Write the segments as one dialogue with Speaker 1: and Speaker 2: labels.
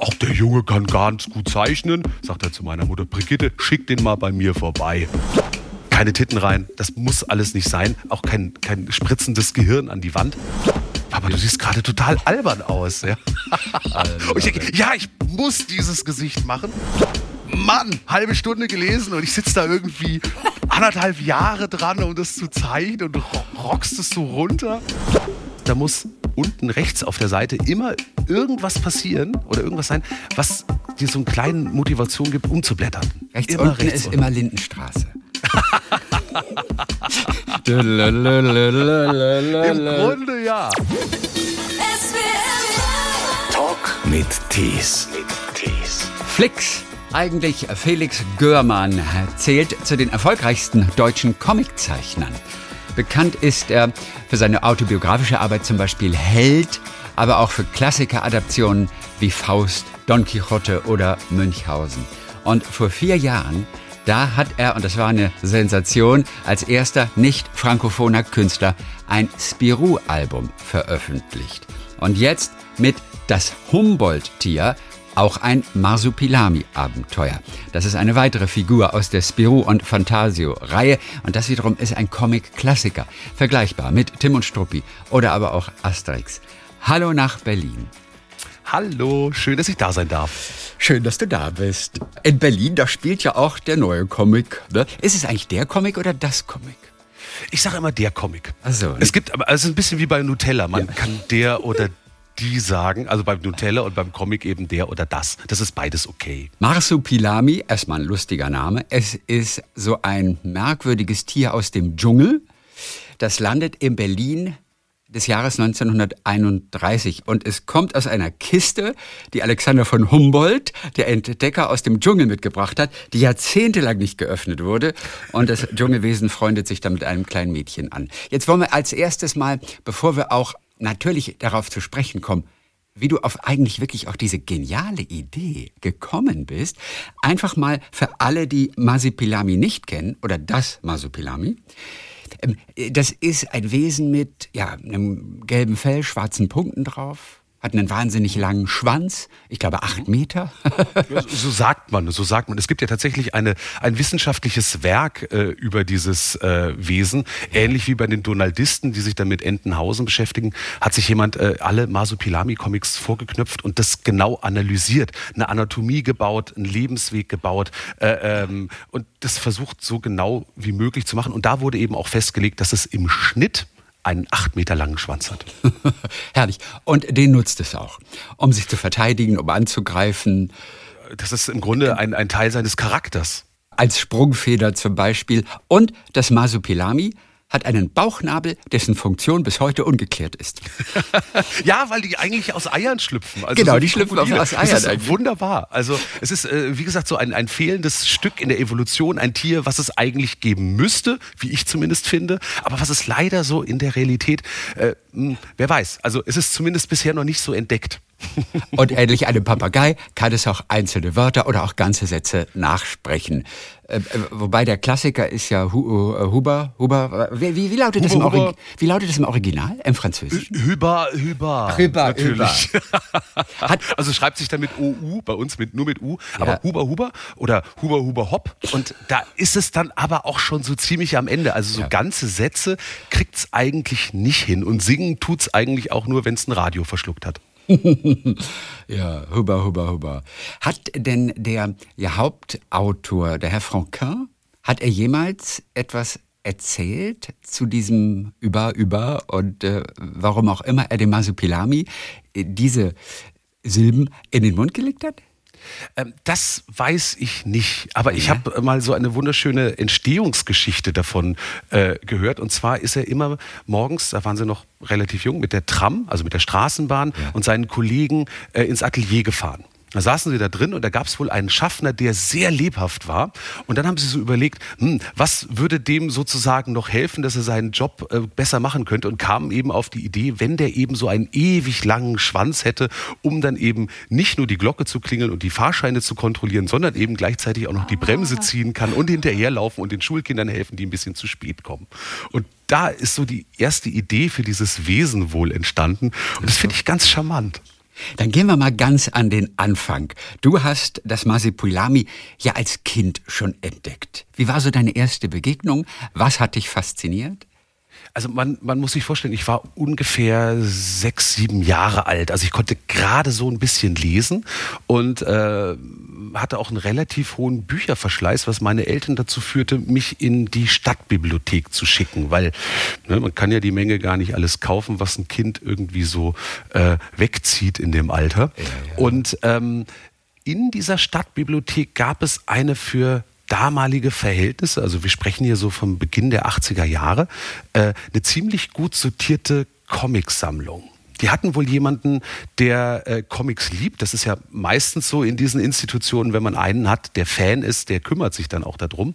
Speaker 1: ach, der Junge kann ganz gut zeichnen, sagt er zu meiner Mutter, Brigitte, schick den mal bei mir vorbei. Keine Titten rein, das muss alles nicht sein. Auch kein, kein spritzendes Gehirn an die Wand. Aber du siehst gerade total albern aus. Ja? Und ich denke, ja, ich muss dieses Gesicht machen. Mann, halbe Stunde gelesen und ich sitze da irgendwie anderthalb Jahre dran, um das zu zeichnen und du rockst es so runter. Da muss unten rechts auf der Seite immer irgendwas passieren oder irgendwas sein, was dir so eine kleine Motivation gibt, umzublättern.
Speaker 2: Rechts immer unten rechts ist unten. immer Lindenstraße.
Speaker 1: Im Grunde ja.
Speaker 3: Talk mit Tees.
Speaker 2: Flix eigentlich Felix Görmann zählt zu den erfolgreichsten deutschen Comiczeichnern. Bekannt ist er für seine autobiografische Arbeit zum Beispiel Held, aber auch für Klassiker-Adaptionen wie Faust, Don Quixote oder Münchhausen. Und vor vier Jahren, da hat er, und das war eine Sensation, als erster nicht frankophoner Künstler ein Spirou-Album veröffentlicht. Und jetzt mit Das Humboldt-Tier auch ein Marsupilami-Abenteuer. Das ist eine weitere Figur aus der Spirou und Fantasio-Reihe und das wiederum ist ein Comic-Klassiker, vergleichbar mit Tim und Struppi oder aber auch Asterix. Hallo nach Berlin.
Speaker 1: Hallo, schön, dass ich da sein darf.
Speaker 2: Schön, dass du da bist. In Berlin, da spielt ja auch der neue Comic. Ne? Ist es eigentlich der Comic oder das Comic?
Speaker 1: Ich sage immer der Comic.
Speaker 2: Also,
Speaker 1: es gibt, aber es ist ein bisschen wie bei Nutella. Man ja. kann der oder die sagen, also beim Nutella und beim Comic eben der oder das. Das ist beides okay.
Speaker 2: Marsupilami, erstmal ein lustiger Name. Es ist so ein merkwürdiges Tier aus dem Dschungel. Das landet in Berlin des Jahres 1931 und es kommt aus einer Kiste, die Alexander von Humboldt, der Entdecker aus dem Dschungel mitgebracht hat, die jahrzehntelang nicht geöffnet wurde und das Dschungelwesen freundet sich dann mit einem kleinen Mädchen an. Jetzt wollen wir als erstes mal, bevor wir auch natürlich darauf zu sprechen kommen, wie du auf eigentlich wirklich auch diese geniale Idee gekommen bist, einfach mal für alle, die Masipilami nicht kennen, oder das Masupilami, ähm, das ist ein Wesen mit ja, einem gelben Fell, schwarzen Punkten drauf, hat einen wahnsinnig langen Schwanz, ich glaube acht Meter.
Speaker 1: ja, so sagt man, so sagt man. Es gibt ja tatsächlich eine, ein wissenschaftliches Werk äh, über dieses äh, Wesen, ähnlich wie bei den Donaldisten, die sich dann mit Entenhausen beschäftigen, hat sich jemand äh, alle Masopilami-Comics vorgeknöpft und das genau analysiert, eine Anatomie gebaut, einen Lebensweg gebaut äh, ähm, und das versucht so genau wie möglich zu machen. Und da wurde eben auch festgelegt, dass es im Schnitt einen acht Meter langen Schwanz hat.
Speaker 2: Herrlich. Und den nutzt es auch, um sich zu verteidigen, um anzugreifen.
Speaker 1: Das ist im Grunde ein, ein Teil seines Charakters.
Speaker 2: Als Sprungfeder zum Beispiel. Und das Masupilami hat einen Bauchnabel, dessen Funktion bis heute ungeklärt ist.
Speaker 1: ja, weil die eigentlich aus Eiern schlüpfen.
Speaker 2: Also genau, so die schlüpfen aus Eiern.
Speaker 1: Das ist wunderbar. Also es ist, äh, wie gesagt, so ein, ein fehlendes Stück in der Evolution, ein Tier, was es eigentlich geben müsste, wie ich zumindest finde, aber was es leider so in der Realität, äh, hm, wer weiß, also es ist zumindest bisher noch nicht so entdeckt.
Speaker 2: Und ähnlich einem Papagei kann es auch einzelne Wörter oder auch ganze Sätze nachsprechen. Äh, äh, wobei der Klassiker ist ja Hu, äh, Huber, Huber, wie, wie, lautet Huber, das im Huber. wie lautet das im Original, im Französischen?
Speaker 1: Hüber, Hüber.
Speaker 2: Hüber, natürlich.
Speaker 1: Hat, also schreibt sich dann mit OU, bei uns mit, nur mit U, aber ja. Huber, Huber oder Huber, Huber, Hopp. Und da ist es dann aber auch schon so ziemlich am Ende. Also so ja. ganze Sätze kriegt es eigentlich nicht hin. Und singen tut es eigentlich auch nur, wenn es ein Radio verschluckt hat.
Speaker 2: ja, huber, huber, huber. Hat denn der, der Hauptautor, der Herr Franquin, hat er jemals etwas erzählt zu diesem Über, Über und äh, warum auch immer er dem Masupilami äh, diese Silben in den Mund gelegt hat?
Speaker 1: Ähm, das weiß ich nicht, aber ich habe mal so eine wunderschöne Entstehungsgeschichte davon äh, gehört. Und zwar ist er immer morgens, da waren sie noch relativ jung, mit der Tram, also mit der Straßenbahn ja. und seinen Kollegen äh, ins Atelier gefahren. Da saßen sie da drin und da gab es wohl einen Schaffner, der sehr lebhaft war. Und dann haben sie so überlegt, hm, was würde dem sozusagen noch helfen, dass er seinen Job äh, besser machen könnte und kamen eben auf die Idee, wenn der eben so einen ewig langen Schwanz hätte, um dann eben nicht nur die Glocke zu klingeln und die Fahrscheine zu kontrollieren, sondern eben gleichzeitig auch noch die Bremse ziehen kann und hinterherlaufen und den Schulkindern helfen, die ein bisschen zu spät kommen. Und da ist so die erste Idee für dieses Wesen wohl entstanden. Und das finde ich ganz charmant.
Speaker 2: Dann gehen wir mal ganz an den Anfang. Du hast das Masipulami ja als Kind schon entdeckt. Wie war so deine erste Begegnung? Was hat dich fasziniert?
Speaker 1: Also man, man muss sich vorstellen, ich war ungefähr sechs, sieben Jahre alt. Also ich konnte gerade so ein bisschen lesen und äh, hatte auch einen relativ hohen Bücherverschleiß, was meine Eltern dazu führte, mich in die Stadtbibliothek zu schicken, weil ne, man kann ja die Menge gar nicht alles kaufen, was ein Kind irgendwie so äh, wegzieht in dem Alter. Ja, ja. Und ähm, in dieser Stadtbibliothek gab es eine für damalige Verhältnisse, also wir sprechen hier so vom Beginn der 80er Jahre, äh, eine ziemlich gut sortierte Comicsammlung. Die hatten wohl jemanden, der äh, Comics liebt. Das ist ja meistens so in diesen Institutionen, wenn man einen hat, der Fan ist, der kümmert sich dann auch darum.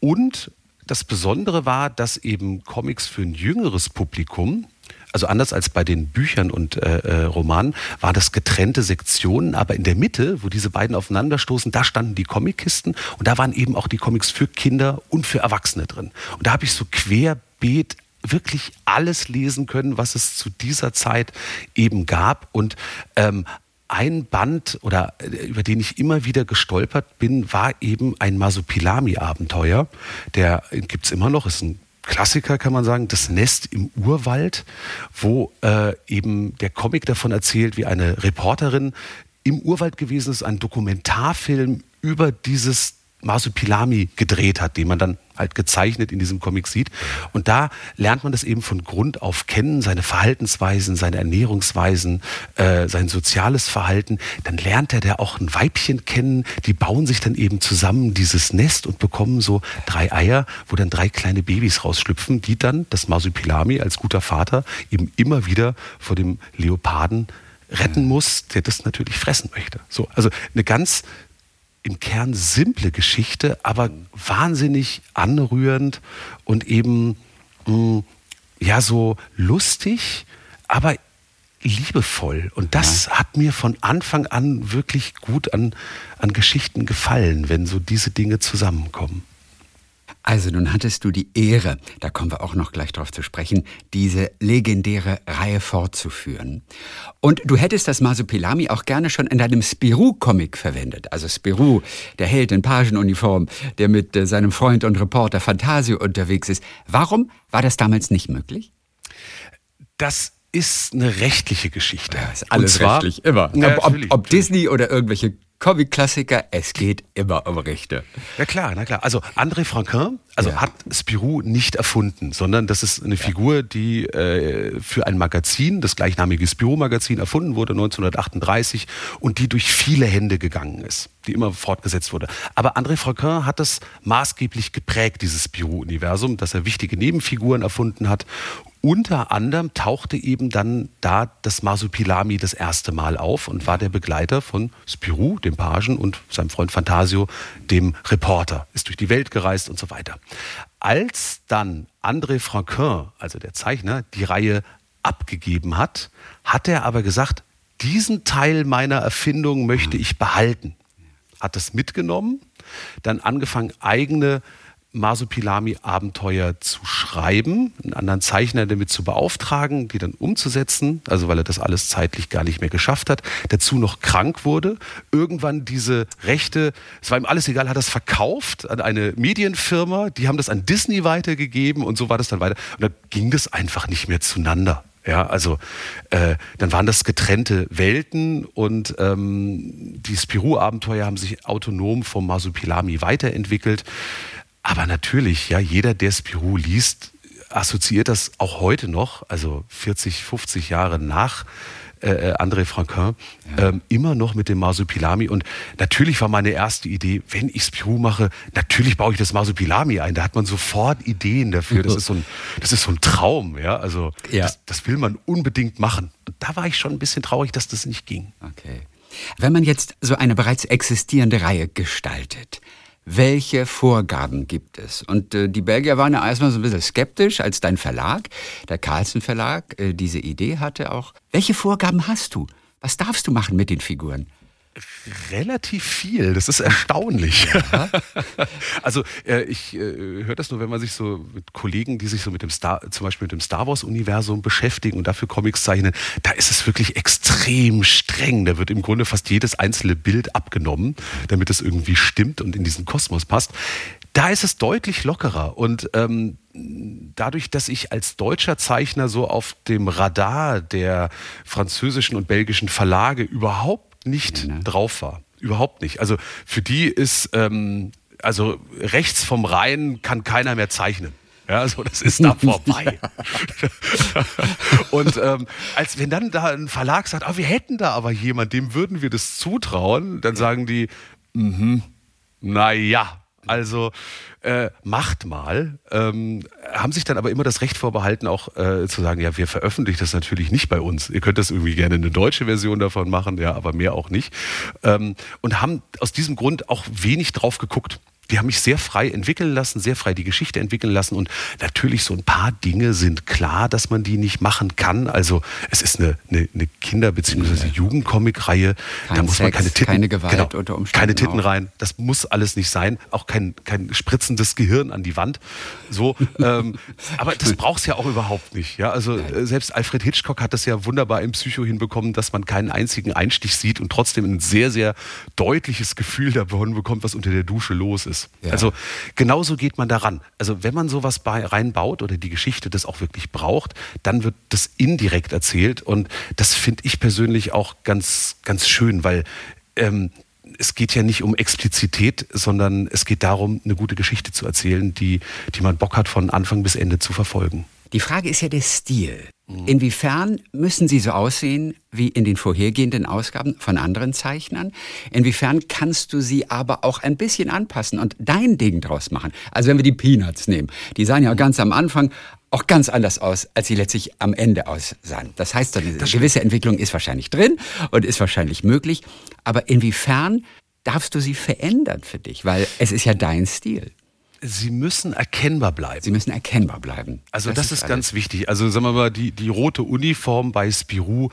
Speaker 1: Und das Besondere war, dass eben Comics für ein jüngeres Publikum also anders als bei den Büchern und äh, äh, Romanen, war das getrennte Sektionen, aber in der Mitte, wo diese beiden aufeinanderstoßen, da standen die Comickisten und da waren eben auch die Comics für Kinder und für Erwachsene drin. Und da habe ich so querbeet wirklich alles lesen können, was es zu dieser Zeit eben gab. Und ähm, ein Band oder äh, über den ich immer wieder gestolpert bin, war eben ein Masupilami-Abenteuer. Der gibt es immer noch, ist ein Klassiker, kann man sagen, das Nest im Urwald, wo äh, eben der Comic davon erzählt, wie eine Reporterin im Urwald gewesen ist, ein Dokumentarfilm über dieses Masupilami gedreht hat, den man dann halt gezeichnet in diesem Comic sieht. Und da lernt man das eben von Grund auf kennen, seine Verhaltensweisen, seine Ernährungsweisen, äh, sein soziales Verhalten. Dann lernt er da auch ein Weibchen kennen, die bauen sich dann eben zusammen dieses Nest und bekommen so drei Eier, wo dann drei kleine Babys rausschlüpfen, die dann das Masupilami als guter Vater eben immer wieder vor dem Leoparden retten muss, der das natürlich fressen möchte. So, also eine ganz im Kern simple Geschichte, aber wahnsinnig anrührend und eben mh, mm, ja so lustig, aber liebevoll. Und das ja. hat mir von Anfang an wirklich gut an, an Geschichten gefallen, wenn so diese Dinge zusammenkommen.
Speaker 2: Also nun hattest du die Ehre, da kommen wir auch noch gleich drauf zu sprechen, diese legendäre Reihe fortzuführen. Und du hättest das Masupilami auch gerne schon in deinem Spirou-Comic verwendet. Also Spirou, der Held in Pagenuniform, der mit äh, seinem Freund und Reporter Fantasio unterwegs ist. Warum war das damals nicht möglich?
Speaker 1: Das ist eine rechtliche Geschichte. Ja,
Speaker 2: ist alles zwar, rechtlich, immer. Ja, ob, ob, Disney oder irgendwelche Comic-Klassiker, es geht immer um Rechte.
Speaker 1: Ja klar, na klar. Also André Franquin also ja. hat Spirou nicht erfunden, sondern das ist eine Figur, die äh, für ein Magazin, das gleichnamige Spirou-Magazin, erfunden wurde 1938 und die durch viele Hände gegangen ist, die immer fortgesetzt wurde. Aber André Franquin hat das maßgeblich geprägt, dieses Spirou-Universum, dass er wichtige Nebenfiguren erfunden hat unter anderem tauchte eben dann da das Masupilami das erste Mal auf und war der Begleiter von Spirou, dem Pagen, und seinem Freund Fantasio, dem Reporter. Ist durch die Welt gereist und so weiter. Als dann André Franquin, also der Zeichner, die Reihe abgegeben hat, hat er aber gesagt, diesen Teil meiner Erfindung möchte ich behalten. Hat das mitgenommen, dann angefangen, eigene Masupilami-Abenteuer zu schreiben, einen anderen Zeichner damit zu beauftragen, die dann umzusetzen, also weil er das alles zeitlich gar nicht mehr geschafft hat, dazu noch krank wurde, irgendwann diese Rechte, es war ihm alles egal, hat das verkauft an eine Medienfirma, die haben das an Disney weitergegeben und so war das dann weiter. Und dann ging das einfach nicht mehr zueinander. Ja, also äh, dann waren das getrennte Welten und ähm, die Spirou-Abenteuer haben sich autonom vom Masupilami weiterentwickelt. Aber natürlich, ja, jeder, der Spirou liest, assoziiert das auch heute noch, also 40, 50 Jahre nach äh, äh, André Franquin, ja. ähm, immer noch mit dem Masupilami. Und natürlich war meine erste Idee, wenn ich Spirou mache, natürlich baue ich das Masupilami ein. Da hat man sofort Ideen dafür. Das ist so ein, das ist so ein Traum, ja. Also ja. Das, das will man unbedingt machen. Und da war ich schon ein bisschen traurig, dass das nicht ging.
Speaker 2: Okay. Wenn man jetzt so eine bereits existierende Reihe gestaltet, welche Vorgaben gibt es? Und äh, die Belgier waren ja erstmal so ein bisschen skeptisch, als dein Verlag, der Carlsen Verlag, äh, diese Idee hatte auch. Welche Vorgaben hast du? Was darfst du machen mit den Figuren?
Speaker 1: Relativ viel, das ist erstaunlich. Ja. also äh, ich äh, höre das nur, wenn man sich so mit Kollegen, die sich so mit dem Star, zum Beispiel mit dem Star Wars-Universum beschäftigen und dafür Comics zeichnen, da ist es wirklich extrem streng. Da wird im Grunde fast jedes einzelne Bild abgenommen, damit es irgendwie stimmt und in diesen Kosmos passt. Da ist es deutlich lockerer und ähm, dadurch, dass ich als deutscher Zeichner so auf dem Radar der französischen und belgischen Verlage überhaupt nicht ne? drauf war. Überhaupt nicht. Also für die ist, ähm, also rechts vom Rhein kann keiner mehr zeichnen. Ja, also das ist da vorbei. und ähm, als wenn dann da ein Verlag sagt, ah, wir hätten da aber jemand, dem würden wir das zutrauen, dann sagen die, mhm, na ja, also äh, macht mal, ähm, haben sich dann aber immer das Recht vorbehalten, auch äh, zu sagen, ja, wir veröffentlichen das natürlich nicht bei uns. Ihr könnt das irgendwie gerne eine deutsche Version davon machen, ja, aber mehr auch nicht. Ähm, und haben aus diesem Grund auch wenig drauf geguckt die haben mich sehr frei entwickeln lassen, sehr frei die Geschichte entwickeln lassen. Und natürlich so ein paar Dinge sind klar, dass man die nicht machen kann. Also es ist eine, eine, eine Kinder- bzw. Jugendcomic-Reihe. Da muss man keine Titten,
Speaker 2: keine Gewalt genau, unter
Speaker 1: Umständen keine Titten auch. rein. Das muss alles nicht sein. Auch kein, kein spritzendes Gehirn an die Wand. So, ähm, aber das braucht es ja auch überhaupt nicht. Ja, also äh, selbst Alfred Hitchcock hat das ja wunderbar im Psycho hinbekommen, dass man keinen einzigen Einstich sieht und trotzdem ein sehr, sehr deutliches Gefühl davon bekommt, was unter der Dusche los ist ist. Ja. Also genauso geht man daran. Also wenn man sowas bei, reinbaut oder die Geschichte das auch wirklich braucht, dann wird das indirekt erzählt und das finde ich persönlich auch ganz, ganz schön, weil ähm, es geht ja nicht um Explizität, sondern es geht darum, eine gute Geschichte zu erzählen, die, die man Bock hat, von Anfang bis Ende zu verfolgen.
Speaker 2: Die Frage ist ja der Stil. Mhm. Inwiefern müssen sie so aussehen wie in den vorhergehenden Ausgaben von anderen Zeichnern? Inwiefern kannst du sie aber auch ein bisschen anpassen und dein Ding draus machen? Also wenn wir die Peanuts nehmen, die sahen ja ganz am Anfang auch ganz anders aus, als sie letztlich am Ende aussahen. Das heißt, eine das gewisse Entwicklung ist wahrscheinlich drin und ist wahrscheinlich möglich. Aber inwiefern darfst du sie verändern für dich? Weil es ist ja dein Stil
Speaker 1: sie müssen erkennbar bleiben.
Speaker 2: Sie müssen erkennbar bleiben.
Speaker 1: Also das, das ist, ist ganz wichtig. Also sagen wir mal, die, die rote Uniform bei Spirou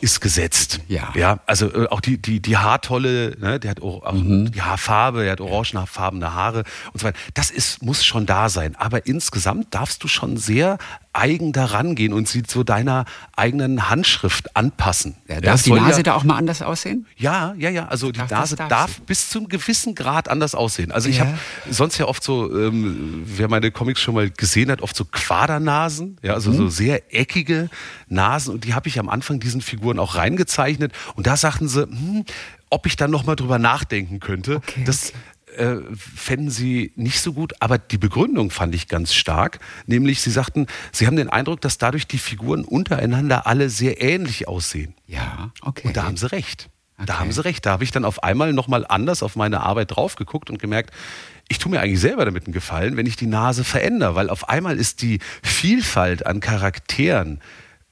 Speaker 1: ist gesetzt. Ja. Ja, also äh, auch die, die, die Haartolle, ne, der hat auch, mhm. die Haarfarbe, der hat orangefarbene Haare und so weiter. Das ist, muss schon da sein. Aber insgesamt darfst du schon sehr eigen daran gehen und sie zu deiner eigenen Handschrift anpassen.
Speaker 2: Ja, darf die Nase ja, da auch mal anders aussehen?
Speaker 1: Ja, ja, ja. Also die darf Nase darf, darf bis zu einem gewissen Grad anders aussehen. Also ich ja. habe sonst ja oft so, ähm, wer meine Comics schon mal gesehen hat, oft so Quadernasen, ja, also mhm. so sehr eckige Nasen und die habe ich am Anfang diesen Figuren auch reingezeichnet und da sagten sie, hm, ob ich dann noch mal drüber nachdenken könnte. Okay, das okay äh, fänden sie nicht so gut, aber die Begründung fand ich ganz stark, nämlich sie sagten, sie haben den Eindruck, dass dadurch die Figuren untereinander alle sehr ähnlich aussehen.
Speaker 2: Ja, okay.
Speaker 1: Und da haben sie recht. Okay. Da haben sie recht. Da habe ich dann auf einmal nochmal anders auf meine Arbeit drauf geguckt und gemerkt, ich tue mir eigentlich selber damit einen Gefallen, wenn ich die Nase verändere, weil auf einmal ist die Vielfalt an Charakteren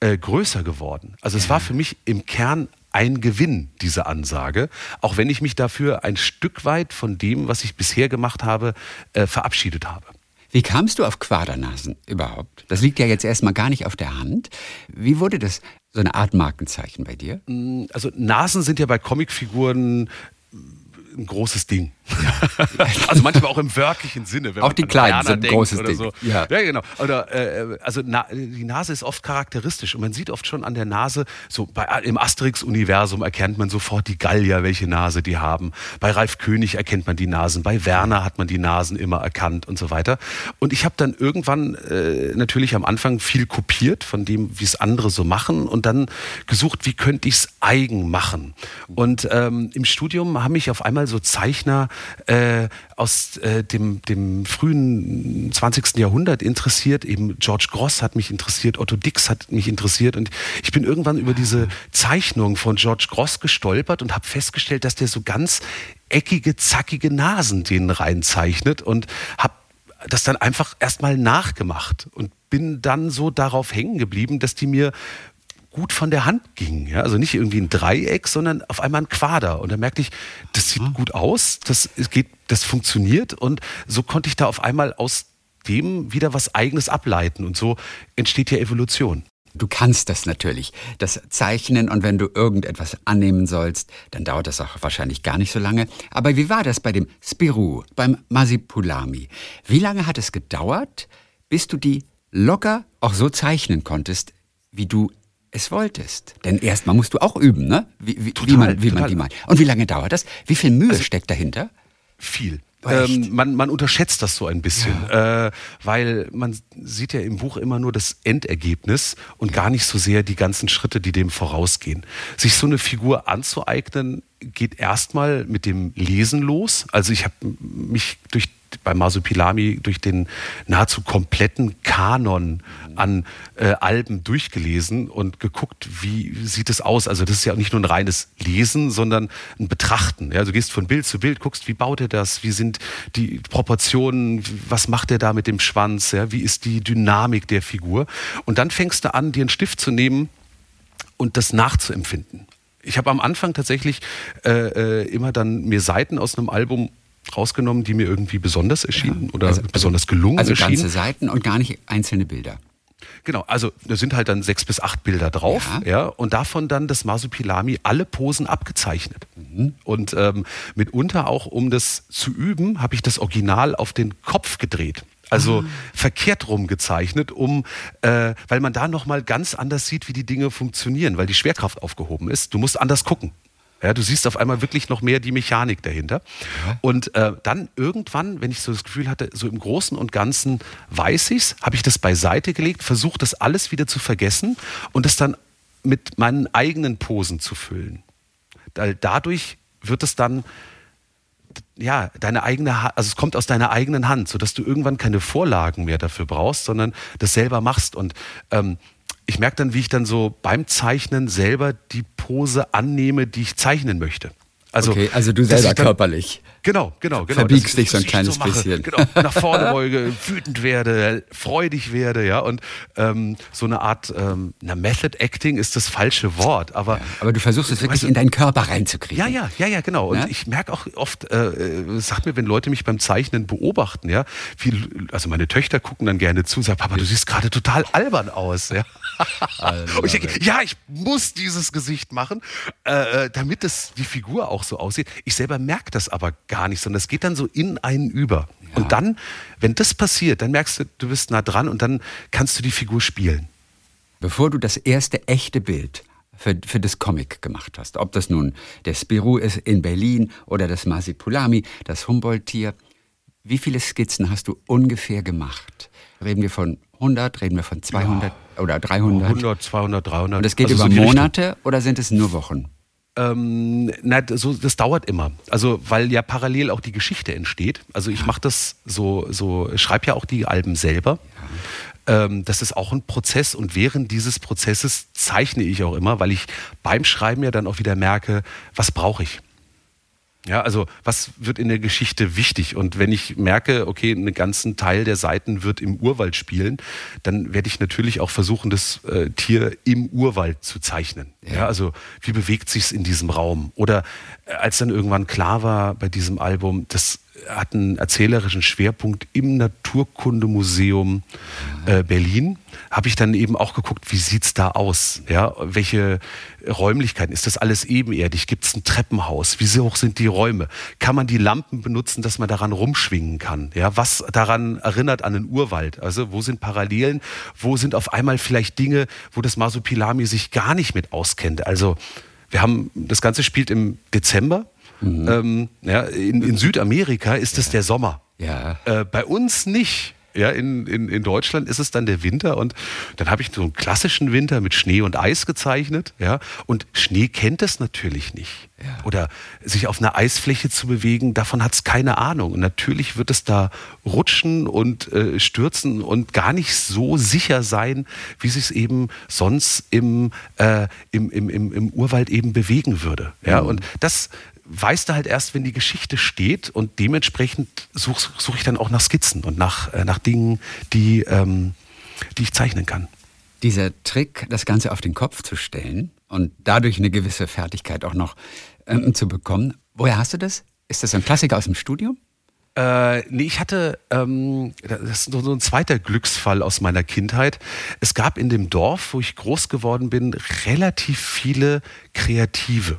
Speaker 1: äh, größer geworden. Also es war für mich im Kern ein Gewinn, diese Ansage, auch wenn ich mich dafür ein Stück weit von dem, was ich bisher gemacht habe, äh, verabschiedet habe.
Speaker 2: Wie kamst du auf Quadernasen überhaupt? Das liegt ja jetzt erstmal gar nicht auf der Hand. Wie wurde das so eine Art Markenzeichen bei dir?
Speaker 1: Mm, also Nasen sind ja bei Comicfiguren ein großes Ding. Also manchmal auch im wörtlichen Sinne.
Speaker 2: auch die Kleinen sind ein großes Ding.
Speaker 1: So. Ja. ja, genau. Oder, äh, also na, die Nase ist oft charakteristisch und man sieht oft schon an der Nase, so bei, im Asterix-Universum erkennt man sofort die Gallier, welche Nase die haben. Bei Ralf König erkennt man die Nasen, bei Werner hat man die Nasen immer erkannt und so weiter. Und ich habe dann irgendwann äh, natürlich am Anfang viel kopiert von dem, wie es andere so machen und dann gesucht, wie könnte ich es eigen machen. Und ähm, im Studium haben mich auf einmal so Zeichner äh, aus äh, dem, dem frühen 20. Jahrhundert interessiert. Eben George Gross hat mich interessiert, Otto Dix hat mich interessiert und ich bin irgendwann über diese Zeichnung von George Gross gestolpert und habe festgestellt, dass der so ganz eckige, zackige Nasen denen reinzeichnet und habe das dann einfach erstmal nachgemacht und bin dann so darauf hängen geblieben, dass die mir gut von der Hand ging. Ja? Also nicht irgendwie ein Dreieck, sondern auf einmal ein Quader. Und da merkte ich, das sieht mhm. gut aus, das geht, das funktioniert. Und so konnte ich da auf einmal aus dem wieder was Eigenes ableiten. Und so entsteht ja Evolution.
Speaker 2: Du kannst das natürlich, das Zeichnen und wenn du irgendetwas annehmen sollst, dann dauert das auch wahrscheinlich gar nicht so lange. Aber wie war das bei dem Spirou, beim Masipulami? Wie lange hat es gedauert, bis du die locker auch so zeichnen konntest, wie du es wolltest? Denn erstmal musst du auch üben, ne? Wie, wie, total, wie, man, wie man die malt. Und wie lange dauert das? Wie viel Mühe also, steckt dahinter?
Speaker 1: Viel. Ähm, man, man unterschätzt das so ein bisschen, ja. äh, weil man sieht ja im Buch immer nur das Endergebnis und gar nicht so sehr die ganzen Schritte, die dem vorausgehen. Sich so eine Figur anzueignen, geht erstmal mit dem Lesen los. Also ich habe mich durch bei Masupilami durch den nahezu kompletten Kanon an äh, Alben durchgelesen und geguckt, wie sieht es aus. Also das ist ja nicht nur ein reines Lesen, sondern ein Betrachten. Ja, du gehst von Bild zu Bild, guckst, wie baut er das, wie sind die Proportionen, was macht er da mit dem Schwanz, ja, wie ist die Dynamik der Figur. Und dann fängst du an, dir einen Stift zu nehmen und das nachzuempfinden. Ich habe am Anfang tatsächlich äh, äh, immer dann mir Seiten aus einem Album rausgenommen, die mir irgendwie besonders erschienen ja. oder also, besonders gelungen
Speaker 2: also
Speaker 1: erschienen.
Speaker 2: Also ganze Seiten und gar nicht einzelne Bilder.
Speaker 1: Genau, also da sind halt dann sechs bis acht Bilder drauf, ja, ja und davon dann das Masupilami alle Posen abgezeichnet. Mhm. Und ähm, mitunter auch, um das zu üben, habe ich das Original auf den Kopf gedreht. Also ah. verkehrt rum gezeichnet, um, äh, weil man da nochmal ganz anders sieht, wie die Dinge funktionieren, weil die Schwerkraft aufgehoben ist. Du musst anders gucken. Ja, du siehst auf einmal wirklich noch mehr die Mechanik dahinter. Ja. Und äh, dann irgendwann, wenn ich so das Gefühl hatte, so im Großen und Ganzen weiß ich's, habe ich das beiseite gelegt, versucht das alles wieder zu vergessen und das dann mit meinen eigenen Posen zu füllen. Dadurch wird es dann ja, deine eigene, also es kommt aus deiner eigenen Hand, sodass du irgendwann keine Vorlagen mehr dafür brauchst, sondern das selber machst. Und ähm, ich merke dann, wie ich dann so beim Zeichnen selber die Pose annehme, die ich zeichnen möchte.
Speaker 2: Also, okay, also du selber dann, körperlich.
Speaker 1: Genau, genau, genau.
Speaker 2: Verbiegst dich so ein kleines so bisschen.
Speaker 1: Genau, nach vorne beuge, wütend werde, freudig werde, ja. Und ähm, so eine Art, ähm, na, Method Acting ist das falsche Wort, aber. Ja,
Speaker 2: aber du versuchst es wirklich weißt in deinen Körper reinzukriegen.
Speaker 1: Ja, ja, ja, ja, genau. Und ja? ich merke auch oft, äh, äh, sagt mir, wenn Leute mich beim Zeichnen beobachten, ja, viel, also meine Töchter gucken dann gerne zu, sagen, Papa, du siehst gerade total albern aus, ja. und ich denke, ja, ich muss dieses Gesicht machen, äh, äh, damit es die Figur auch so aussieht. Ich selber merke das aber gar gar nicht, sondern es geht dann so in einen über. Ja. Und dann, wenn das passiert, dann merkst du, du bist nah dran und dann kannst du die Figur spielen.
Speaker 2: Bevor du das erste echte Bild für, für das Comic gemacht hast, ob das nun der Spirou ist in Berlin oder das Masipulami, das Humboldt-Tier, wie viele Skizzen hast du ungefähr gemacht? Reden wir von 100, reden wir von 200 ja. oder 300?
Speaker 1: 100, 200, 300.
Speaker 2: Und das geht also über so Monate Richtung. oder sind es nur Wochen?
Speaker 1: Ähm, na, so, das dauert immer. Also, weil ja parallel auch die Geschichte entsteht. Also ich mache das so, so schreibe ja auch die Alben selber. Ja. Ähm, das ist auch ein Prozess und während dieses Prozesses zeichne ich auch immer, weil ich beim Schreiben ja dann auch wieder merke, was brauche ich. Ja, also was wird in der Geschichte wichtig? Und wenn ich merke, okay, einen ganzen Teil der Seiten wird im Urwald spielen, dann werde ich natürlich auch versuchen, das äh, Tier im Urwald zu zeichnen. Ja. ja also wie bewegt sich's in diesem Raum? Oder äh, als dann irgendwann klar war bei diesem Album, das hat einen erzählerischen Schwerpunkt im Naturkundemuseum äh, Berlin. Habe ich dann eben auch geguckt, wie sieht's da aus? Ja, welche Räumlichkeiten? Ist das alles ebenerdig? Gibt es ein Treppenhaus? Wie hoch sind die Räume? Kann man die Lampen benutzen, dass man daran rumschwingen kann? Ja, was daran erinnert an den Urwald? Also wo sind Parallelen? Wo sind auf einmal vielleicht Dinge, wo das Masupilami sich gar nicht mit auskennt? Also wir haben, das Ganze spielt im Dezember Mhm. Ähm, ja, in, in, Südamerika ist es der Sommer.
Speaker 2: Ja.
Speaker 1: Äh, bei uns nicht. Ja, in, in, in Deutschland ist es dann der Winter und dann habe ich so einen klassischen Winter mit Schnee und Eis gezeichnet. Ja, und Schnee kennt es natürlich nicht. Ja. Oder sich auf einer Eisfläche zu bewegen, davon hat es keine Ahnung. Und natürlich wird es da rutschen und äh, stürzen und gar nicht so sicher sein, wie sich es eben sonst im, äh, im, im, im, im Urwald eben bewegen würde. Ja, mhm. und das weißt du halt erst, wenn die Geschichte steht und dementsprechend suche such ich dann auch nach Skizzen und nach, äh, nach Dingen, die, ähm, die ich zeichnen kann.
Speaker 2: Dieser Trick, das Ganze auf den Kopf zu stellen und dadurch eine gewisse Fertigkeit auch noch ähm, zu bekommen, woher hast du das? Ist das ein Klassiker aus dem Studium?
Speaker 1: Äh, nee, ich hatte, ähm, das ist so ein zweiter Glücksfall aus meiner Kindheit. Es gab in dem Dorf, wo ich groß geworden bin, relativ viele Kreative,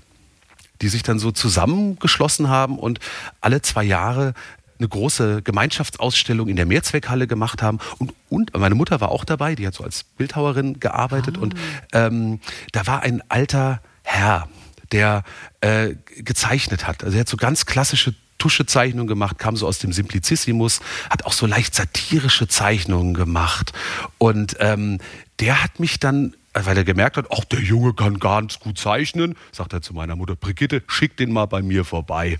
Speaker 1: die sich dann so zusammengeschlossen haben und alle zwei Jahre eine große Gemeinschaftsausstellung in der Mehrzweckhalle gemacht haben. Und, und meine Mutter war auch dabei, die hat so als Bildhauerin gearbeitet. Ah. Und ähm, da war ein alter Herr, der äh, gezeichnet hat. Also er hat so ganz klassische Tuschezeichnungen gemacht, kam so aus dem Simplicissimus, hat auch so leicht satirische Zeichnungen gemacht. Und ähm, der hat mich dann weil er gemerkt hat, ach, der Junge kann ganz gut zeichnen, sagt er zu meiner Mutter, Brigitte, schick den mal bei mir vorbei.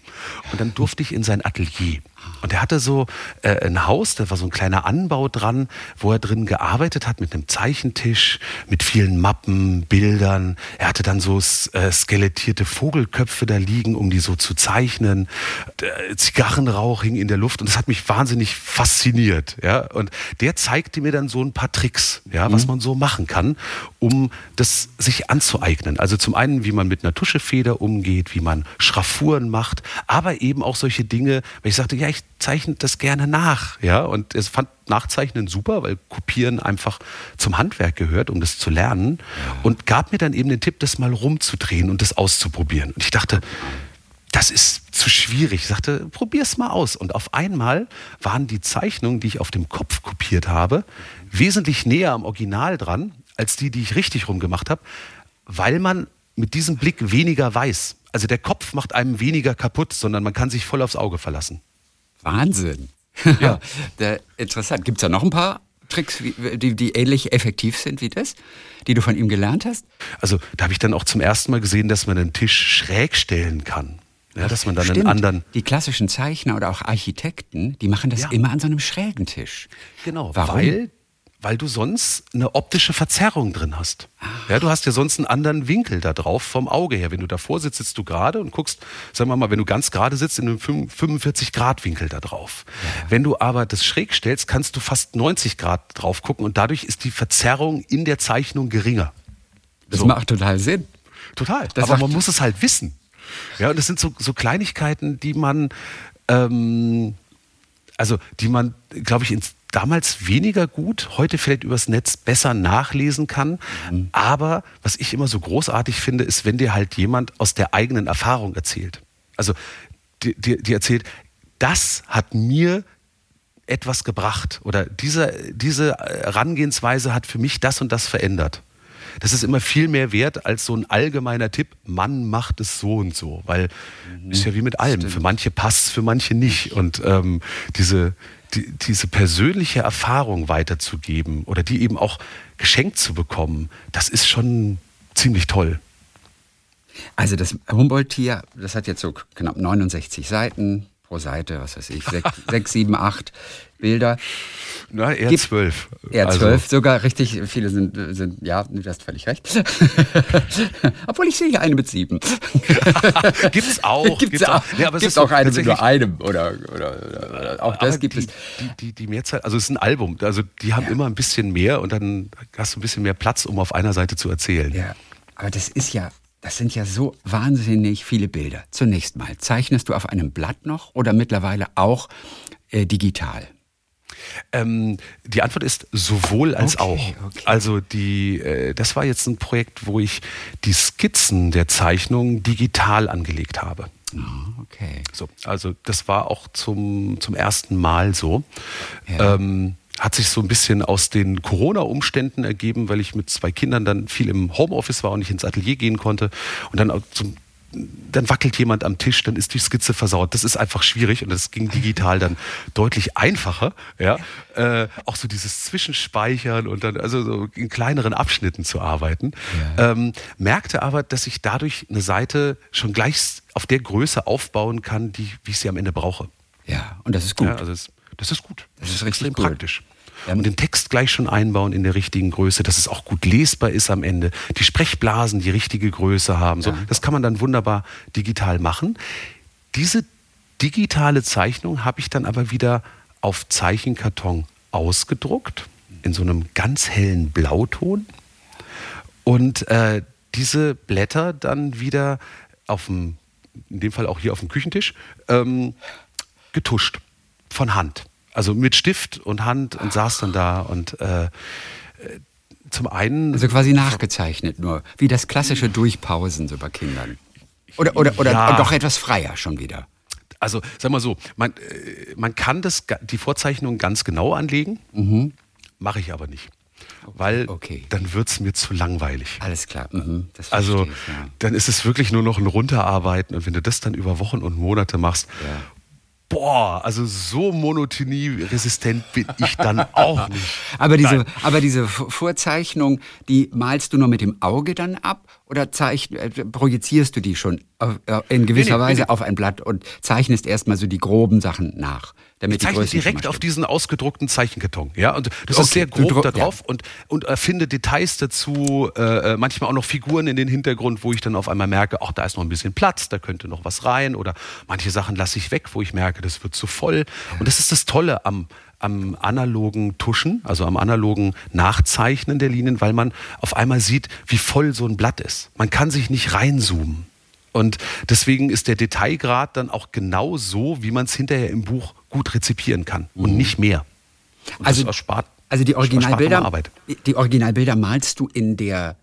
Speaker 1: Und dann durfte ich in sein Atelier. Und er hatte so äh, ein Haus, da war so ein kleiner Anbau dran, wo er drin gearbeitet hat mit einem Zeichentisch, mit vielen Mappen, Bildern. Er hatte dann so äh, skelettierte Vogelköpfe da liegen, um die so zu zeichnen. Der Zigarrenrauch hing in der Luft und das hat mich wahnsinnig fasziniert. Ja? Und der zeigte mir dann so ein paar Tricks, ja, was mhm. man so machen kann, um das sich anzueignen. Also zum einen, wie man mit einer Tuschefeder umgeht, wie man Schraffuren macht, aber eben auch solche Dinge, weil ich sagte, ja, ich zeichne das gerne nach. Ja? Und es fand Nachzeichnen super, weil Kopieren einfach zum Handwerk gehört, um das zu lernen. Und gab mir dann eben den Tipp, das mal rumzudrehen und das auszuprobieren. Und ich dachte, das ist zu schwierig. Ich sagte, probier's mal aus. Und auf einmal waren die Zeichnungen, die ich auf dem Kopf kopiert habe, wesentlich näher am Original dran, als die, die ich richtig rumgemacht habe, weil man mit diesem Blick weniger weiß. Also der Kopf macht einem weniger kaputt, sondern man kann sich voll aufs Auge verlassen.
Speaker 2: Wahnsinn. Ja. der, interessant. Gibt es da noch ein paar Tricks, die, die ähnlich effektiv sind wie das, die du von ihm gelernt hast?
Speaker 1: Also da habe ich dann auch zum ersten Mal gesehen, dass man einen Tisch schräg stellen kann. Ja, dass man dann
Speaker 2: Stimmt.
Speaker 1: einen anderen.
Speaker 2: Die klassischen Zeichner oder auch Architekten, die machen das ja. immer an so einem schrägen Tisch.
Speaker 1: Genau, Warum? weil weil du sonst eine optische Verzerrung drin hast. Ja, du hast ja sonst einen anderen Winkel da drauf vom Auge her. Wenn du davor sitzt, sitzt du gerade und guckst, sagen wir mal, wenn du ganz gerade sitzt, in einem 45-Grad-Winkel da drauf. Ja. Wenn du aber das schräg stellst, kannst du fast 90 Grad drauf gucken und dadurch ist die Verzerrung in der Zeichnung geringer.
Speaker 2: Das so. macht total Sinn.
Speaker 1: Total. Das aber man muss es halt wissen. Ja, und das sind so, so Kleinigkeiten, die man, ähm, also die man, glaube ich, ins damals weniger gut, heute vielleicht übers Netz besser nachlesen kann. Mhm. Aber was ich immer so großartig finde, ist, wenn dir halt jemand aus der eigenen Erfahrung erzählt. Also die, die, die erzählt, das hat mir etwas gebracht oder diese, diese Herangehensweise hat für mich das und das verändert. Das ist immer viel mehr wert als so ein allgemeiner Tipp, man macht es so und so, weil mhm. ist ja wie mit allem. Stimmt. Für manche passt es, für manche nicht. Und ähm, diese, die, diese persönliche Erfahrung weiterzugeben oder die eben auch geschenkt zu bekommen, das ist schon ziemlich toll.
Speaker 2: Also das Humboldt-Tier, das hat jetzt so knapp 69 Seiten pro Seite, was weiß ich, sechs, sechs sieben, acht Bilder.
Speaker 1: Na, eher Gibt, zwölf.
Speaker 2: Eher also. zwölf, sogar richtig. Viele sind, sind ja, du hast völlig recht. Obwohl ich sehe hier eine mit sieben.
Speaker 1: gibt's auch.
Speaker 2: Gibt's, gibt's auch. Ja, aber gibt's auch eine mit nur einem oder, oder, oder auch das gibt
Speaker 1: die,
Speaker 2: es.
Speaker 1: Die, die, die Mehrzahl, also es ist ein Album. Also die haben ja. immer ein bisschen mehr und dann hast du ein bisschen mehr Platz, um auf einer Seite zu erzählen.
Speaker 2: Ja, aber das ist ja das sind ja so wahnsinnig viele Bilder. Zunächst mal, zeichnest du auf einem Blatt noch oder mittlerweile auch äh, digital?
Speaker 1: Ähm, die Antwort ist sowohl als okay, auch. Okay. Also die, äh, das war jetzt ein Projekt, wo ich die Skizzen der Zeichnung digital angelegt habe.
Speaker 2: Oh, okay.
Speaker 1: So, also das war auch zum, zum ersten Mal so. Ja. Ähm, hat sich so ein bisschen aus den Corona-Umständen ergeben, weil ich mit zwei Kindern dann viel im Homeoffice war und nicht ins Atelier gehen konnte und dann zum dann wackelt jemand am Tisch, dann ist die Skizze versaut. Das ist einfach schwierig und das ging digital dann deutlich einfacher. Ja, äh, auch so dieses Zwischenspeichern und dann also so in kleineren Abschnitten zu arbeiten. Ja. Ähm, merkte aber, dass ich dadurch eine Seite schon gleich auf der Größe aufbauen kann, die wie ich sie am Ende brauche.
Speaker 2: Ja, und das ist gut. Ja,
Speaker 1: also das, das ist gut. Das, das ist extrem praktisch. Ja, und den Text gleich schon einbauen in der richtigen Größe, dass es auch gut lesbar ist am Ende. Die Sprechblasen die richtige Größe haben. So, das kann man dann wunderbar digital machen. Diese digitale Zeichnung habe ich dann aber wieder auf Zeichenkarton ausgedruckt, in so einem ganz hellen Blauton. Und äh, diese Blätter dann wieder auf dem, in dem Fall auch hier auf dem Küchentisch, ähm, getuscht. Von Hand. Also mit Stift und Hand und saß dann da und äh, zum einen.
Speaker 2: Also quasi nachgezeichnet nur, wie das klassische Durchpausen so bei Kindern. Oder, oder, oder
Speaker 1: Ja.
Speaker 2: doch etwas freier schon wieder.
Speaker 1: Also, sag mal so, man, äh, man kann das, die Vorzeichnung ganz genau anlegen, mache ich aber nicht. Weil
Speaker 2: Mhm. okay.
Speaker 1: dann wird es mir zu langweilig.
Speaker 2: Alles klar. Mhm, das
Speaker 1: Also,
Speaker 2: ich, ja.
Speaker 1: dann ist es wirklich nur noch ein Runterarbeiten. Und wenn du das dann über Wochen und Monate machst,
Speaker 2: Ja.
Speaker 1: Boah, also so monotonieresistent bin ich dann auch nicht.
Speaker 2: Aber diese,
Speaker 1: Nein.
Speaker 2: aber diese Vorzeichnung, die malst du nur mit dem Auge dann ab oder zeichn, äh, projizierst du die schon auf, äh, in gewisser
Speaker 1: Nee, nee,
Speaker 2: Weise
Speaker 1: nee,
Speaker 2: auf ein Blatt und zeichnest erstmal so die groben Sachen nach, damit
Speaker 1: Ich
Speaker 2: die
Speaker 1: zeichne direkt auf diesen ausgedruckten Zeichenkarton. Ja, und das
Speaker 2: Okay,
Speaker 1: ist sehr grob da drauf und, und erfinde Details dazu, äh, äh, manchmal auch noch Figuren in den Hintergrund, wo ich dann auf einmal merke, ach, da ist noch ein bisschen Platz, da könnte noch was rein oder manche Sachen lasse ich weg, wo ich merke, das wird zu voll. Und das ist das Tolle am, am analogen Tuschen, also am analogen Nachzeichnen der Linien, weil man auf einmal sieht, wie voll so ein Blatt ist. Man kann sich nicht reinzoomen. Und deswegen ist der Detailgrad dann auch genau so, wie man es hinterher im Buch gut rezipieren kann und nicht mehr. Und
Speaker 2: Also,
Speaker 1: das erspart,
Speaker 2: also die Originalbilder, die Originalbilder malst du in der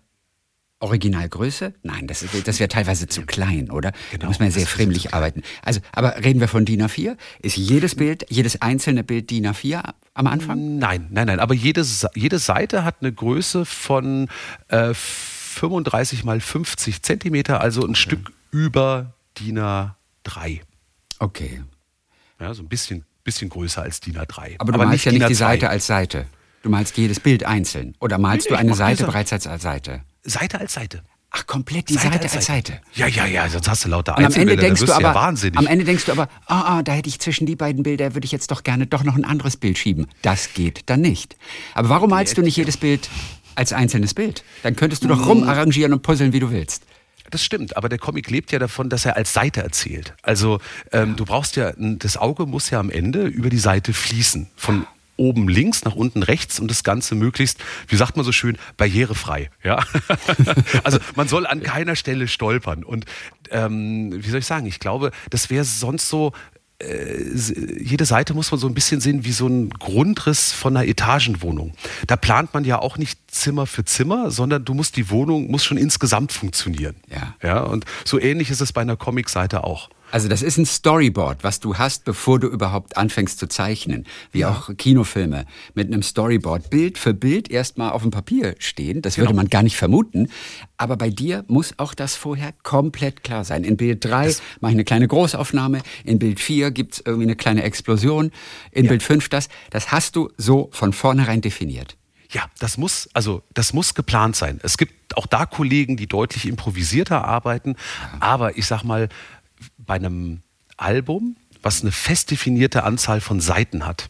Speaker 2: Originalgröße? Nein, das, das wäre teilweise zu klein, oder? da
Speaker 1: Genau,
Speaker 2: muss man ja sehr fremdlich arbeiten. Also, aber reden wir von DIN A4? Ist jedes Bild, jedes einzelne Bild DIN A4 am Anfang?
Speaker 1: Nein, nein, nein. Aber jede, jede Seite hat eine Größe von äh, 35 mal 50 Zentimeter, also ein Stück über DIN A3.
Speaker 2: Okay.
Speaker 1: Ja, so ein bisschen, bisschen größer als DIN A3.
Speaker 2: Aber du malst ja
Speaker 1: DIN
Speaker 2: nicht die
Speaker 1: A2.
Speaker 2: Seite als Seite. Du malst jedes Bild einzeln. Oder malst
Speaker 1: Nee,
Speaker 2: du eine Seite
Speaker 1: diese-
Speaker 2: bereits als Seite?
Speaker 1: Seite als Seite.
Speaker 2: Ach, komplett die Seite, als Seite.
Speaker 1: Ja, ja, ja, sonst hast du lauter
Speaker 2: Und am Ende denkst du aber,
Speaker 1: ja wahnsinnig.
Speaker 2: am Ende denkst du aber, ah, ah, da hätte ich zwischen die beiden Bilder, würde ich jetzt doch gerne doch noch ein anderes Bild schieben. Das geht dann nicht. Aber warum malst du nicht jedes Bild als einzelnes Bild? Dann könntest du doch rumarrangieren und puzzeln, wie du willst.
Speaker 1: Das stimmt, aber der Comic lebt ja davon, dass er als Seite erzählt. Also ähm, du brauchst ja, das Auge muss ja am Ende über die Seite fließen. Von oben links nach unten rechts und das Ganze möglichst, wie sagt man so schön, barrierefrei. Ja? also man soll an keiner Stelle stolpern. Und ähm, wie soll ich sagen, ich glaube, das wäre sonst so, äh, jede Seite muss man so ein bisschen sehen wie so ein Grundriss von einer Etagenwohnung. Da plant man ja auch nicht Zimmer für Zimmer, sondern du musst die Wohnung muss schon insgesamt funktionieren.
Speaker 2: Ja.
Speaker 1: Ja, und so ähnlich ist es bei einer Comicseite auch.
Speaker 2: Also das ist ein Storyboard, was du hast, bevor du überhaupt anfängst zu zeichnen. Wie auch Kinofilme mit einem Storyboard. Bild für Bild erstmal auf dem Papier stehen. Das
Speaker 1: Genau.
Speaker 2: würde man gar nicht vermuten. Aber bei dir muss auch das vorher komplett klar sein. In Bild 3 mache ich eine kleine Großaufnahme. In Bild 4 gibt es irgendwie eine kleine Explosion. In Bild 5 das. Das hast du so von vornherein definiert.
Speaker 1: Ja, das muss, also das muss geplant sein. Es gibt auch da Kollegen, die deutlich improvisierter arbeiten, aber ich sag mal, bei einem Album, was eine fest definierte Anzahl von Seiten hat,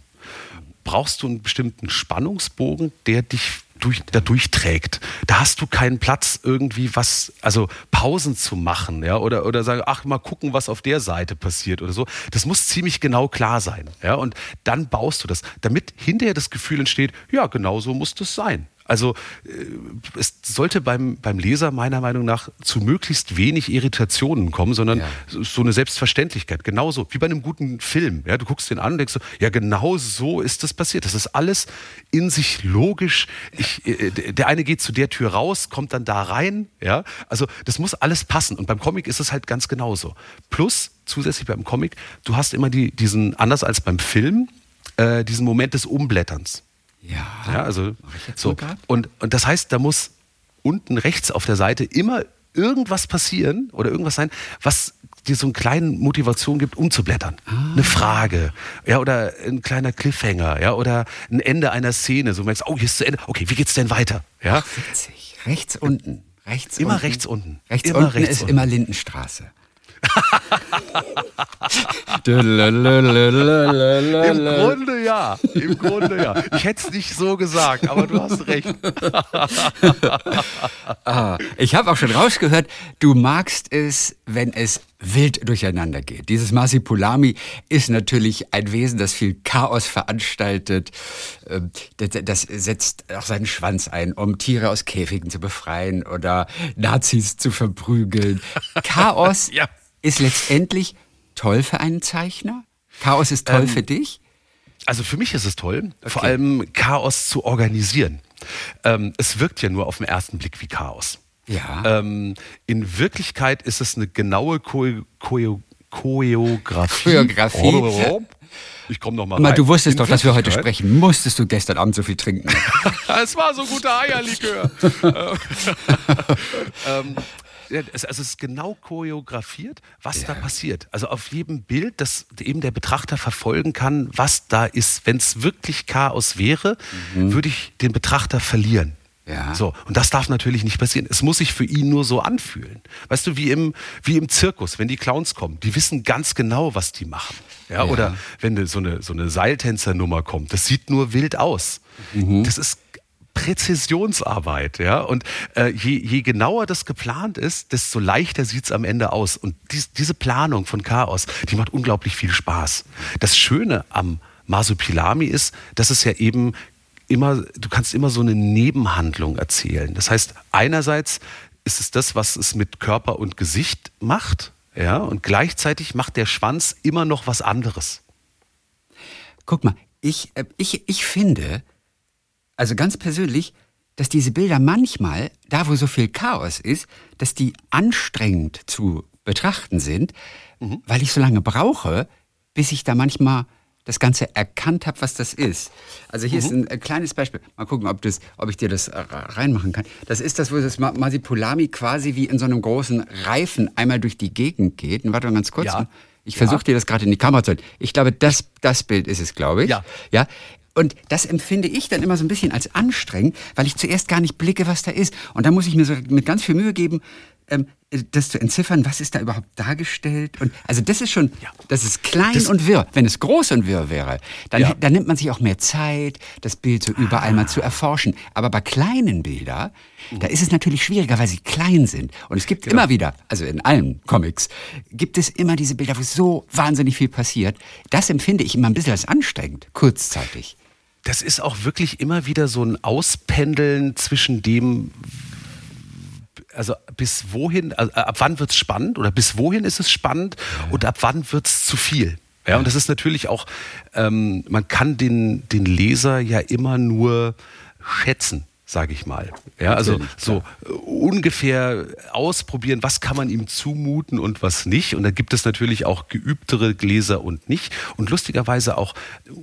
Speaker 1: brauchst du einen bestimmten Spannungsbogen, der dich durch, da durchträgt. Da hast du keinen Platz, irgendwie was, also Pausen zu machen, ja, oder, oder sagen, ach, mal gucken, was auf der Seite passiert oder so. Das muss ziemlich genau klar sein, ja, und dann baust du das, damit hinterher das Gefühl entsteht, ja, genau so muss das sein. Also äh, es sollte beim, beim Leser meiner Meinung nach zu möglichst wenig Irritationen kommen, sondern
Speaker 2: Ja.
Speaker 1: so- so eine Selbstverständlichkeit. Genauso wie bei einem guten Film. Ja, du guckst den an und denkst so, ja, genau so ist das passiert. Das ist alles in sich logisch. Ich, äh, der eine geht zu der Tür raus, kommt dann da rein. Ja, also das muss alles passen. Und beim Comic ist es halt ganz genauso. Plus zusätzlich beim Comic, du hast immer die, diesen anders als beim Film äh, diesen Moment des Umblätterns.
Speaker 2: Ja.
Speaker 1: Ja, also so. Und, und das heißt, da muss unten rechts auf der Seite immer irgendwas passieren oder irgendwas sein, was dir so eine kleine Motivation gibt, umzublättern.
Speaker 2: Ah.
Speaker 1: Eine Frage, ja, oder ein kleiner Cliffhanger, ja, oder ein Ende einer Szene. So merkst, oh, hier ist zu Ende. Okay, wie geht's denn weiter? Ja,
Speaker 2: Witzig. Rechts unten. Rechts
Speaker 1: Immer
Speaker 2: unten.
Speaker 1: rechts unten.
Speaker 2: Rechts
Speaker 1: Immer
Speaker 2: unten
Speaker 1: rechts
Speaker 2: ist
Speaker 1: unten.
Speaker 2: immer Lindenstraße.
Speaker 1: Im Grunde ja. Im Grunde ja. Ich hätte es nicht so gesagt, aber du hast recht.
Speaker 2: Ah, ich habe auch schon rausgehört, du magst es, wenn es wild durcheinander geht. Dieses Masipulami ist natürlich ein Wesen, das viel Chaos veranstaltet. Ähm, Das, das setzt auch seinen Schwanz ein, um Tiere aus Käfigen zu befreien oder Nazis zu verprügeln. Chaos
Speaker 1: Ja.
Speaker 2: Ist letztendlich toll für einen Zeichner? Chaos ist toll für dich?
Speaker 1: also für mich ist es toll, okay. vor allem Chaos zu organisieren. Ähm, es wirkt ja nur auf den ersten Blick wie Chaos.
Speaker 2: Ja.
Speaker 1: Ähm, in Wirklichkeit ist es eine genaue Choreo Choreo Choreografie.
Speaker 2: Choreografie.
Speaker 1: Ich komme noch mal
Speaker 2: Aber
Speaker 1: rein.
Speaker 2: du wusstest
Speaker 1: In
Speaker 2: doch, dass wir heute sprechen. Musstest du gestern Abend so viel trinken?
Speaker 1: es war so guter Eierlikör. ähm, es, also es ist genau choreografiert, was da passiert. Also auf jedem Bild, dass eben der Betrachter verfolgen kann, was da ist. Wenn es wirklich Chaos wäre, würde ich den Betrachter verlieren.
Speaker 2: Ja.
Speaker 1: So, und das darf natürlich nicht passieren. Es muss sich für ihn nur so anfühlen. Weißt du, wie im, wie im Zirkus, wenn die Clowns kommen, die wissen ganz genau, was die machen. Ja,
Speaker 2: Ja.
Speaker 1: Oder wenn so eine, so eine Seiltänzernummer kommt, das sieht nur wild aus. Das ist Präzisionsarbeit, ja. Und äh, je, je genauer das geplant ist, desto leichter sieht es am Ende aus. Und dies, diese Planung von Chaos, die macht unglaublich viel Spaß. Das Schöne am Masupilami ist, dass es ja eben immer, du kannst immer so eine Nebenhandlung erzählen. Das heißt, einerseits ist es das, was es mit Körper und Gesicht macht, ja, und gleichzeitig macht der Schwanz immer noch was anderes.
Speaker 2: Guck mal, ich, äh, ich, ich finde, also ganz persönlich, dass diese Bilder manchmal, da wo so viel Chaos ist, dass die anstrengend zu betrachten sind, weil ich so lange brauche, bis ich da manchmal das Ganze erkannt habe, was das ist. Also hier ist ein äh, kleines Beispiel. Mal gucken, ob, das, ob ich dir das äh, reinmachen kann. Das ist das, wo das Ma- Masipulami quasi wie in so einem großen Reifen einmal durch die Gegend geht. Und warte mal ganz kurz.
Speaker 1: Ja.
Speaker 2: Ich versuche dir das gerade in die Kamera zu halten. Ich glaube, das, das Bild ist es, glaube ich.
Speaker 1: Ja.
Speaker 2: ja. Und das empfinde ich dann immer so ein bisschen als anstrengend, weil ich zuerst gar nicht blicke, was da ist. Und dann muss ich mir so mit ganz viel Mühe geben, ähm, das zu entziffern, was ist da überhaupt dargestellt. Und also das ist schon, das ist klein
Speaker 1: Das-
Speaker 2: und wirr. Wenn es groß und wirr wäre, dann,
Speaker 1: Ja.
Speaker 2: dann nimmt man sich auch mehr Zeit, das Bild so überall mal zu erforschen. Aber bei kleinen Bildern, da ist es natürlich schwieriger, weil sie klein sind. Und es gibt immer wieder, also in allen Comics, gibt es immer diese Bilder, wo so wahnsinnig viel passiert. Das empfinde ich immer ein bisschen als anstrengend, kurzzeitig.
Speaker 1: Das ist auch wirklich immer wieder so ein Auspendeln zwischen dem, also bis wohin, also ab wann wird es spannend oder bis wohin ist es spannend und ab wann wird es zu viel. Ja, und das ist natürlich auch, ähm, man kann den, den Leser ja immer nur schätzen, sage ich mal. Ja, also so äh, ungefähr ausprobieren, was kann man ihm zumuten und was nicht. Und da gibt es natürlich auch geübtere Leser und nicht. Und lustigerweise auch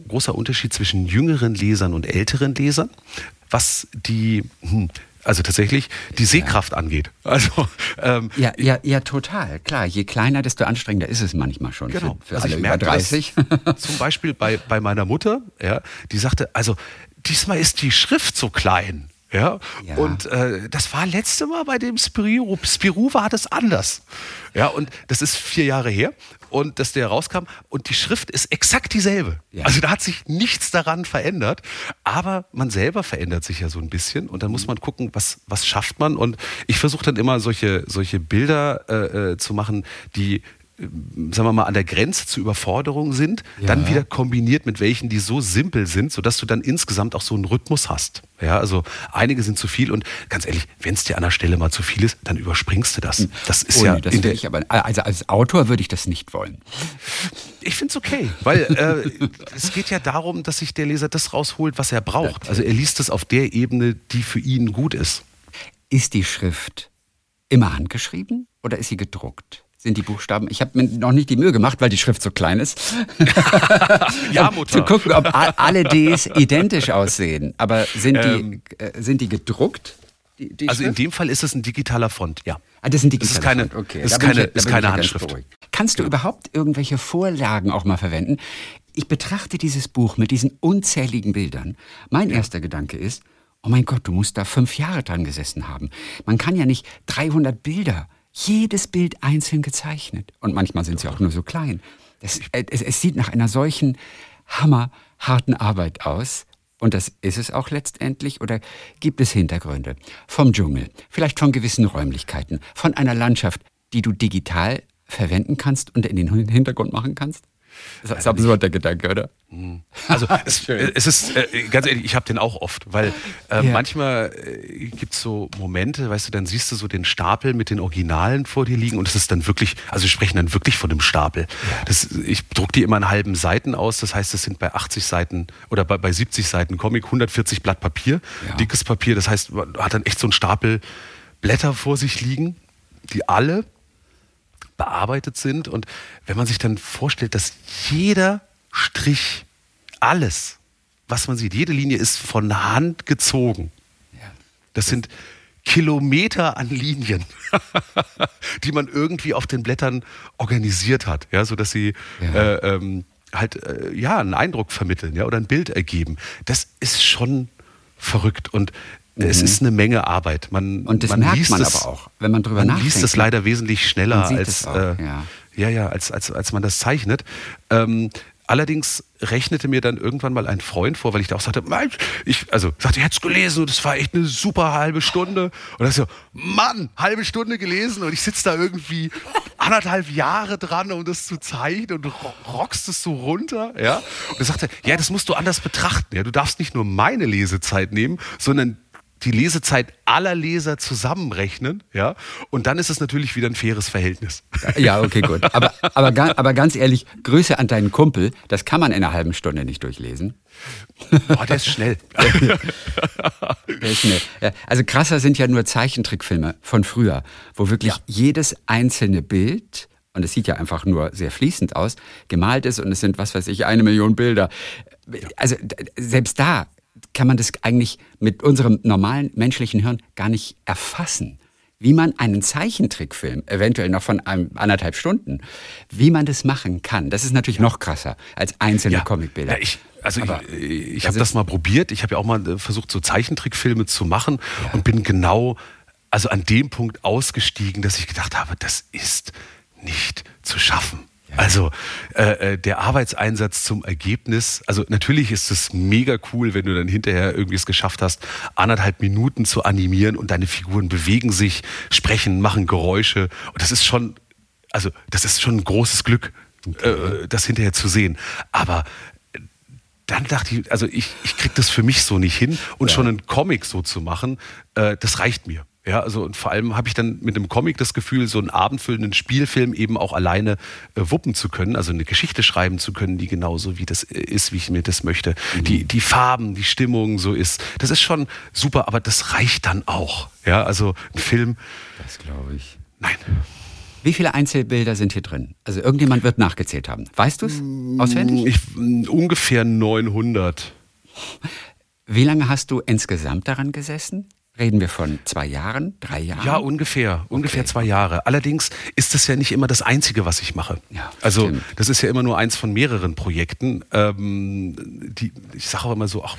Speaker 1: großer Unterschied zwischen jüngeren Lesern und älteren Lesern, was die, hm, also tatsächlich die Sehkraft angeht. Also ähm,
Speaker 2: Ja, ja, ja, total. Klar, je kleiner, desto anstrengender ist es manchmal schon
Speaker 1: Genau.
Speaker 2: für, für
Speaker 1: Also
Speaker 2: alle
Speaker 1: ich merke
Speaker 2: 30.
Speaker 1: Das zum Beispiel bei, bei meiner Mutter, ja, die sagte, also diesmal ist die Schrift so klein. Ja,
Speaker 2: Ja.
Speaker 1: und äh, das war letzte Mal bei dem Spirou. Spirou war das anders. Ja, und das ist vier Jahre her und dass der rauskam und die Schrift ist exakt dieselbe.
Speaker 2: Ja.
Speaker 1: Also da hat sich nichts daran verändert, aber man selber verändert sich ja so ein bisschen und dann muss man gucken, was, was schafft man und ich versuche dann immer solche, solche Bilder äh, äh, zu machen, die sagen wir mal, an der Grenze zur Überforderung sind, dann wieder kombiniert mit welchen, die so simpel sind, sodass du dann insgesamt auch so einen Rhythmus hast. Ja, also einige sind zu viel und ganz ehrlich, wenn es dir an der Stelle mal zu viel ist, dann überspringst du das. Das ist
Speaker 2: Ui,
Speaker 1: ja
Speaker 2: Oh das ich aber, also als Autor würde ich das nicht wollen.
Speaker 1: ich finde es okay, weil äh, es geht ja darum, dass sich der Leser das rausholt, was er braucht. Also er liest es auf der Ebene, die für ihn gut ist.
Speaker 2: Ist die Schrift immer handgeschrieben oder ist sie gedruckt? Sind die Buchstaben? Ich habe mir noch nicht die Mühe gemacht, weil die Schrift so klein ist.
Speaker 1: Ja, Mutter.
Speaker 2: Zu gucken, ob alle Ds identisch aussehen. Aber sind die, äh, sind die gedruckt? Die, die
Speaker 1: Also in
Speaker 2: Schrift?
Speaker 1: dem Fall ist es ein digitaler Font, ja.
Speaker 2: Ah, das sind
Speaker 1: Das
Speaker 2: digitale
Speaker 1: ist keine-
Speaker 2: Font. okay.
Speaker 1: das ist keine-
Speaker 2: ich,
Speaker 1: ist keine
Speaker 2: ja
Speaker 1: Handschrift.
Speaker 2: Kannst du überhaupt irgendwelche Vorlagen auch mal verwenden? Ich betrachte dieses Buch mit diesen unzähligen Bildern. Mein erster Gedanke ist, oh mein Gott, du musst da fünf Jahre dran gesessen haben. Man kann ja nicht 300 Bilder, jedes Bild einzeln gezeichnet. Und manchmal sind sie auch nur so klein. Das, äh, es, es sieht nach einer solchen hammerharten Arbeit aus. Und das ist es auch letztendlich? Oder gibt es Hintergründe? Vom Dschungel, vielleicht von gewissen Räumlichkeiten, von einer Landschaft, die du digital verwenden kannst und in den Hintergrund machen kannst? Das ist absurd, der Gedanke, oder?
Speaker 1: Also es, es ist, äh, ganz ehrlich, ich habe den auch oft, weil äh,
Speaker 2: Ja.
Speaker 1: manchmal äh, gibt es so Momente, weißt du, dann siehst du so den Stapel mit den Originalen vor dir liegen und es ist dann wirklich, also wir sprechen dann wirklich von einem Stapel. Das, ich druck die immer in halben Seiten aus, das heißt, es sind bei 80 Seiten oder bei, bei 70 Seiten Comic 140 Blatt Papier,
Speaker 2: Ja.
Speaker 1: dickes Papier, das heißt, man hat dann echt so einen Stapel Blätter vor sich liegen, die alle bearbeitet sind. Und wenn man sich dann vorstellt, dass jeder Strich, alles, was man sieht, jede Linie ist von Hand gezogen. Das sind Kilometer an Linien, die man irgendwie auf den Blättern organisiert hat, ja, sodass sie
Speaker 2: Ja.
Speaker 1: äh, ähm, halt äh, ja einen Eindruck vermitteln, ja, oder ein Bild ergeben. Das ist schon verrückt und es ist eine Menge Arbeit. Man,
Speaker 2: Mhm. Und das
Speaker 1: man
Speaker 2: merkt
Speaker 1: liest
Speaker 2: man
Speaker 1: es,
Speaker 2: aber auch, wenn man drüber
Speaker 1: man
Speaker 2: nachdenkt.
Speaker 1: liest es leider wesentlich schneller
Speaker 2: Man
Speaker 1: als
Speaker 2: auch,
Speaker 1: äh,
Speaker 2: ja.
Speaker 1: ja, ja, als, als, als man das zeichnet. Ähm, allerdings rechnete mir dann irgendwann mal ein Freund vor, weil ich da auch sagte, ich, also sagte, ich hätte es gelesen und es war echt eine super halbe Stunde. Und er so, Mann, halbe Stunde gelesen und ich sitze da irgendwie anderthalb Jahre dran, um das zu zeichnen und ro- rockst es so runter, ja. Und er sagte, ja, das musst du anders betrachten, ja. Du darfst nicht nur meine Lesezeit nehmen, sondern die Lesezeit aller Leser zusammenrechnen, ja, und dann ist es natürlich wieder ein faires Verhältnis.
Speaker 2: Ja, okay, gut. Aber, aber, aber ganz ehrlich, Grüße an deinen Kumpel, das kann man in einer halben Stunde nicht durchlesen.
Speaker 1: Oh, der ist schnell.
Speaker 2: Der ist schnell. Ja, also krasser sind ja nur Zeichentrickfilme von früher, wo wirklich jedes einzelne Bild, und es sieht ja einfach nur sehr fließend aus, gemalt ist und es sind, was weiß ich, eine Million Bilder. Also selbst da kann man das eigentlich mit unserem normalen menschlichen Hirn gar nicht erfassen. Wie man einen Zeichentrickfilm, eventuell noch von einem, anderthalb Stunden, wie man das machen kann, das ist natürlich noch krasser als einzelne Comicbilder.
Speaker 1: Ja, ich, also
Speaker 2: Aber
Speaker 1: ich, ich
Speaker 2: das
Speaker 1: habe das mal probiert. Ich habe ja auch mal äh, versucht, so Zeichentrickfilme zu machen und bin genau also an dem Punkt ausgestiegen, dass ich gedacht habe, das ist nicht zu schaffen. Also äh, äh, der Arbeitseinsatz zum Ergebnis, also natürlich ist es mega cool, wenn du dann hinterher irgendwie es geschafft hast, anderthalb Minuten zu animieren und deine Figuren bewegen sich, sprechen, machen Geräusche. Und das ist schon, also das ist schon ein großes Glück, äh, das hinterher zu sehen. Aber dann dachte ich, also ich, ich krieg das für mich so nicht hin und schon einen Comic so zu machen, äh, das reicht mir. Ja, also und vor allem habe ich dann mit einem Comic das Gefühl, so einen abendfüllenden Spielfilm eben auch alleine äh, wuppen zu können, also eine Geschichte schreiben zu können, die genauso wie das äh, ist, wie ich mir das möchte. Die, die Farben, die Stimmung so ist. Das ist schon super, aber das reicht dann auch. Ja, also ein Film,
Speaker 2: Das glaube ich.
Speaker 1: nein.
Speaker 2: Wie viele Einzelbilder sind hier drin? Also irgendjemand wird nachgezählt haben. Weißt du es auswendig?
Speaker 1: Ich, m, ungefähr 900.
Speaker 2: Wie lange hast du insgesamt daran gesessen? Reden wir von zwei Jahren, drei Jahren?
Speaker 1: Ja, ungefähr, ungefähr zwei Jahre. Allerdings ist das ja nicht immer das Einzige, was ich mache.
Speaker 2: Ja,
Speaker 1: also
Speaker 2: stimmt.
Speaker 1: das ist ja immer nur eins von mehreren Projekten. Ähm, die, ich sage auch immer so, ach,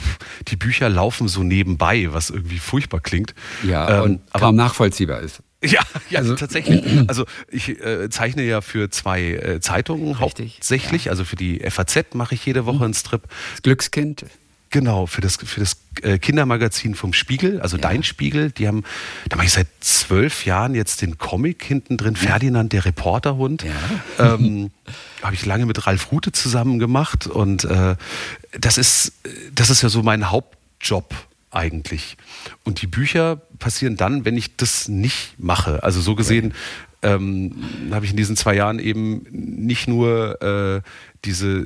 Speaker 1: die Bücher laufen so nebenbei, was irgendwie furchtbar klingt.
Speaker 2: ja
Speaker 1: Ähm,
Speaker 2: und
Speaker 1: aber
Speaker 2: kaum nachvollziehbar ist.
Speaker 1: ja, ja
Speaker 2: Also-
Speaker 1: tatsächlich. Also ich äh, zeichne ja für zwei äh, Zeitungen
Speaker 2: Richtig,
Speaker 1: hauptsächlich. Also für die FAZ mache ich jede Woche einen Strip.
Speaker 2: Das Glückskind.
Speaker 1: Genau, für das, für das äh, Kindermagazin vom Spiegel, also Dein Spiegel, die haben, da mache ich seit zwölf Jahren jetzt den Comic hinten drin, Ferdinand, der Reporterhund.
Speaker 2: Ja.
Speaker 1: Ähm, Habe ich lange mit Ralf Rute zusammen gemacht und äh, das ist, das ist ja so mein Hauptjob eigentlich. Und die Bücher passieren dann, wenn ich das nicht mache. Also so gesehen ähm, habe ich in diesen zwei Jahren eben nicht nur äh, diese, äh,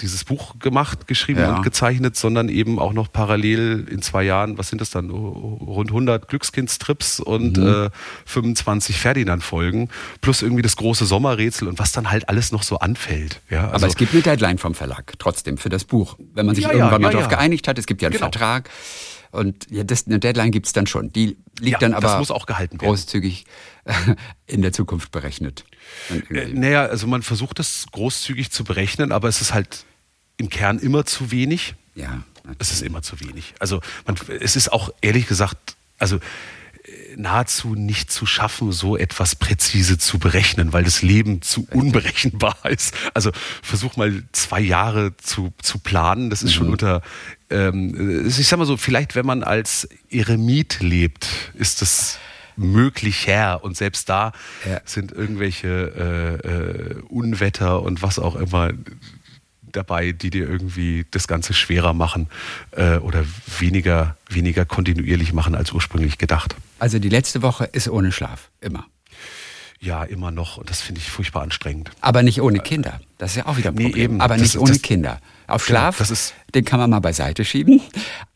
Speaker 1: dieses Buch gemacht, geschrieben
Speaker 2: Ja.
Speaker 1: und gezeichnet, sondern eben auch noch parallel in zwei Jahren, was sind das dann, Oh, rund 100 Glückskind-Strips und
Speaker 2: Mhm.
Speaker 1: äh, 25 Ferdinand-Folgen, plus irgendwie das große Sommerrätsel und was dann halt alles noch so anfällt. Ja, also,
Speaker 2: Aber es gibt eine Deadline vom Verlag, trotzdem für das Buch. Wenn man sich
Speaker 1: Ja, ja,
Speaker 2: irgendwann mal
Speaker 1: ja,
Speaker 2: darauf
Speaker 1: ja.
Speaker 2: geeinigt hat, es gibt ja einen
Speaker 1: Genau.
Speaker 2: Vertrag. Und ja, das, eine Deadline gibt es dann schon. Die liegt
Speaker 1: Ja,
Speaker 2: dann aber
Speaker 1: muss auch gehalten werden.
Speaker 2: großzügig in der Zukunft berechnet.
Speaker 1: Äh, naja, also man versucht das großzügig zu berechnen, aber es ist halt im Kern immer zu wenig.
Speaker 2: ja,
Speaker 1: Es ist immer zu wenig. Also man, es ist auch ehrlich gesagt, also äh, nahezu nicht zu schaffen, so etwas präzise zu berechnen, weil das Leben zu unberechenbar ist. Also versuch mal zwei Jahre zu, zu planen, das ist schon unter, ähm, ich sag mal so, vielleicht wenn man als Eremit lebt, ist das möglicher. Und selbst da
Speaker 2: Ja.
Speaker 1: sind irgendwelche äh, äh, Unwetter und was auch immer dabei, die dir irgendwie das Ganze schwerer machen äh, oder weniger, weniger kontinuierlich machen als ursprünglich gedacht.
Speaker 2: Also die letzte Woche ist ohne Schlaf, immer.
Speaker 1: Ja, immer noch. Und das finde ich furchtbar anstrengend.
Speaker 2: Aber nicht ohne Kinder. Das ist ja auch wieder ein
Speaker 1: Nee,
Speaker 2: Problem.
Speaker 1: eben.
Speaker 2: Aber
Speaker 1: Das-
Speaker 2: nicht ohne
Speaker 1: das-
Speaker 2: Kinder. Auf
Speaker 1: Genau,
Speaker 2: Schlaf,
Speaker 1: das ist-
Speaker 2: den kann man mal beiseite schieben,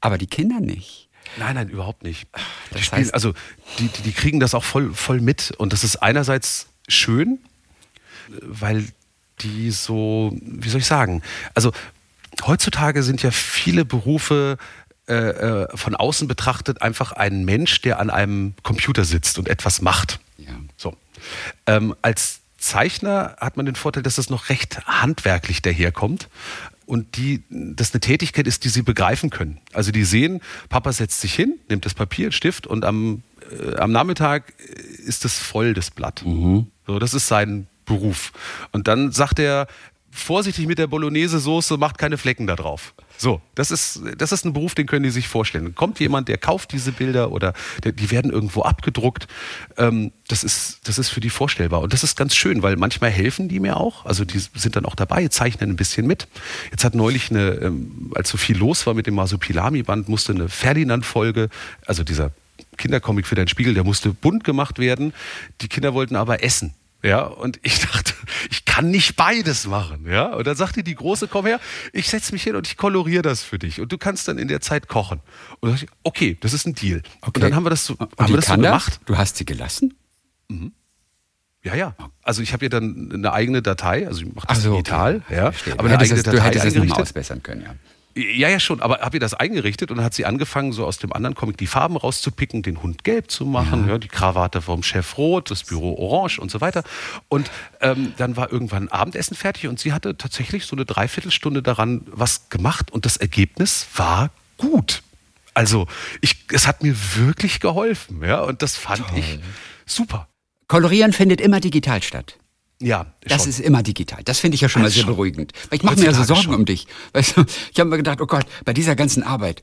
Speaker 2: aber die Kinder nicht.
Speaker 1: Nein, nein, überhaupt nicht.
Speaker 2: Das
Speaker 1: Die spielen,
Speaker 2: heißt-
Speaker 1: also die, die, die kriegen das auch voll, voll mit. Und das ist einerseits schön, weil die so, wie soll ich sagen, also heutzutage sind ja viele Berufe äh, äh, von außen betrachtet einfach ein Mensch, der an einem Computer sitzt und etwas macht.
Speaker 2: Ja.
Speaker 1: So. Ähm, als Zeichner hat man den Vorteil, dass es noch recht handwerklich daherkommt und die, das eine Tätigkeit ist, die sie begreifen können. Also die sehen, Papa setzt sich hin, nimmt das Papier, Stift und am, äh, am Nachmittag ist es voll, das Blatt. So, das ist sein Beruf. Und dann sagt er, vorsichtig mit der Bolognese-Soße, macht keine Flecken da drauf. So, das ist, das ist ein Beruf, den können die sich vorstellen. Kommt jemand, der kauft diese Bilder oder der, die werden irgendwo abgedruckt. Ähm, das, ist, das ist für die vorstellbar. Und das ist ganz schön, weil manchmal helfen die mir auch. Also die sind dann auch dabei, zeichnen ein bisschen mit. Jetzt hat neulich eine, ähm, als so viel los war mit dem Masupilami-Band, musste eine Ferdinand-Folge, also dieser Kindercomic für deinen Spiegel, der musste bunt gemacht werden. Die Kinder wollten aber essen. Ja, und ich dachte, ich kann nicht beides machen. Ja, und dann sagte die Große, komm her, ich setze mich hin und ich koloriere das für dich. Und du kannst dann in der Zeit kochen. Und dachte ich, okay, das ist ein Deal. Und dann haben wir das so, haben wir das so gemacht.
Speaker 2: das? Du hast sie gelassen?
Speaker 1: Ja, ja. Also ich habe ihr dann eine eigene Datei, also ich mache das
Speaker 2: so,
Speaker 1: digital,
Speaker 2: okay.
Speaker 1: ja, aber
Speaker 2: du
Speaker 1: eine
Speaker 2: hättest
Speaker 1: eigene
Speaker 2: du
Speaker 1: Datei
Speaker 2: hättest es nochmal
Speaker 1: eingerichtet.
Speaker 2: ausbessern können, ja.
Speaker 1: Ja, ja, schon, aber habe ihr das eingerichtet und dann hat sie angefangen, so aus dem anderen Comic die Farben rauszupicken, den Hund gelb zu machen, ja. die Krawatte vom Chef rot, das Büro orange und so weiter. Und ähm, dann war irgendwann Abendessen fertig und sie hatte tatsächlich so eine Dreiviertelstunde daran was gemacht und das Ergebnis war gut. Also ich, es hat mir wirklich geholfen, ja, und das fand ich super.
Speaker 2: Kolorieren findet immer digital statt.
Speaker 1: Ja,
Speaker 2: Das
Speaker 1: schon.
Speaker 2: ist immer digital. Das finde ich ja schon mal sehr
Speaker 1: schon.
Speaker 2: beruhigend. Weil ich mache mir ja so Sorgen
Speaker 1: schon.
Speaker 2: um dich. Weißt du, ich habe mir gedacht, oh Gott, bei dieser ganzen Arbeit,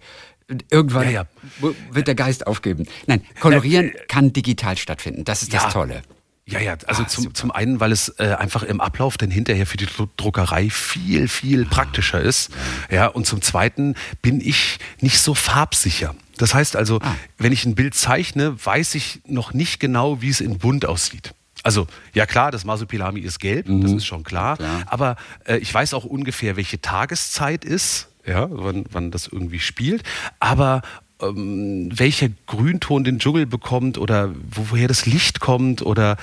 Speaker 2: irgendwann
Speaker 1: Ja, ja.
Speaker 2: wird der Geist aufgeben. Nein, Kolorieren kann digital stattfinden. Das ist das
Speaker 1: Ja.
Speaker 2: Tolle.
Speaker 1: Ja, ja, also
Speaker 2: Ah,
Speaker 1: zum,
Speaker 2: super.
Speaker 1: zum einen, weil es äh, einfach im Ablauf dann hinterher für die Dru- Druckerei viel, viel praktischer ist. Ja, und zum zweiten bin ich nicht so farbsicher. Das heißt also,
Speaker 2: Ah.
Speaker 1: wenn ich ein Bild zeichne, weiß ich noch nicht genau, wie es in bunt aussieht. Also, ja klar, das Masupilami ist gelb, das ist schon klar.
Speaker 2: Mhm. Klar.
Speaker 1: Aber äh, ich weiß auch ungefähr, welche Tageszeit ist, ja, wann, wann das irgendwie spielt. Aber ähm, welcher Grünton den Dschungel bekommt oder wo, woher das Licht kommt oder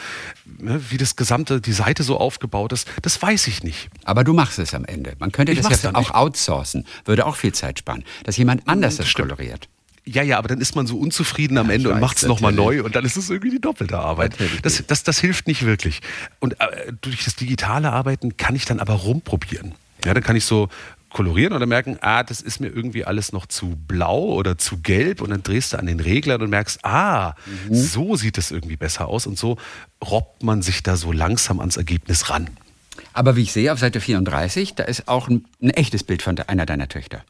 Speaker 1: ne, wie das gesamte, die Seite so aufgebaut ist, das weiß ich nicht.
Speaker 2: Aber du machst es am Ende. Man könnte
Speaker 1: Ich
Speaker 2: das ja auch outsourcen. Würde auch viel Zeit sparen. Dass jemand anders das
Speaker 1: stimmt.
Speaker 2: koloriert.
Speaker 1: Ja, ja, aber dann ist man so unzufrieden am
Speaker 2: Ja,
Speaker 1: Ende und macht es nochmal neu und dann ist es irgendwie die doppelte Arbeit. Das, das, das hilft nicht wirklich. Und äh, durch das digitale Arbeiten kann ich dann aber rumprobieren. Ja, dann kann ich so kolorieren und dann merken, ah, das ist mir irgendwie alles noch zu blau oder zu gelb und dann drehst du an den Reglern und merkst, ah,
Speaker 2: Mhm.
Speaker 1: so sieht es irgendwie besser aus und so robbt man sich da so langsam ans Ergebnis ran.
Speaker 2: Aber wie ich sehe, auf Seite 34, da ist auch ein, ein echtes Bild von einer deiner Töchter.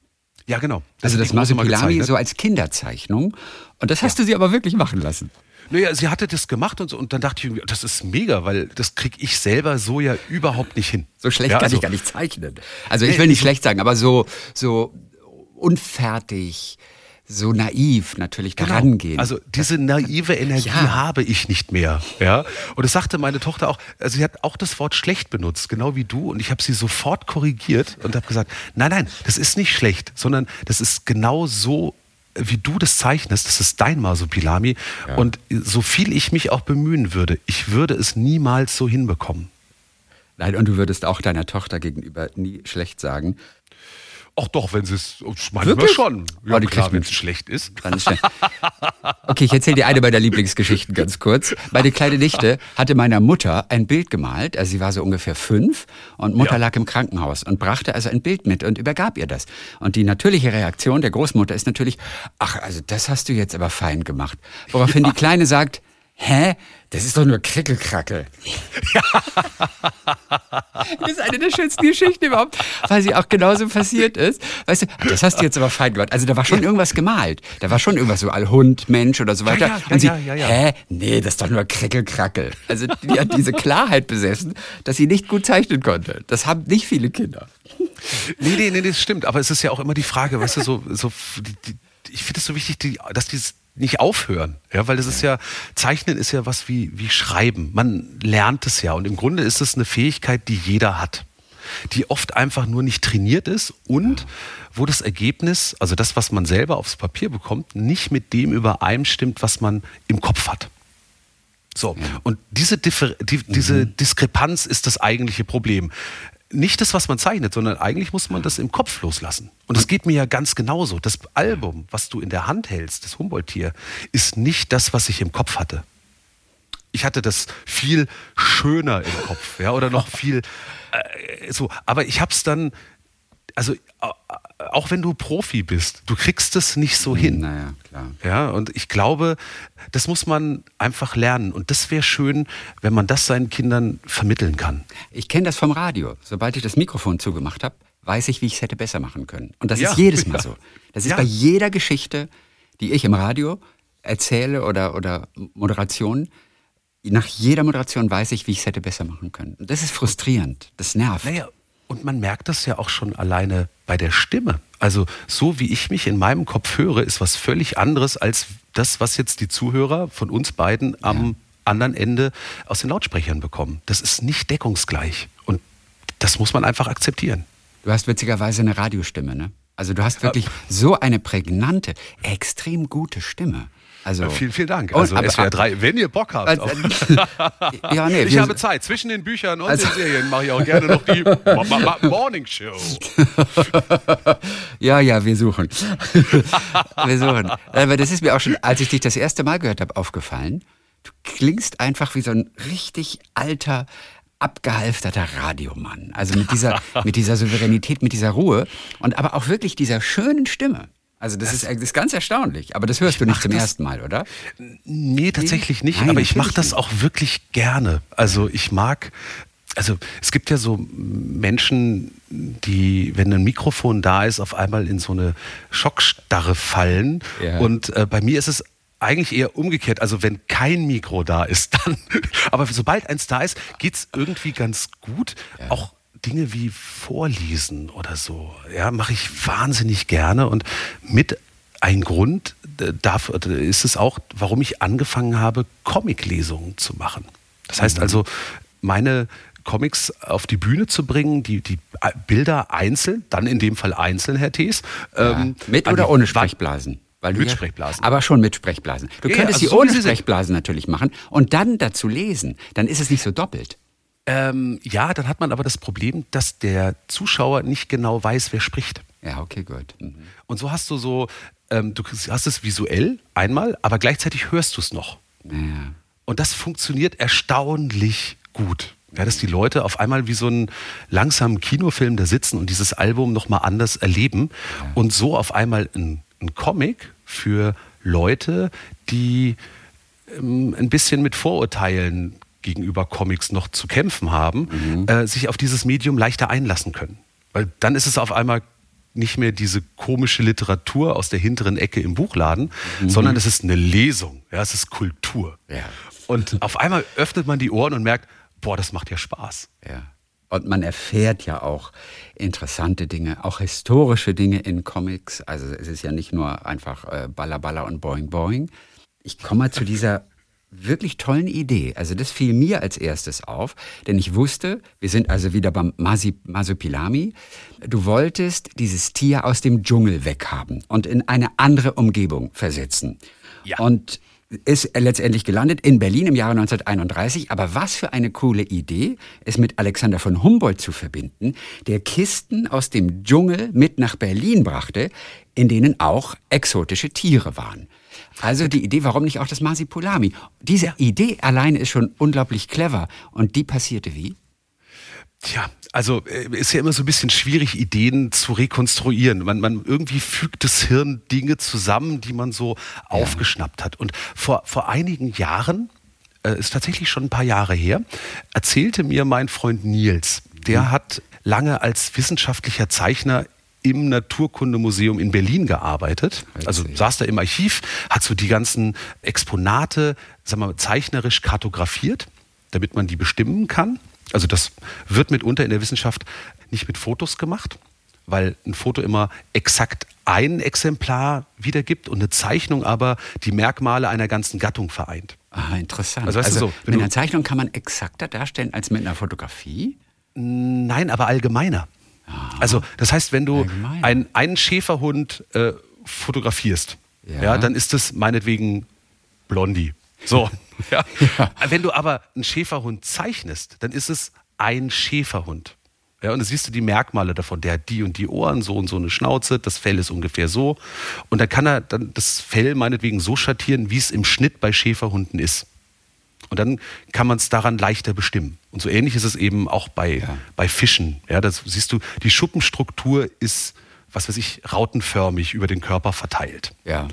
Speaker 1: Ja, genau.
Speaker 2: Also das
Speaker 1: Große mal
Speaker 2: Masupilami
Speaker 1: gezeichnet.
Speaker 2: so als Kinderzeichnung. Und das hast du sie aber wirklich machen lassen.
Speaker 1: Naja, sie hatte das gemacht und so und dann dachte ich das ist mega, weil das kriege ich selber so ja überhaupt nicht hin.
Speaker 2: So schlecht
Speaker 1: ja,
Speaker 2: kann
Speaker 1: also,
Speaker 2: ich gar nicht zeichnen. Also ich will nicht schlecht sagen, aber so, so unfertig, so naiv natürlich
Speaker 1: Genau.
Speaker 2: daran gehen.
Speaker 1: Also diese naive Energie
Speaker 2: Ja.
Speaker 1: habe ich nicht mehr. Ja? Und das sagte meine Tochter auch, also sie hat auch das Wort schlecht benutzt, genau wie du. Und ich habe sie sofort korrigiert und habe gesagt, nein, nein, das ist nicht schlecht, sondern das ist genau so, wie du das zeichnest. Das ist dein Masupilami. Und so viel ich mich auch bemühen würde, ich würde es niemals so hinbekommen.
Speaker 2: Nein, und du würdest auch deiner Tochter gegenüber nie schlecht sagen.
Speaker 1: Ach doch, wenn sie es, manchmal
Speaker 2: Wirklich?
Speaker 1: schon. Ja,
Speaker 2: Oh, die
Speaker 1: klar, wenn es schlecht ist.
Speaker 2: Okay, ich erzähle dir eine meiner Lieblingsgeschichten ganz kurz. Meine kleine Nichte hatte meiner Mutter ein Bild gemalt, also sie war so ungefähr fünf und Mutter
Speaker 1: Ja.
Speaker 2: lag im Krankenhaus und brachte also ein Bild mit und übergab ihr das. Und die natürliche Reaktion der Großmutter ist natürlich, ach, also das hast du jetzt aber fein gemacht. Woraufhin die Kleine sagt, hä? Das ist doch nur Krickelkrackel. das ist eine der schönsten Geschichten überhaupt, weil sie auch genauso passiert ist. Weißt du, das hast du jetzt aber fein gemacht. Also da war schon irgendwas gemalt. Da war schon irgendwas so Hund, Mensch oder so weiter.
Speaker 1: Ja, ja,
Speaker 2: Und sie,
Speaker 1: ja, ja, ja.
Speaker 2: hä? Nee, das ist doch nur Krickelkrackel. Also die hat diese Klarheit besessen, dass sie nicht gut zeichnen konnte. Das haben nicht viele Kinder.
Speaker 1: Nee, nee, nee, das stimmt. Aber es ist ja auch immer die Frage, weißt du, so, so die, die, ich finde es so wichtig, die, dass die nicht aufhören. Ja, weil das ist ja, Zeichnen ist ja was wie, wie Schreiben. Man lernt es ja. Und im Grunde ist es eine Fähigkeit, die jeder hat. Die oft einfach nur nicht trainiert ist und wo das Ergebnis, also das, was man selber aufs Papier bekommt, nicht mit dem übereinstimmt, was man im Kopf hat. So, und diese, Differ die, diese Diskrepanz ist das eigentliche Problem. Nicht das, was man zeichnet, sondern eigentlich muss man das im Kopf loslassen. Und das geht mir ja ganz genauso. Das Album, was du in der Hand hältst, das Humboldt-Tier, ist nicht das, was ich im Kopf hatte. Ich hatte das viel schöner im Kopf, ja, oder noch viel äh, so. Aber ich habe es dann, also auch wenn du Profi bist, du kriegst es nicht so hin.
Speaker 2: Naja, klar.
Speaker 1: Ja, und ich glaube, das muss man einfach lernen. Und das wäre schön, wenn man das seinen Kindern vermitteln kann.
Speaker 2: Ich kenne das vom Radio. Sobald ich das Mikrofon zugemacht habe, weiß ich, wie ich es hätte besser machen können. Und das
Speaker 1: Ja,
Speaker 2: ist jedes Mal
Speaker 1: ja.
Speaker 2: so. Das ist
Speaker 1: Ja.
Speaker 2: bei jeder Geschichte, die ich im Radio erzähle oder, oder Moderation. Nach jeder Moderation weiß ich, wie ich es hätte besser machen können. Und das ist frustrierend. Das nervt.
Speaker 1: Naja, und man merkt das ja auch schon alleine bei der Stimme. Also so wie ich mich in meinem Kopf höre, ist was völlig anderes als das, was jetzt die Zuhörer von uns beiden am anderen Ende aus den Lautsprechern bekommen. Das ist nicht deckungsgleich. Und das muss man einfach akzeptieren.
Speaker 2: Du hast witzigerweise eine Radiostimme, ne? Also du hast wirklich so eine prägnante, extrem gute Stimme. Also
Speaker 1: Äh, vielen, vielen Dank.
Speaker 2: Und-
Speaker 1: Also
Speaker 2: aber-
Speaker 1: SWR 3, wenn ihr Bock habt.
Speaker 2: Also, ja, nee,
Speaker 1: ich habe Zeit. Zwischen den Büchern und
Speaker 2: Also-
Speaker 1: den Serien mache ich auch gerne noch die Morning Show.
Speaker 2: Ja, ja, wir suchen. wir suchen. Aber das ist mir auch schon, als ich dich das erste Mal gehört habe, aufgefallen. Du klingst einfach wie so ein richtig alter, abgehalfterter Radiomann. Also mit dieser, mit dieser Souveränität, mit dieser Ruhe und aber auch wirklich dieser schönen Stimme. Also das, ist, das ist ganz erstaunlich. Aber das hörst du nicht zum
Speaker 1: das-
Speaker 2: ersten Mal, oder?
Speaker 1: Nee, tatsächlich nicht.
Speaker 2: Nein,
Speaker 1: aber ich mache das
Speaker 2: nicht.
Speaker 1: auch wirklich gerne. Also ich mag, also es gibt ja so Menschen, die, wenn ein Mikrofon da ist, auf einmal in so eine Schockstarre fallen.
Speaker 2: Ja.
Speaker 1: Und äh, bei mir ist es eigentlich eher umgekehrt. Also wenn kein Mikro da ist, dann. Aber sobald eins da ist, geht's irgendwie ganz gut. Auch Dinge wie Vorlesen oder so, ja, mache ich wahnsinnig gerne und mit ein Grund äh, dafür äh, ist es auch, warum ich angefangen habe, Comiclesungen zu machen. Das heißt also, meine Comics auf die Bühne zu bringen, die, die äh, Bilder einzeln, dann in dem Fall einzeln, Herr Thees. ähm,
Speaker 2: mit
Speaker 1: an
Speaker 2: oder ohne Sprechblasen? Weil
Speaker 1: Mit
Speaker 2: ja-
Speaker 1: Sprechblasen.
Speaker 2: Aber schon mit Sprechblasen. Du
Speaker 1: Ja, ja,
Speaker 2: könntest
Speaker 1: also
Speaker 2: sie
Speaker 1: so
Speaker 2: ohne. Sprechblasen natürlich machen und dann dazu lesen. Dann ist es nicht so doppelt.
Speaker 1: Ähm, ja, dann hat man aber das Problem, dass der Zuschauer nicht genau weiß, wer spricht.
Speaker 2: Ja, okay, gut. Mhm.
Speaker 1: Und so hast du so, ähm, du hast es visuell einmal, aber gleichzeitig hörst du es noch.
Speaker 2: Ja.
Speaker 1: Und das funktioniert erstaunlich gut. Ja, dass die Leute auf einmal wie so einen langsamen Kinofilm da sitzen und dieses Album nochmal anders erleben und so auf einmal ein, ein Comic für Leute, die ähm, ein bisschen mit Vorurteilen gegenüber Comics noch zu kämpfen haben, äh, sich auf dieses Medium leichter einlassen können. Weil dann ist es auf einmal nicht mehr diese komische Literatur aus der hinteren Ecke im Buchladen, sondern es ist eine Lesung, ja, es ist Kultur.
Speaker 2: Ja.
Speaker 1: Und auf einmal öffnet man die Ohren und merkt, boah, das macht ja Spaß.
Speaker 2: Ja. Und man erfährt ja auch interessante Dinge, auch historische Dinge in Comics. Also es ist ja nicht nur einfach äh, Baller, Baller und Boing, Boing. Ich komme mal zu dieser wirklich tollen Idee. Also das fiel mir als erstes auf, denn ich wusste, wir sind also wieder beim Masupilami. Du wolltest dieses Tier aus dem Dschungel weghaben und in eine andere Umgebung versetzen.
Speaker 1: Ja.
Speaker 2: Und ist letztendlich gelandet in Berlin im Jahre 1931. Aber was für eine coole Idee, es mit Alexander von Humboldt zu verbinden, der Kisten aus dem Dschungel mit nach Berlin brachte, in denen auch exotische Tiere waren. Also die Idee, warum nicht auch das Masipulami? Diese Idee alleine ist schon unglaublich clever. Und die passierte wie?
Speaker 1: Tja, also äh, ist ja immer so ein bisschen schwierig, Ideen zu rekonstruieren. Man, man irgendwie fügt das Hirn Dinge zusammen, die man so aufgeschnappt hat. Und vor, vor einigen Jahren äh, ist tatsächlich schon ein paar Jahre her, erzählte mir mein Freund Nils, der mhm. hat lange als wissenschaftlicher Zeichner im Naturkundemuseum in Berlin gearbeitet. Also saß da im Archiv, hat so die ganzen Exponate, sagen wir, zeichnerisch kartografiert, damit man die bestimmen kann. Also das wird mitunter in der Wissenschaft nicht mit Fotos gemacht, weil ein Foto immer exakt ein Exemplar wiedergibt und eine Zeichnung aber die Merkmale einer ganzen Gattung vereint.
Speaker 2: Ah, interessant. Also, weißt also du so, mit einer Zeichnung kann man exakter darstellen als mit einer Fotografie?
Speaker 1: Nein, aber allgemeiner. Also das heißt, wenn du ein, einen Schäferhund äh, fotografierst, ja. ja. dann ist es meinetwegen Blondie. So. ja. ja. Wenn du aber einen Schäferhund zeichnest, dann ist es ein Schäferhund. Ja, und da siehst du die Merkmale davon. Der hat die und die Ohren, so und so eine Schnauze, das Fell ist ungefähr so. Und dann kann er dann das Fell meinetwegen so schattieren, wie es im Schnitt bei Schäferhunden ist. Und dann kann man es daran leichter bestimmen. Und so ähnlich ist es eben auch bei, ja. bei Fischen. Ja, das siehst du, die Schuppenstruktur ist, was weiß ich, rautenförmig über den Körper verteilt.
Speaker 2: Ja.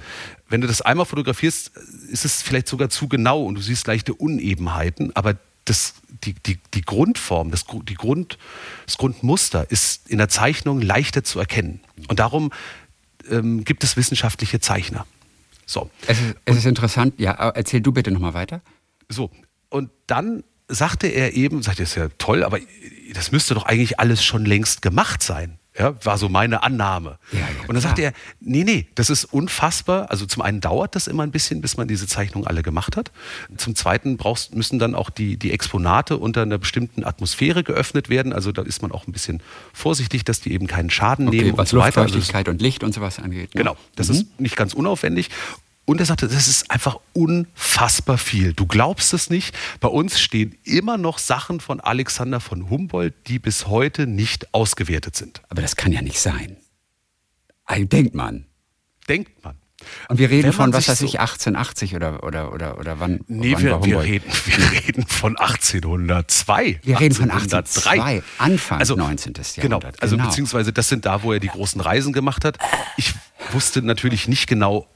Speaker 1: Wenn du das einmal fotografierst, ist es vielleicht sogar zu genau und du siehst leichte Unebenheiten, aber das, die, die, die Grundform, das, die Grund, das Grundmuster ist in der Zeichnung leichter zu erkennen. Und darum ähm, gibt es wissenschaftliche Zeichner.
Speaker 2: So. Es ist, es ist interessant, ja, erzähl du bitte nochmal weiter.
Speaker 1: So, und dann sagte er eben, sagte, das ist ja toll, aber das müsste doch eigentlich alles schon längst gemacht sein. Ja, war so meine Annahme. Ja, ja, und dann sagte er, nee, nee, das ist unfassbar. Also zum einen dauert das immer ein bisschen, bis man diese Zeichnung alle gemacht hat. Zum zweiten brauchst, müssen dann auch die, die Exponate unter einer bestimmten Atmosphäre geöffnet werden. Also da ist man auch ein bisschen vorsichtig, dass die eben keinen Schaden okay, nehmen.
Speaker 2: Was und so Luftfeuchtigkeit also, und Licht und sowas angeht.
Speaker 1: Ne? Genau, das mhm. ist nicht ganz unaufwendig. Und er sagte, das ist einfach unfassbar viel. Du glaubst es nicht. Bei uns stehen immer noch Sachen von Alexander von Humboldt, die bis heute nicht ausgewertet sind.
Speaker 2: Aber das kann ja nicht sein. Denkt man.
Speaker 1: Denkt man.
Speaker 2: Und wir reden von, was weiß ich, 1880 oder, oder, oder, oder wann?
Speaker 1: Nee,
Speaker 2: wann
Speaker 1: wir, wir, reden, wir reden von 1802.
Speaker 2: Wir reden von 1803. Anfang also, 19. Jahrhundert.
Speaker 1: Genau, also genau. beziehungsweise das sind da, wo er die großen Reisen gemacht hat. Ich wusste natürlich nicht genau,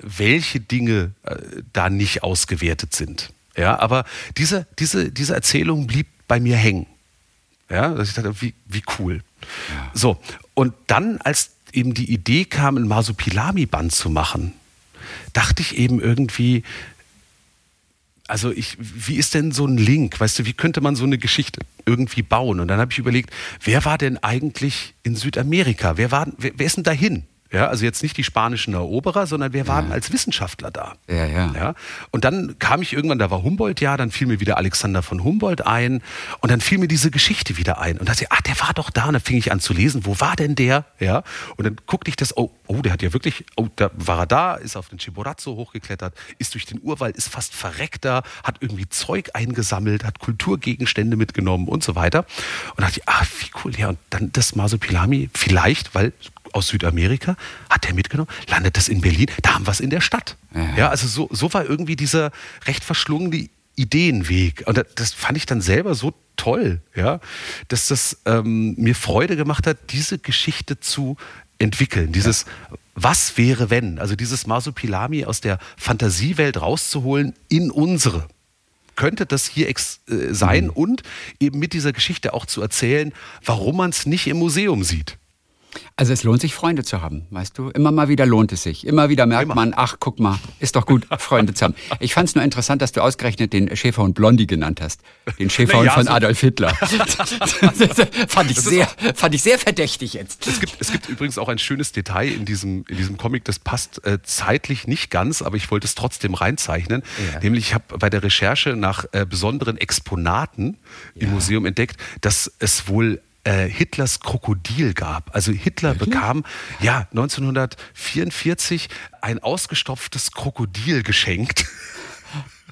Speaker 1: welche Dinge äh, da nicht ausgewertet sind. Ja, aber diese, diese, diese Erzählung blieb bei mir hängen. Ja, dass ich dachte, wie, wie cool. Ja. So, und dann, als eben die Idee kam, ein Masupilami-Band zu machen, dachte ich eben irgendwie, also ich, wie ist denn so ein Link? Weißt du, wie könnte man so eine Geschichte irgendwie bauen? Und dann habe ich überlegt, wer war denn eigentlich in Südamerika? Wer, war, wer, wer ist denn dahin? Ja, also jetzt nicht die spanischen Eroberer, sondern wir waren ja. als Wissenschaftler da.
Speaker 2: Ja, ja,
Speaker 1: ja. Und dann kam ich irgendwann, da war Humboldt ja, dann fiel mir wieder Alexander von Humboldt ein und dann fiel mir diese Geschichte wieder ein. Und da dachte ich, ach, der war doch da. Und dann fing ich an zu lesen, wo war denn der? Ja. Und dann guckte ich das, oh, oh, der hat ja wirklich, oh, da war er da, ist auf den Chimborazo hochgeklettert, ist durch den Urwald, ist fast verreckt da, hat irgendwie Zeug eingesammelt, hat Kulturgegenstände mitgenommen und so weiter. Und da dachte ich, ach, wie cool. Ja, und dann das Masopilami, vielleicht, weil aus Südamerika, hat er mitgenommen, landet das in Berlin, da haben wir es in der Stadt. Ja, ja also so, so war irgendwie dieser recht verschlungene Ideenweg. Und das fand ich dann selber so toll, ja, dass das ähm, mir Freude gemacht hat, diese Geschichte zu entwickeln. Dieses ja. Was wäre wenn? Also dieses Masupilami aus der Fantasiewelt rauszuholen in unsere könnte das hier ex äh, sein mhm. und eben mit dieser Geschichte auch zu erzählen, warum man es nicht im Museum sieht.
Speaker 2: Also es lohnt sich, Freunde zu haben, weißt du? Immer mal wieder lohnt es sich. Immer wieder merkt Immer. man, ach, guck mal, ist doch gut, Freunde zu haben. Ich fand es nur interessant, dass du ausgerechnet den Schäferhund Blondie genannt hast. Den Schäferhund ja, von so Adolf Hitler. fand, ich sehr, fand ich sehr verdächtig jetzt.
Speaker 1: Es gibt, es gibt übrigens auch ein schönes Detail in diesem, in diesem Comic, das passt äh, zeitlich nicht ganz, aber ich wollte es trotzdem reinzeichnen. Ja. Nämlich, ich habe bei der Recherche nach äh, besonderen Exponaten ja. im Museum entdeckt, dass es wohl äh, Hitlers Krokodil gab. Also Hitler Wirklich? bekam ja 1944 ein ausgestopftes Krokodil geschenkt.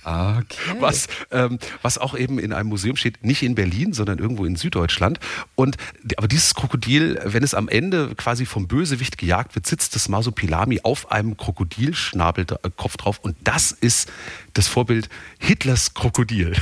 Speaker 1: Okay. Was, ähm, was auch eben in einem Museum steht, nicht in Berlin, sondern irgendwo in Süddeutschland. Und, aber dieses Krokodil, wenn es am Ende quasi vom Bösewicht gejagt wird, sitzt das Masopilami auf einem Krokodilschnabelkopf drauf. Und das ist das Vorbild Hitlers Krokodil.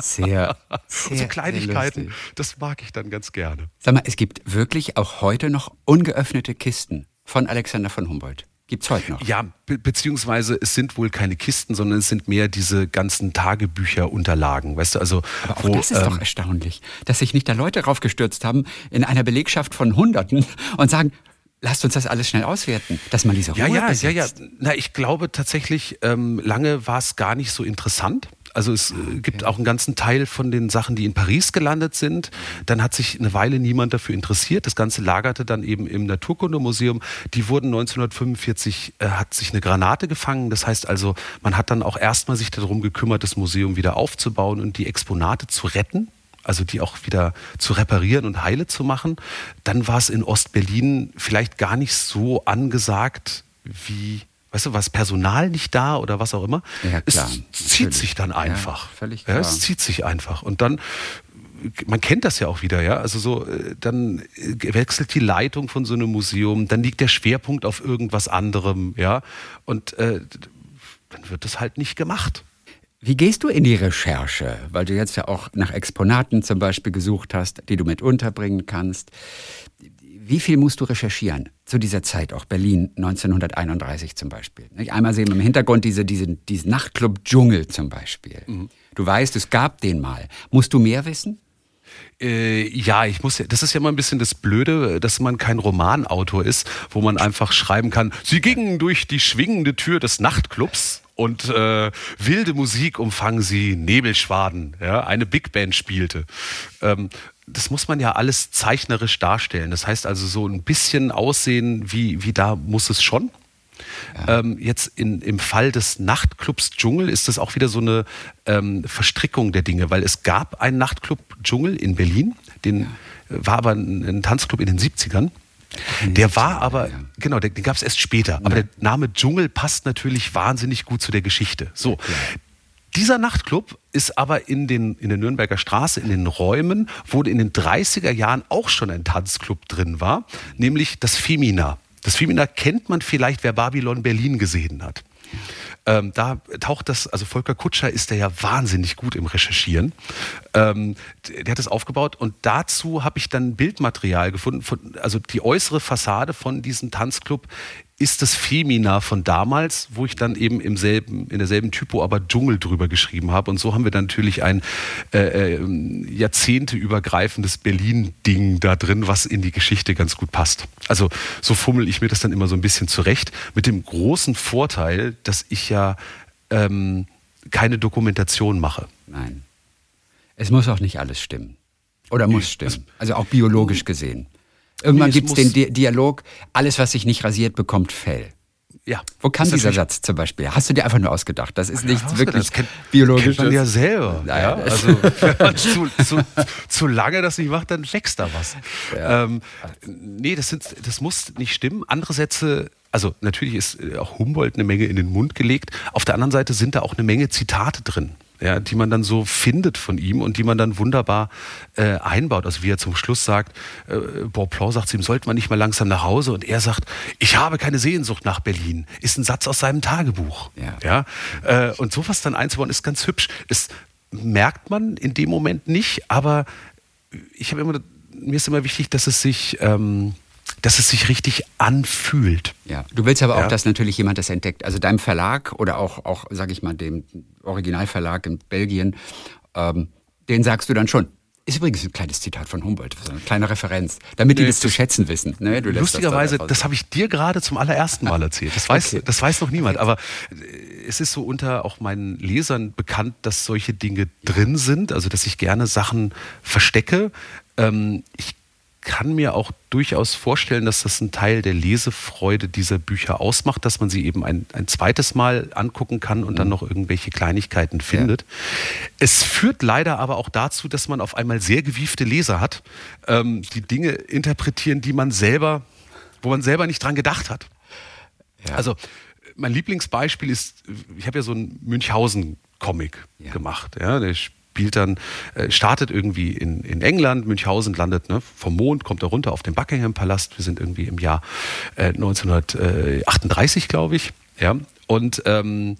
Speaker 2: Sehr,
Speaker 1: sehr So Kleinigkeiten, sehr das mag ich dann ganz gerne.
Speaker 2: Sag mal, es gibt wirklich auch heute noch ungeöffnete Kisten von Alexander von Humboldt. Gibt's heute noch?
Speaker 1: Ja, be beziehungsweise es sind wohl keine Kisten, sondern es sind mehr diese ganzen Tagebücherunterlagen, weißt du, also
Speaker 2: Aber auch wo, das ist ähm, doch erstaunlich, dass sich nicht da Leute draufgestürzt haben in einer Belegschaft von Hunderten und sagen, lasst uns das alles schnell auswerten, dass man diese Ruhe
Speaker 1: Ja, ja,
Speaker 2: besitzt.
Speaker 1: ja, ja. Na, ich glaube tatsächlich, ähm, lange war es gar nicht so interessant. Also es äh, gibt auch einen ganzen Teil von den Sachen, die in Paris gelandet sind. Dann hat sich eine Weile niemand dafür interessiert. Das Ganze lagerte dann eben im Naturkundemuseum. Die wurden 1945, äh, hat sich eine Granate gefangen. Das heißt also, man hat dann auch erstmal sich darum gekümmert, das Museum wieder aufzubauen und die Exponate zu retten also die auch wieder zu reparieren und heile zu machen. Dann war es in Ostberlin vielleicht gar nicht so angesagt wie weißt du, was Personal nicht da oder was auch immer.
Speaker 2: Ja, klar.
Speaker 1: Es zieht sich dann einfach.
Speaker 2: Ja, völlig klar.
Speaker 1: Ja, es zieht sich einfach. Und dann man kennt das ja auch wieder, ja. Also so, äh, dann äh, wechselt die Leitung von so einem Museum, dann liegt der Schwerpunkt auf irgendwas anderem, ja. Und äh, dann wird das halt nicht gemacht.
Speaker 2: Wie gehst du in die Recherche? Weil du jetzt ja auch nach Exponaten zum Beispiel gesucht hast, die du mit unterbringen kannst. Wie viel musst du recherchieren zu dieser Zeit, auch Berlin 1931 zum Beispiel? Einmal sehen wir im Hintergrund diese, diese, diesen Nachtclub Dschungel zum Beispiel. Mhm. Du weißt, es gab den mal. Musst du mehr wissen?
Speaker 1: Äh, ja, ich muss, das ist ja immer ein bisschen das Blöde, dass man kein Romanautor ist, wo man einfach schreiben kann, sie gingen durch die schwingende Tür des Nachtclubs und äh, wilde Musik umfangen sie Nebelschwaden, ja, eine Big Band spielte. Ähm, das muss man ja alles zeichnerisch darstellen. Das heißt also so ein bisschen aussehen, wie, wie da muss es schon. Ja. Ähm, jetzt in, im Fall des Nachtclubs Dschungel ist das auch wieder so eine ähm, Verstrickung der Dinge, weil es gab einen Nachtclub Dschungel in Berlin, den ja. war aber ein, ein Tanzclub in den 70ern. Der war aber, ja. genau, den, den gab es erst später. Aber der Name Dschungel passt natürlich wahnsinnig gut zu der Geschichte. So, dieser Nachtclub ist aber in, den, in der Nürnberger Straße, in den Räumen, wo in den 30er Jahren auch schon ein Tanzclub drin war, nämlich das Femina. Das Femina kennt man vielleicht, wer Babylon Berlin gesehen hat. Ähm, da taucht das, also Volker Kutscher ist der ja wahnsinnig gut im Recherchieren. Ähm, der hat es aufgebaut und dazu habe ich dann Bildmaterial gefunden, von, also die äußere Fassade von diesem Tanzclub ist das Femina von damals, wo ich dann eben im selben, in derselben Typo aber Dschungel drüber geschrieben habe. Und so haben wir dann natürlich ein äh, äh, jahrzehnteübergreifendes Berlin-Ding da drin, was in die Geschichte ganz gut passt. Also so fummel ich mir das dann immer so ein bisschen zurecht, mit dem großen Vorteil, dass ich ja ähm, keine Dokumentation mache.
Speaker 2: Nein. Es muss auch nicht alles stimmen. Oder muss stimmen. Also auch biologisch gesehen. Irgendwann nee, gibt es den Di Dialog, alles, was sich nicht rasiert, bekommt Fell. Ja. Wo kam dieser Satz zum Beispiel? Hast du dir einfach nur ausgedacht? Das ist ja, nichts wirklich
Speaker 1: kennt,
Speaker 2: biologisches.
Speaker 1: Kennt man ja selber. Ja, also wenn man zu, zu, zu, lange das nicht macht, dann wächst da was. Ja. Ähm, nee, das, sind, das muss nicht stimmen. Andere Sätze also natürlich ist auch Humboldt eine Menge in den Mund gelegt. Auf der anderen Seite sind da auch eine Menge Zitate drin ja, die man dann so findet von ihm und die man dann wunderbar äh, einbaut. Also wie er zum Schluss sagt, äh, Bonpland sagt zu ihm, sollte man nicht mal langsam nach Hause? Und er sagt, ich habe keine Sehnsucht nach Berlin. Ist ein Satz aus seinem Tagebuch. Ja. ja? Äh, und sowas dann einzubauen, ist ganz hübsch. Das merkt man in dem Moment nicht, aber ich habe immer, mir ist immer wichtig, dass es sich... Ähm, dass es sich richtig anfühlt.
Speaker 2: Ja, du willst aber auch, ja. dass natürlich jemand das entdeckt. Also deinem Verlag oder auch, auch sage ich mal, dem Originalverlag in Belgien, ähm, den sagst du dann schon. Ist übrigens ein kleines Zitat von Humboldt, so eine kleine Referenz, damit die das, das zu schätzen wissen.
Speaker 1: Ne? lustigerweise, das, das habe ich dir gerade zum allerersten Mal erzählt. Das weiß, okay. das weiß noch niemand. Aber äh, es ist so unter auch meinen Lesern bekannt, dass solche Dinge drin sind, also dass ich gerne Sachen verstecke. Ähm, ich kann mir auch durchaus vorstellen, dass das ein Teil der Lesefreude dieser Bücher ausmacht, dass man sie eben ein, ein zweites Mal angucken kann und mhm. dann noch irgendwelche Kleinigkeiten findet. Ja. Es führt leider aber auch dazu, dass man auf einmal sehr gewiefte Leser hat, ähm, die Dinge interpretieren, die man selber, wo man selber nicht dran gedacht hat. Ja. Also mein Lieblingsbeispiel ist, ich habe ja so einen Münchhausen-Comic ja. gemacht. Ja, der spielt dann, äh, startet irgendwie in, in England, Münchhausen landet ne, vom Mond, kommt er runter auf den Buckingham Palast. Wir sind irgendwie im Jahr äh, 1938, glaube ich. Ja? Und ähm,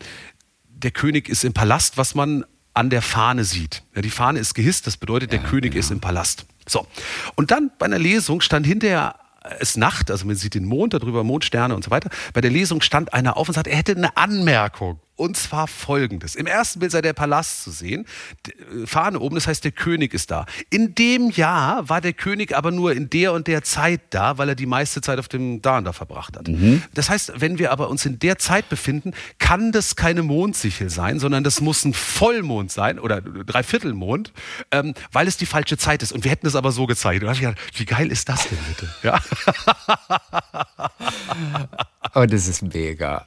Speaker 1: der König ist im Palast, was man an der Fahne sieht. Ja, die Fahne ist gehisst, das bedeutet, der ja, König genau. ist im Palast. So. Und dann bei einer Lesung stand hinterher es Nacht, also man sieht den Mond darüber, Mondsterne und so weiter. Bei der Lesung stand einer auf und sagte, er hätte eine Anmerkung. Und zwar folgendes. Im ersten Bild sei der Palast zu sehen. Äh, Fahne oben, das heißt, der König ist da. In dem Jahr war der König aber nur in der und der Zeit da, weil er die meiste Zeit auf dem Da und da verbracht hat. Mhm. Das heißt, wenn wir aber uns in der Zeit befinden, kann das keine Mondsichel sein, sondern das muss ein Vollmond sein oder Dreiviertelmond, ähm, weil es die falsche Zeit ist. Und wir hätten es aber so gezeigt. Und da ich gedacht, wie geil ist das denn bitte? Ja.
Speaker 2: oh, das ist mega.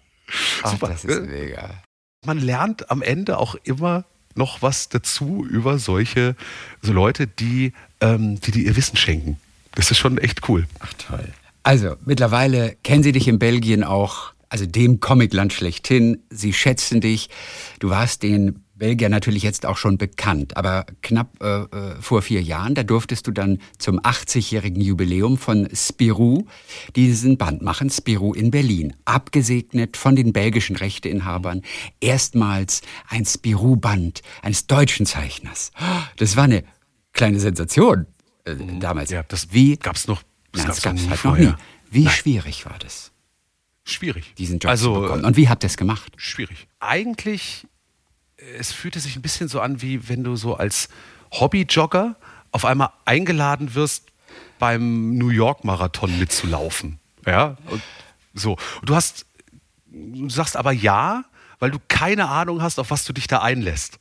Speaker 2: Ach, Super. Das ist mega.
Speaker 1: Man lernt am Ende auch immer noch was dazu über solche so Leute, die, ähm, die dir ihr Wissen schenken. Das ist schon echt cool.
Speaker 2: Ach toll. Also mittlerweile kennen sie dich in Belgien auch, also dem Comicland schlechthin. Sie schätzen dich. Du warst den Belgier natürlich jetzt auch schon bekannt, aber knapp äh, äh vor vier Jahren, da durftest du dann zum 80-jährigen Jubiläum von Spirou diesen Band machen, Spirou in Berlin, abgesegnet von den belgischen Rechteinhabern, erstmals ein Spirou-Band eines deutschen Zeichners. Das war eine kleine Sensation äh, mhm. damals.
Speaker 1: Ja, das Wie, gab's noch,
Speaker 2: das nein, gab's, das halt noch nie. Wie nein. schwierig war das?
Speaker 1: Schwierig.
Speaker 2: Diesen Job also, zu bekommen. Und wie habt ihr es gemacht?
Speaker 1: Schwierig. Eigentlich es fühlte sich ein bisschen so an, wie wenn du so als Hobbyjogger auf einmal eingeladen wirst, beim New York Marathon mitzulaufen. Ja, und so. Und du hast, du sagst aber ja, weil du keine Ahnung hast, auf was du dich da einlässt.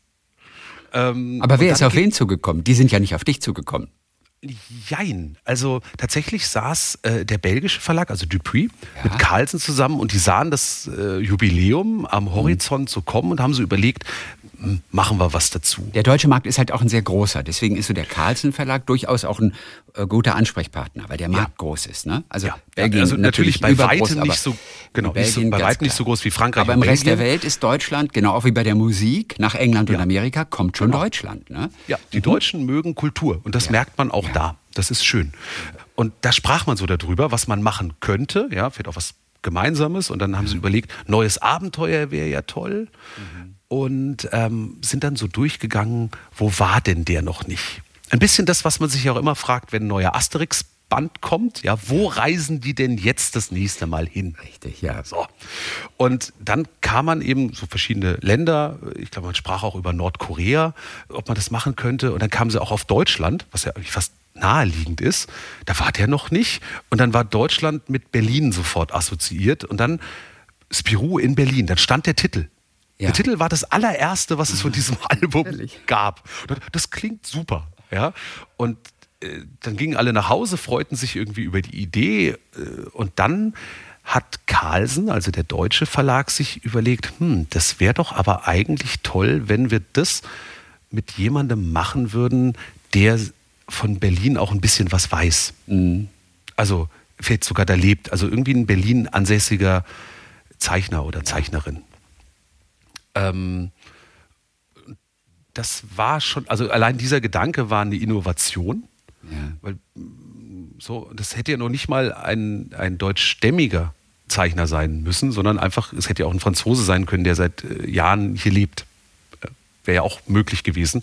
Speaker 2: Ähm, aber wer ist auf wen zugekommen? Die sind ja nicht auf dich zugekommen.
Speaker 1: Jein. Also tatsächlich saß äh, der belgische Verlag, also Dupuis, ja. mit Carlsen zusammen und die sahen das äh, Jubiläum am Horizont so kommen und haben so überlegt, machen wir was dazu.
Speaker 2: Der deutsche Markt ist halt auch ein sehr großer. Deswegen ist so der Carlsen Verlag durchaus auch ein äh, guter Ansprechpartner, weil der Markt ja. groß ist. Ne?
Speaker 1: Also, ja. Belgien also natürlich, bei weitem nicht so, genau, nicht so, bei weitem nicht so groß wie Frankreich.
Speaker 2: Aber im Rest der Welt ist Deutschland, genau auch wie bei der Musik, nach England ja. und Amerika kommt schon genau. Deutschland. Ne?
Speaker 1: Ja, die mhm. Deutschen mögen Kultur und das merkt man auch da. Das ist schön. Und da sprach man so darüber, was man machen könnte, ja, vielleicht auch was Gemeinsames. Und dann haben sie mhm. überlegt, neues Abenteuer wäre ja toll. Mhm und ähm, sind dann so durchgegangen, wo war denn der noch nicht? Ein bisschen das, was man sich auch immer fragt, wenn ein neuer Asterix Band kommt, ja, wo reisen die denn jetzt das nächste Mal hin?
Speaker 2: Richtig, ja.
Speaker 1: So. Und dann kam man eben so verschiedene Länder, ich glaube, man sprach auch über Nordkorea, ob man das machen könnte. Und dann kamen sie auch auf Deutschland, was ja eigentlich fast naheliegend ist. Da war der noch nicht. Und dann war Deutschland mit Berlin sofort assoziiert. Und dann Spirou in Berlin. Dann stand der Titel. Ja. Der Titel war das allererste, was es von diesem Album Ehrlich? gab. Das klingt super. Ja? Und äh, dann gingen alle nach Hause, freuten sich irgendwie über die Idee. Äh, und dann hat Carlsen, also der deutsche Verlag, sich überlegt, hm, das wäre doch aber eigentlich toll, wenn wir das mit jemandem machen würden, der von Berlin auch ein bisschen was weiß. Mhm. Also vielleicht sogar da lebt. Also irgendwie ein Berlin ansässiger Zeichner oder Zeichnerin. Ähm, das war schon, also allein dieser Gedanke war eine Innovation. Ja. Weil so, das hätte ja noch nicht mal ein, ein deutschstämmiger Zeichner sein müssen, sondern einfach, es hätte ja auch ein Franzose sein können, der seit äh, Jahren hier lebt. Wäre ja auch möglich gewesen.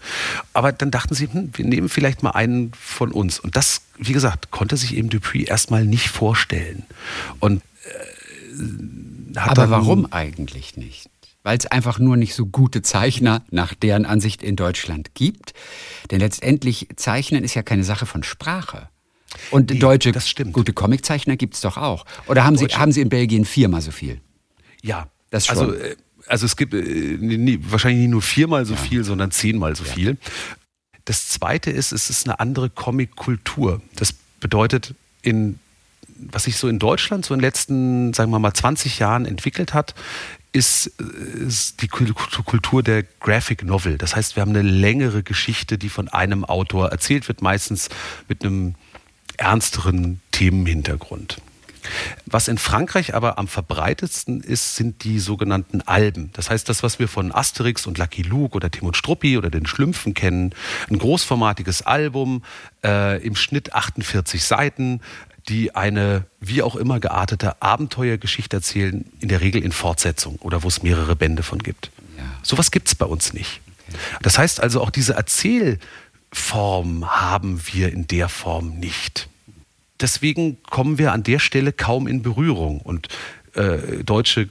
Speaker 1: Aber dann dachten sie, hm, wir nehmen vielleicht mal einen von uns. Und das, wie gesagt, konnte sich eben Dupuis erstmal nicht vorstellen. Und
Speaker 2: äh, Aber warum eigentlich nicht? Weil es einfach nur nicht so gute Zeichner nach deren Ansicht in Deutschland gibt. Denn letztendlich Zeichnen ist ja keine Sache von Sprache. Und nee, deutsche gute Comiczeichner gibt es doch auch. Oder haben Sie, haben Sie in Belgien viermal so viel?
Speaker 1: Ja, das schon. Also, äh, also es gibt äh, nie, wahrscheinlich nicht nur viermal so ja. viel, sondern zehnmal so ja. viel. Das Zweite ist, es ist eine andere Comic-Kultur. Das bedeutet, in, was sich so in Deutschland so in den letzten, sagen wir mal, 20 Jahren entwickelt hat, ist, ist die Kultur der Graphic Novel. Das heißt, wir haben eine längere Geschichte, die von einem Autor erzählt wird, meistens mit einem ernsteren Themenhintergrund. Was in Frankreich aber am verbreitetsten ist, sind die sogenannten Alben. Das heißt, das, was wir von Asterix und Lucky Luke oder Tim und Struppi oder den Schlümpfen kennen. Ein großformatiges Album, äh, im Schnitt 48 Seiten, die eine wie auch immer geartete Abenteuergeschichte erzählen, in der Regel in Fortsetzung oder wo es mehrere Bände von gibt. Ja. Sowas gibt es bei uns nicht. Okay. Das heißt also, auch diese Erzählform haben wir in der Form nicht. deswegen kommen wir an der Stelle kaum in Berührung. Und äh, deutsche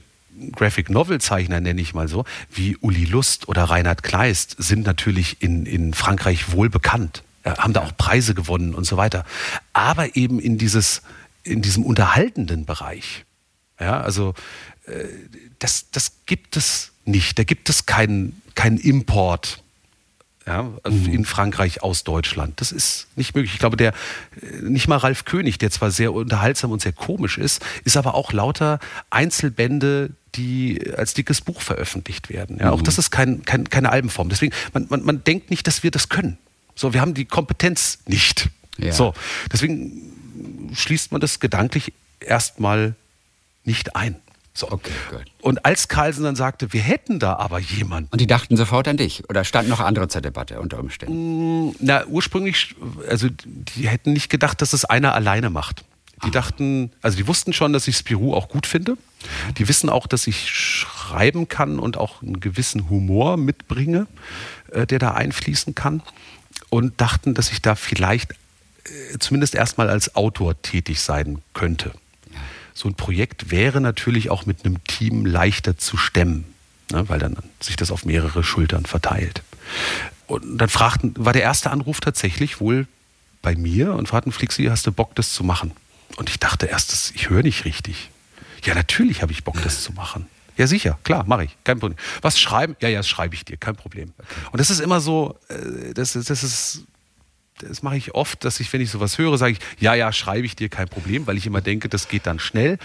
Speaker 1: Graphic Novel Zeichner, nenne ich mal so, wie Uli Lust oder Reinhard Kleist, sind natürlich in, in Frankreich wohl bekannt, haben da auch Preise gewonnen und so weiter. Aber eben in, dieses, in diesem unterhaltenden Bereich. Ja, also äh, das, das gibt es nicht. Da gibt es keinen kein Import ja, also mhm. in Frankreich aus Deutschland. Das ist nicht möglich. Ich glaube, der, äh, nicht mal Ralf König, der zwar sehr unterhaltsam und sehr komisch ist, ist aber auch lauter Einzelbände, die als dickes Buch veröffentlicht werden. Ja, mhm. Auch das ist kein, kein, keine Albenform. Deswegen, man, man, man denkt nicht, dass wir das können. So, wir haben die Kompetenz nicht. Ja. So, deswegen schließt man das gedanklich erstmal nicht ein. So. Okay, gut. Und als Carlsen dann sagte, wir hätten da aber jemanden.
Speaker 2: Und die dachten sofort an dich oder standen noch andere zur Debatte unter Umständen?
Speaker 1: Mm, na, ursprünglich, also die hätten nicht gedacht, dass es einer alleine macht. Die ah. dachten, also die wussten schon, dass ich Spirou auch gut finde. Die wissen auch, dass ich schreiben kann und auch einen gewissen Humor mitbringe, äh, der da einfließen kann. Und dachten, dass ich da vielleicht äh, zumindest erstmal als Autor tätig sein könnte so ein Projekt wäre natürlich auch mit einem Team leichter zu stemmen, ne, weil dann sich das auf mehrere Schultern verteilt. Und dann fragten, war der erste Anruf tatsächlich wohl bei mir und fragten Flixi, hast du Bock, das zu machen? Und ich dachte erst, ich höre nicht richtig. Ja, natürlich habe ich Bock, das zu machen. Ja, sicher, klar, mache ich, kein Problem. Was schreiben? Ja, ja, das schreibe ich dir, kein Problem. Und das ist immer so, äh, das das ist das mache ich oft, dass ich, wenn ich sowas höre, sage ich, ja, ja, schreibe ich dir kein Problem, weil ich immer denke, das geht dann schnell.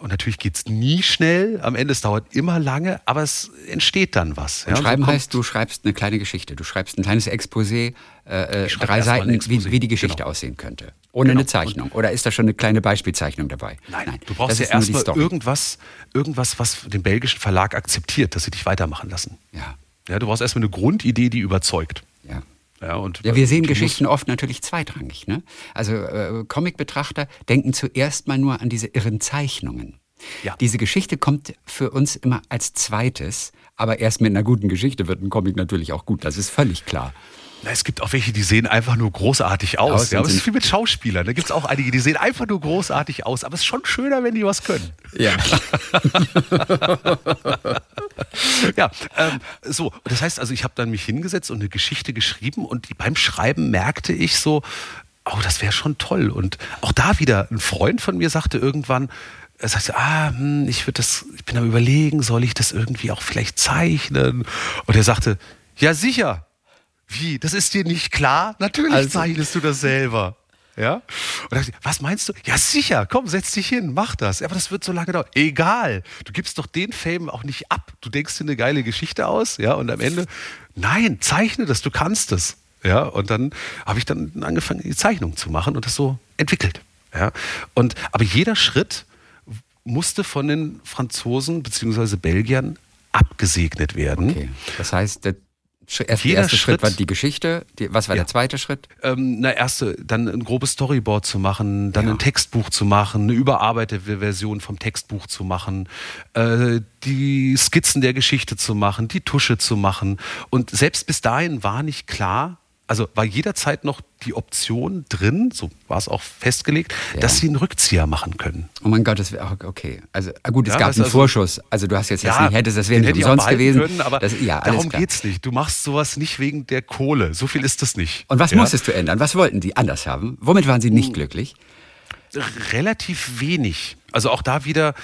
Speaker 1: Und natürlich geht es nie schnell, am Ende es dauert immer lange, aber es entsteht dann was.
Speaker 2: Ja? Schreiben so heißt, du schreibst eine kleine Geschichte, du schreibst ein kleines Exposé, äh, äh drei Seiten. Wie, wie, die Geschichte genau. aussehen könnte. Ohne genau. eine Zeichnung. Oder ist da schon eine kleine Beispielzeichnung dabei?
Speaker 1: Nein, Nein. du brauchst ja erstmal irgendwas, irgendwas, was den belgischen Verlag akzeptiert, dass sie dich weitermachen lassen. Ja. ja du brauchst erstmal eine Grundidee, die überzeugt.
Speaker 2: Ja. Ja, und ja, wir sehen Geschichten oft natürlich zweitrangig. Ne? Also äh, Comic-Betrachter denken zuerst mal nur an diese irren Zeichnungen. Ja. Diese Geschichte kommt für uns immer als zweites, aber erst mit einer guten Geschichte wird ein Comic natürlich auch gut. Das ist völlig klar.
Speaker 1: Na, es gibt auch welche, die sehen einfach nur großartig aus. Ja, aber es ist wie mit Schauspielern. Da gibt es auch einige, die sehen einfach nur großartig aus. Aber es ist schon schöner, wenn die was können.
Speaker 2: Ja.
Speaker 1: ja, ähm, so. Das heißt also, ich habe dann mich hingesetzt und eine Geschichte geschrieben und beim Schreiben merkte ich so, oh, das wäre schon toll. Und auch da wieder ein Freund von mir sagte irgendwann, er sagte, ah, hm, ich würde das, ich bin am überlegen, soll ich das irgendwie auch vielleicht zeichnen? Und er sagte, ja sicher, wie? Das ist dir nicht klar? Natürlich also, zeichnest du das selber. Ja? Und dachte ich, was meinst du? Ja, sicher, komm, setz dich hin, mach das. Aber das wird so lange dauern. Egal. Du gibst doch den Fame auch nicht ab. Du denkst dir eine geile Geschichte aus, ja, und am Ende, nein, zeichne das, du kannst es. Ja, und dann habe ich dann angefangen, die Zeichnung zu machen und das so entwickelt. Ja, und, aber jeder Schritt musste von den Franzosen bzw. Belgiern abgesegnet werden. Okay.
Speaker 2: Das heißt, der Erst, der erste Schritt, Schritt, war die Geschichte. Die, was war ja. der zweite Schritt?
Speaker 1: Ähm, na, erste, dann ein grobes Storyboard zu machen, dann ja. ein Textbuch zu machen, eine überarbeitete Version vom Textbuch zu machen, äh, die Skizzen der Geschichte zu machen, die Tusche zu machen. Und selbst bis dahin war nicht klar, also war jederzeit noch die Option drin, so war es auch festgelegt, ja. dass sie einen Rückzieher machen können.
Speaker 2: Oh mein Gott, das wäre auch okay. Also ah, gut, es ja, gab einen also, Vorschuss. Also du hast jetzt, ja, nicht, hättest das wäre nicht umsonst gewesen. Können,
Speaker 1: aber das, ja, darum geht es nicht. Du machst sowas nicht wegen der Kohle. So viel ist das nicht.
Speaker 2: Und was ja? musstest du ändern? Was wollten die anders haben? Womit waren sie nicht hm. glücklich?
Speaker 1: Relativ wenig. Also auch da wieder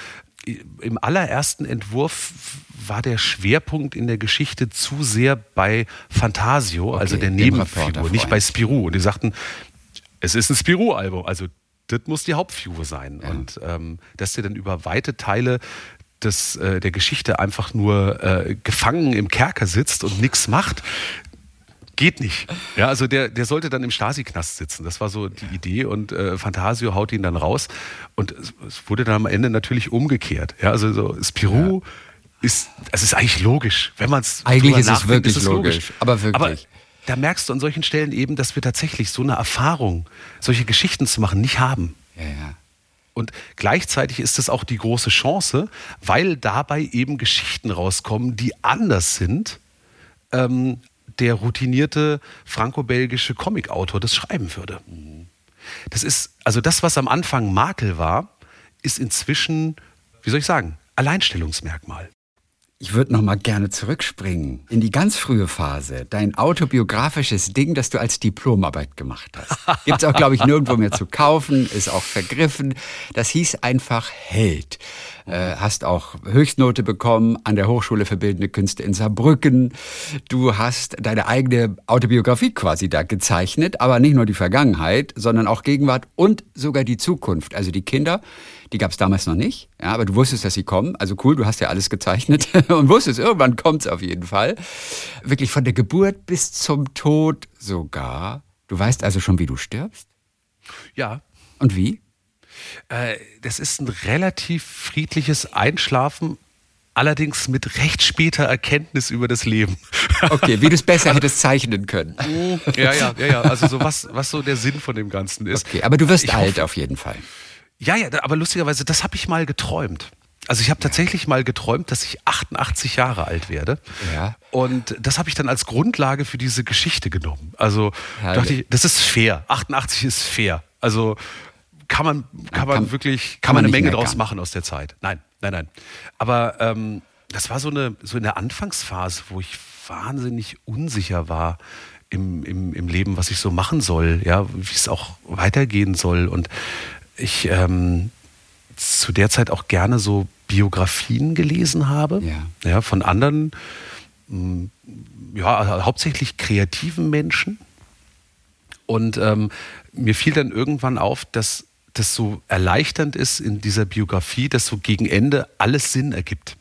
Speaker 1: im allerersten Entwurf war der Schwerpunkt in der Geschichte zu sehr bei Fantasio, okay, also der Nebenfigur, nicht bei Spirou. Und die sagten, es ist ein Spirou-Album, also das muss die Hauptfigur sein. Ja. Und ähm, dass der dann über weite Teile des, äh, der Geschichte einfach nur äh, gefangen im Kerker sitzt und nichts macht, geht nicht. Ja, also der, der sollte dann im Stasi-Knast sitzen. Das war so die Idee und äh, Fantasio haut ihn dann raus. Und es, es, wurde dann am Ende natürlich umgekehrt. Ja, also so Spirou ja. ist, es ist eigentlich logisch, wenn man es
Speaker 2: Eigentlich ist es wirklich ist es logisch, logisch, aber wirklich. Aber
Speaker 1: da merkst du an solchen Stellen eben, dass wir tatsächlich so eine Erfahrung, solche Geschichten zu machen, nicht haben. Ja, ja. Und gleichzeitig ist es auch die große Chance, weil dabei eben Geschichten rauskommen, die anders sind, ähm, der routinierte franco-belgische Comicautor das schreiben würde. Das ist, also das, was am Anfang Makel war, ist inzwischen, wie soll ich sagen, Alleinstellungsmerkmal.
Speaker 2: Ich würde noch mal gerne zurückspringen in die ganz frühe Phase. Dein autobiografisches Ding, das du als Diplomarbeit gemacht hast. Gibt es auch, glaube ich, nirgendwo mehr zu kaufen, ist auch vergriffen. Das hieß einfach Held. Äh, hast auch Höchstnote bekommen an der Hochschule für Bildende Künste in Saarbrücken. Du hast deine eigene Autobiografie quasi da gezeichnet, aber nicht nur die Vergangenheit, sondern auch Gegenwart und sogar die Zukunft. Also die Kinder, die gab es damals noch nicht, ja, aber du wusstest, dass sie kommen. Also cool, du hast ja alles gezeichnet und wusstest, irgendwann kommt es auf jeden Fall. Wirklich von der Geburt bis zum Tod sogar. Du weißt also schon, wie du stirbst?
Speaker 1: Ja.
Speaker 2: Und wie?
Speaker 1: Äh, das ist ein relativ friedliches Einschlafen, allerdings mit recht später Erkenntnis über das Leben.
Speaker 2: Okay, wie du es besser hättest zeichnen können.
Speaker 1: Ja, ja, ja, ja. Also so was, was so der Sinn von dem Ganzen ist.
Speaker 2: Okay, aber du wirst
Speaker 1: Ich
Speaker 2: alt
Speaker 1: hoffe-
Speaker 2: auf jeden Fall.
Speaker 1: Ja, ja, aber lustigerweise, das habe ich mal geträumt. Also ich habe tatsächlich mal geträumt, dass ich 88 Jahre alt werde.
Speaker 2: Ja.
Speaker 1: Und das habe ich dann als Grundlage für diese Geschichte genommen. Also
Speaker 2: Herrlich.
Speaker 1: dachte ich, das ist fair. 88 ist fair. Also kann man, kann man
Speaker 2: kann-
Speaker 1: wirklich,
Speaker 2: kann
Speaker 1: kann
Speaker 2: man
Speaker 1: eine Menge draus machen aus der Zeit. Nein, nein, nein. Aber ähm, das war so eine, so in der Anfangsphase, wo ich wahnsinnig unsicher war im, im, im Leben, was ich so machen soll, ja, wie es auch weitergehen soll. Und ich ähm, zu der Zeit auch gerne so Biografien gelesen habe,
Speaker 2: Ja.
Speaker 1: ja von anderen, mh, ja, also hauptsächlich kreativen Menschen. Und ähm, mir fiel dann irgendwann auf, dass das so erleichternd ist in dieser Biografie, dass so gegen Ende alles Sinn ergibt.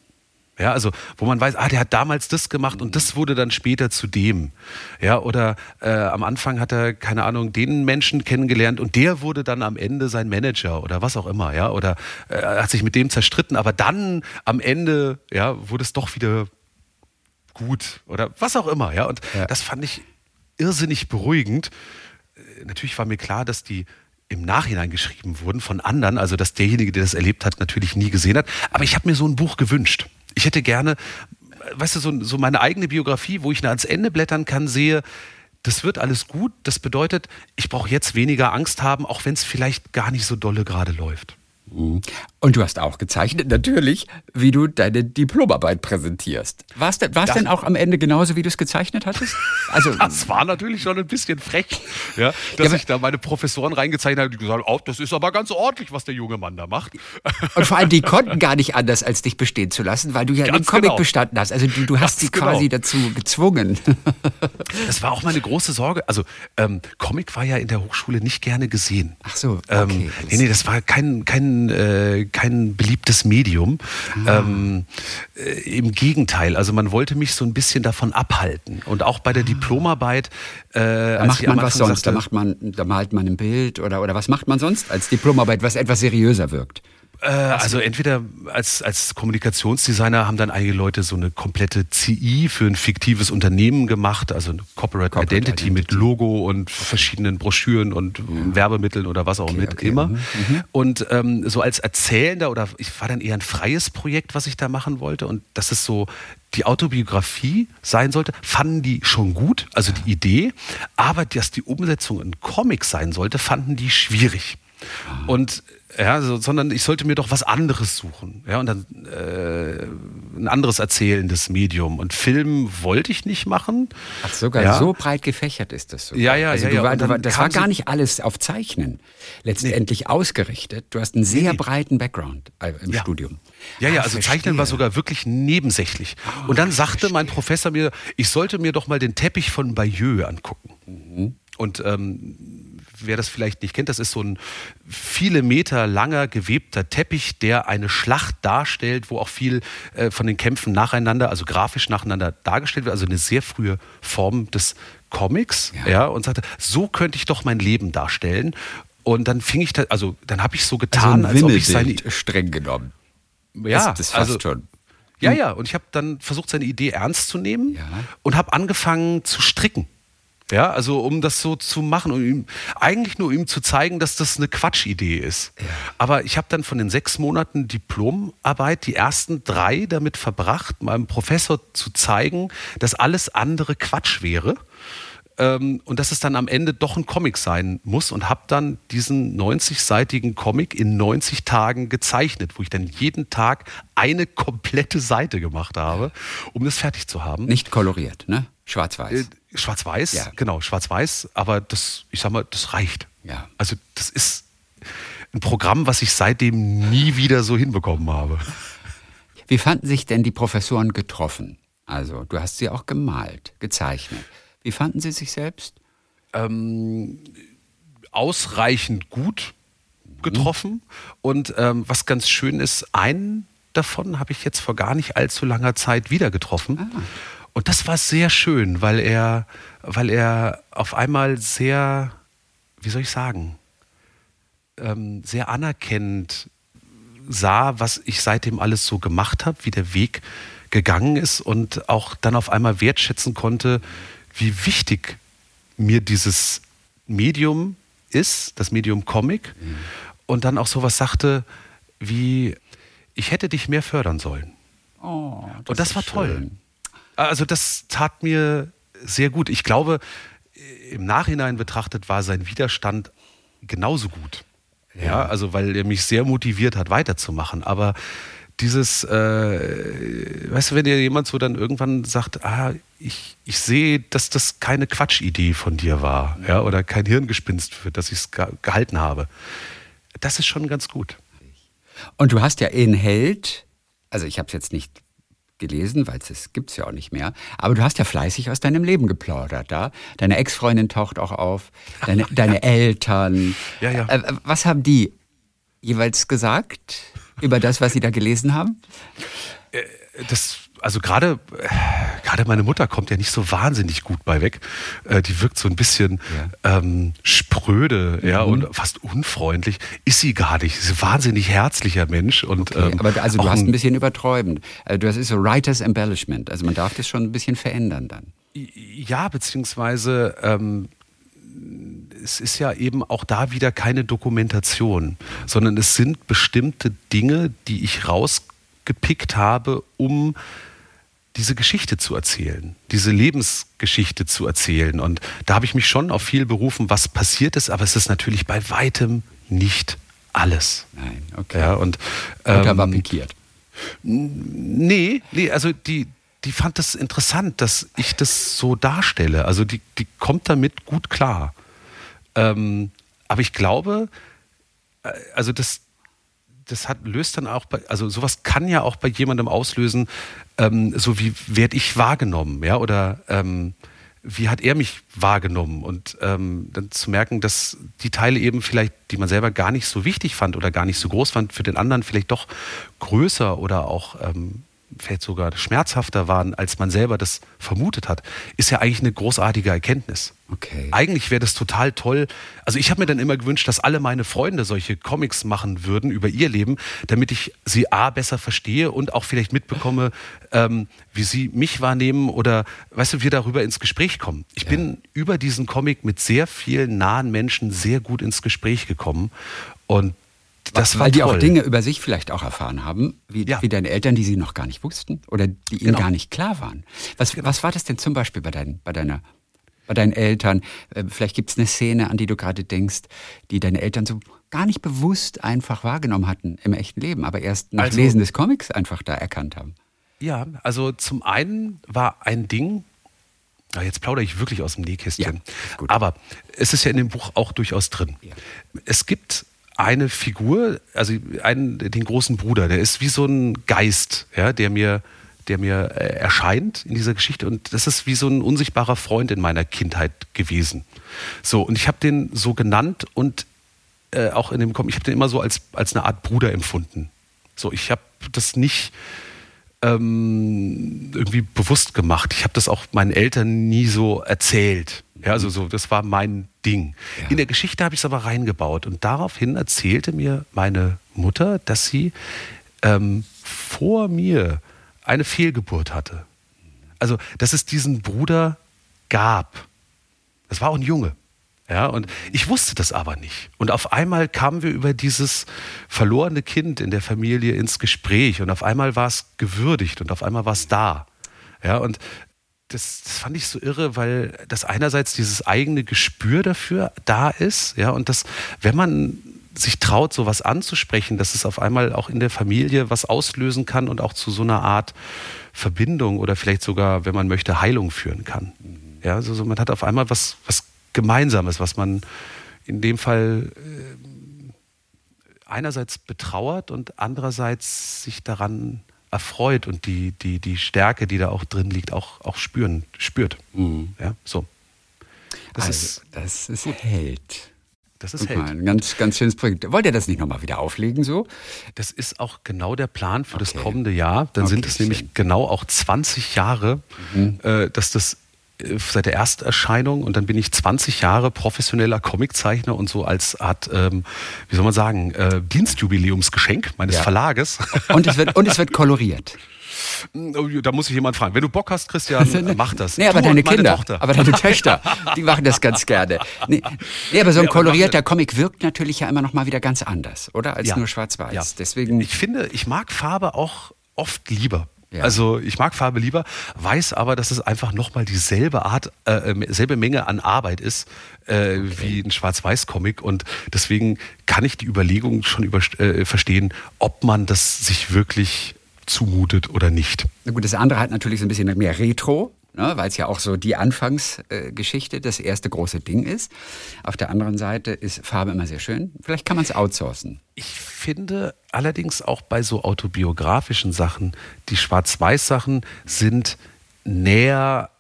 Speaker 1: Ja, also wo man weiß, ah, der hat damals das gemacht und das wurde dann später zu dem. Ja, oder äh, am Anfang hat er, keine Ahnung, den Menschen kennengelernt und der wurde dann am Ende sein Manager oder was auch immer, ja, oder äh, er hat sich mit dem zerstritten, aber dann am Ende, ja, wurde es doch wieder gut oder was auch immer, ja. Und
Speaker 2: Ja.
Speaker 1: das fand ich irrsinnig beruhigend. Äh, Natürlich war mir klar, dass die im Nachhinein geschrieben wurden von anderen, also dass derjenige, der das erlebt hat, natürlich nie gesehen hat. Aber ich habe mir so ein Buch gewünscht. Ich hätte gerne, weißt du, so, so meine eigene Biografie, wo ich ans Ende blättern kann, sehe, das wird alles gut. Das bedeutet, ich brauche jetzt weniger Angst haben, auch wenn es vielleicht gar nicht so dolle gerade läuft.
Speaker 2: Und du hast auch gezeichnet, natürlich, wie du deine Diplomarbeit präsentierst. War es denn, war's
Speaker 1: Das-
Speaker 2: denn auch am Ende genauso, wie du es gezeichnet hattest? Also,
Speaker 1: Das war natürlich schon ein bisschen frech, ja, dass
Speaker 2: aber-
Speaker 1: ich da meine Professoren reingezeichnet habe, die gesagt haben, oh, das ist aber ganz ordentlich, was der junge Mann da macht.
Speaker 2: und vor allem, die konnten gar nicht anders, als dich bestehen zu lassen, weil du ja den Comic
Speaker 1: genau.
Speaker 2: bestanden hast. Also du, du hast sie
Speaker 1: genau.
Speaker 2: quasi dazu gezwungen.
Speaker 1: Das war auch meine große Sorge. Also ähm, Comic war ja in der Hochschule nicht gerne gesehen.
Speaker 2: Ach so, okay,
Speaker 1: Ähm, nee, nee, das war kein, kein, äh, kein beliebtes Medium.
Speaker 2: Ah.
Speaker 1: Ähm, äh, Im Gegenteil, also man wollte mich so ein bisschen davon abhalten. Und auch bei der Diplomarbeit. Äh,
Speaker 2: Ah. Da macht man was sonst, da macht man, da malt man ein Bild oder, oder was macht man sonst als Diplomarbeit, was etwas seriöser wirkt?
Speaker 1: Äh, also entweder als, als Kommunikationsdesigner haben dann einige Leute so eine komplette CI für ein fiktives Unternehmen gemacht, also eine Corporate,
Speaker 2: Corporate
Speaker 1: Identity, mit
Speaker 2: Identity.
Speaker 1: Logo und verschiedenen Broschüren und Werbemitteln oder was auch mit
Speaker 2: okay,
Speaker 1: immer.
Speaker 2: mhm,
Speaker 1: Und ähm, so als Erzählender oder ich war dann eher ein freies Projekt, was ich da machen wollte. Und das ist so die Autobiografie sein sollte, fanden die schon gut, also die Idee, aber dass die Umsetzung in Comics sein sollte, fanden die schwierig. Und ja, so, sondern ich sollte mir doch was anderes suchen. Ja, und dann äh, ein anderes erzählendes Medium. Und Film wollte ich nicht machen.
Speaker 2: Ach, sogar
Speaker 1: Ja.
Speaker 2: so breit gefächert ist das so.
Speaker 1: Ja, ja,
Speaker 2: also
Speaker 1: ja,
Speaker 2: du
Speaker 1: ja.
Speaker 2: War, war, das war gar nicht alles auf Zeichnen letztendlich ausgerichtet. Du hast einen sehr
Speaker 1: nee.
Speaker 2: breiten Background äh, im
Speaker 1: Ja.
Speaker 2: Studium.
Speaker 1: Ja, ja,
Speaker 2: Ah,
Speaker 1: also
Speaker 2: verstehe.
Speaker 1: Zeichnen war sogar wirklich nebensächlich. und dann sagte mein Professor mir, ich sollte mir doch mal den Teppich von Bayeux angucken.
Speaker 2: Mhm.
Speaker 1: Und ähm, wer das vielleicht nicht kennt, das ist so ein viele Meter langer gewebter Teppich, der eine Schlacht darstellt, wo auch viel äh, von den Kämpfen nacheinander, also grafisch nacheinander dargestellt wird, also eine sehr frühe Form des Comics,
Speaker 2: Ja.
Speaker 1: ja, und sagte, so könnte ich doch mein Leben darstellen. Und dann fing ich da, also dann habe ich so
Speaker 2: Also
Speaker 1: getan,
Speaker 2: ein
Speaker 1: als ob ich seine,
Speaker 2: streng genommen.
Speaker 1: ja,
Speaker 2: das, das fast
Speaker 1: also,
Speaker 2: schon.
Speaker 1: ja, ja, und ich habe dann versucht, seine Idee ernst zu nehmen
Speaker 2: Ja.
Speaker 1: und habe angefangen zu stricken. Ja, also um das so zu machen, um ihm, eigentlich nur ihm zu zeigen, dass das eine Quatschidee ist. Aber ich habe dann von den sechs Monaten Diplomarbeit die ersten drei damit verbracht, meinem Professor zu zeigen, dass alles andere Quatsch wäre. ähm, und dass es dann am Ende doch ein Comic sein muss und habe dann diesen 90-seitigen Comic in 90 Tagen gezeichnet, wo ich dann jeden Tag eine komplette Seite gemacht habe, um das fertig zu haben.
Speaker 2: Nicht koloriert, ne? Schwarz-Weiß.
Speaker 1: Schwarz-Weiß, ja. genau, Schwarz-Weiß, aber das, ich sag mal, das reicht.
Speaker 2: Ja.
Speaker 1: Also das ist ein Programm, was ich seitdem nie wieder so hinbekommen habe.
Speaker 2: Wie fanden sich denn die Professoren getroffen? Also, du hast sie auch gemalt, gezeichnet. Wie fanden Sie sich selbst?
Speaker 1: Ähm, ausreichend gut getroffen. Mhm. Und ähm, was ganz schön ist, einen davon habe ich jetzt vor gar nicht allzu langer Zeit wieder getroffen. Ah. Und das war sehr schön, weil er, weil er auf einmal sehr, wie soll ich sagen, ähm, sehr anerkennend sah, was ich seitdem alles so gemacht habe, wie der Weg gegangen ist und auch dann auf einmal wertschätzen konnte, wie wichtig mir dieses Medium ist, das Medium Comic, mhm. und dann auch sowas sagte wie, ich hätte dich mehr fördern sollen.
Speaker 2: Oh,
Speaker 1: das und das war schön. toll. Also das tat mir sehr gut. Ich glaube, im Nachhinein betrachtet war sein Widerstand genauso gut. Ja, ja also weil er mich sehr motiviert hat, weiterzumachen. Aber dieses, äh, weißt du, wenn dir jemand so dann irgendwann sagt, ah, ich, ich sehe, dass das keine Quatschidee von dir war, ja, oder kein Hirngespinst, für das ich es gehalten habe. Das ist schon ganz gut.
Speaker 2: Und du hast ja in Held, also ich habe es jetzt nicht gelesen, weil es gibt es ja auch nicht mehr. Aber du hast ja fleißig aus deinem Leben geplaudert, da. Deine Ex-Freundin taucht auch auf, deine, deine Eltern.
Speaker 1: Ja, ja.
Speaker 2: Äh, was haben die jeweils gesagt? über das, was Sie da gelesen haben?
Speaker 1: Äh, das, also gerade, gerade meine Mutter kommt ja nicht so wahnsinnig gut bei weg. Äh, die wirkt so ein bisschen ja. ähm, spröde, mhm. ja, und fast unfreundlich. Ist sie gar nicht. Sie ist ein wahnsinnig herzlicher Mensch. Und,
Speaker 2: okay, ähm, aber also du hast ein bisschen überträubend. Äh, das ist so Writers Embellishment. Also man darf das schon ein bisschen verändern dann.
Speaker 1: Ja, beziehungsweise ähm, es ist ja eben auch da wieder keine Dokumentation, sondern es sind bestimmte Dinge, die ich rausgepickt habe, um diese Geschichte zu erzählen, diese Lebensgeschichte zu erzählen. Und da habe ich mich schon auf viel berufen, was passiert ist, aber es ist natürlich bei weitem nicht alles.
Speaker 2: Nein, okay.
Speaker 1: Ja, und,
Speaker 2: ähm, war pikiert.
Speaker 1: Nee, nee, also die, die fand es das interessant, dass ich das so darstelle. Also die, die kommt damit gut klar. Ähm, aber ich glaube, äh, also das, das hat, löst dann auch bei, also sowas kann ja auch bei jemandem auslösen, ähm, so wie werde ich wahrgenommen, ja, oder ähm, wie hat er mich wahrgenommen? Und ähm, dann zu merken, dass die Teile eben vielleicht, die man selber gar nicht so wichtig fand oder gar nicht so groß fand, für den anderen vielleicht doch größer oder auch ähm, vielleicht sogar schmerzhafter waren, als man selber das vermutet hat, ist ja eigentlich eine großartige Erkenntnis.
Speaker 2: Okay.
Speaker 1: Eigentlich wäre das total toll. Also ich habe mir dann immer gewünscht, dass alle meine Freunde solche Comics machen würden über ihr Leben, damit ich sie a besser verstehe und auch vielleicht mitbekomme, ähm, wie sie mich wahrnehmen oder weißt du, wir darüber ins Gespräch kommen. Ich ja. bin über diesen Comic mit sehr vielen nahen Menschen sehr gut ins Gespräch gekommen und das
Speaker 2: Weil die toll. auch Dinge über sich vielleicht auch erfahren haben, wie, ja. wie deine Eltern, die sie noch gar nicht wussten oder die ihnen genau. gar nicht klar waren. Was, genau. was war das denn zum Beispiel bei, dein, bei, deiner, bei deinen Eltern? Äh, vielleicht gibt es eine Szene, an die du gerade denkst, die deine Eltern so gar nicht bewusst einfach wahrgenommen hatten im echten Leben, aber erst nach also, Lesen des Comics einfach da erkannt haben.
Speaker 1: Ja, also zum einen war ein Ding, Jetzt plaudere ich wirklich aus dem Nähkästchen. Ja, Aber es ist ja in dem Buch auch durchaus drin. Ja. Es gibt eine Figur, also einen, den großen Bruder, der ist wie so ein Geist, ja, der mir, der mir äh, erscheint in dieser Geschichte. Und das ist wie so ein unsichtbarer Freund in meiner Kindheit gewesen. So, und ich habe den so genannt und äh, auch in dem ich habe den immer so als, als eine Art Bruder empfunden. So, ich habe das nicht ähm, irgendwie bewusst gemacht. Ich habe das auch meinen Eltern nie so erzählt. Ja, also so, das war mein Ding. Ja. In der Geschichte habe ich es aber reingebaut und daraufhin erzählte mir meine Mutter, dass sie ähm, vor mir eine Fehlgeburt hatte. Also, dass es diesen Bruder gab. Das war auch ein Junge. Ja, und ich wusste das aber nicht. Und auf einmal kamen wir über dieses verlorene Kind in der Familie ins Gespräch und auf einmal war es gewürdigt und auf einmal war es da. Ja, und das, das fand ich so irre, weil das einerseits dieses eigene Gespür dafür da ist, ja, und das, wenn man sich traut, sowas anzusprechen, dass es auf einmal auch in der Familie was auslösen kann und auch zu so einer Art Verbindung oder vielleicht sogar, wenn man möchte, Heilung führen kann. Ja, also so, man hat auf einmal was, was Gemeinsames, was man in dem Fall äh, einerseits betrauert und andererseits sich daran erfreut und die, die, die Stärke, die da auch drin liegt, auch, auch spüren, spürt. Mhm. Ja, so.
Speaker 2: Das also, ist, das ist Held.
Speaker 1: Das ist Held.
Speaker 2: Ein ganz, ganz schönes Projekt. Wollt ihr das nicht nochmal wieder auflegen so?
Speaker 1: Das ist auch genau der Plan für okay. das kommende Jahr. Dann okay, sind es nämlich genau auch 20 Jahre, mhm. äh, dass das seit der Ersterscheinung und dann bin ich 20 Jahre professioneller Comiczeichner und so als Art, ähm, wie soll man sagen, äh, Dienstjubiläumsgeschenk meines ja. Verlages.
Speaker 2: Und es wird, und es wird koloriert.
Speaker 1: Oh, da muss ich jemand fragen. Wenn du Bock hast, Christian, mach das.
Speaker 2: Nee, aber du deine Kinder, Tochter. aber deine Töchter, die machen das ganz gerne. Nee, nee aber so ein nee, kolorierter Comic wirkt natürlich ja immer noch mal wieder ganz anders, oder? Als ja. nur schwarz-weiß. Ja.
Speaker 1: Deswegen. Ich finde, ich mag Farbe auch oft lieber. Ja. Also ich mag Farbe lieber, weiß aber, dass es einfach nochmal dieselbe Art, äh, äh, selbe Menge an Arbeit ist äh, okay. wie ein Schwarz-Weiß-Comic und deswegen kann ich die Überlegung schon über, äh, verstehen, ob man das sich wirklich zumutet oder nicht.
Speaker 2: Na gut, das andere hat natürlich so ein bisschen mehr Retro, ne, weil es ja auch so die Anfangsgeschichte, äh, das erste große Ding ist. Auf der anderen Seite ist Farbe immer sehr schön. Vielleicht kann man es outsourcen.
Speaker 1: Ich finde allerdings auch bei so autobiografischen Sachen, die Schwarz-Weiß-Sachen sind näher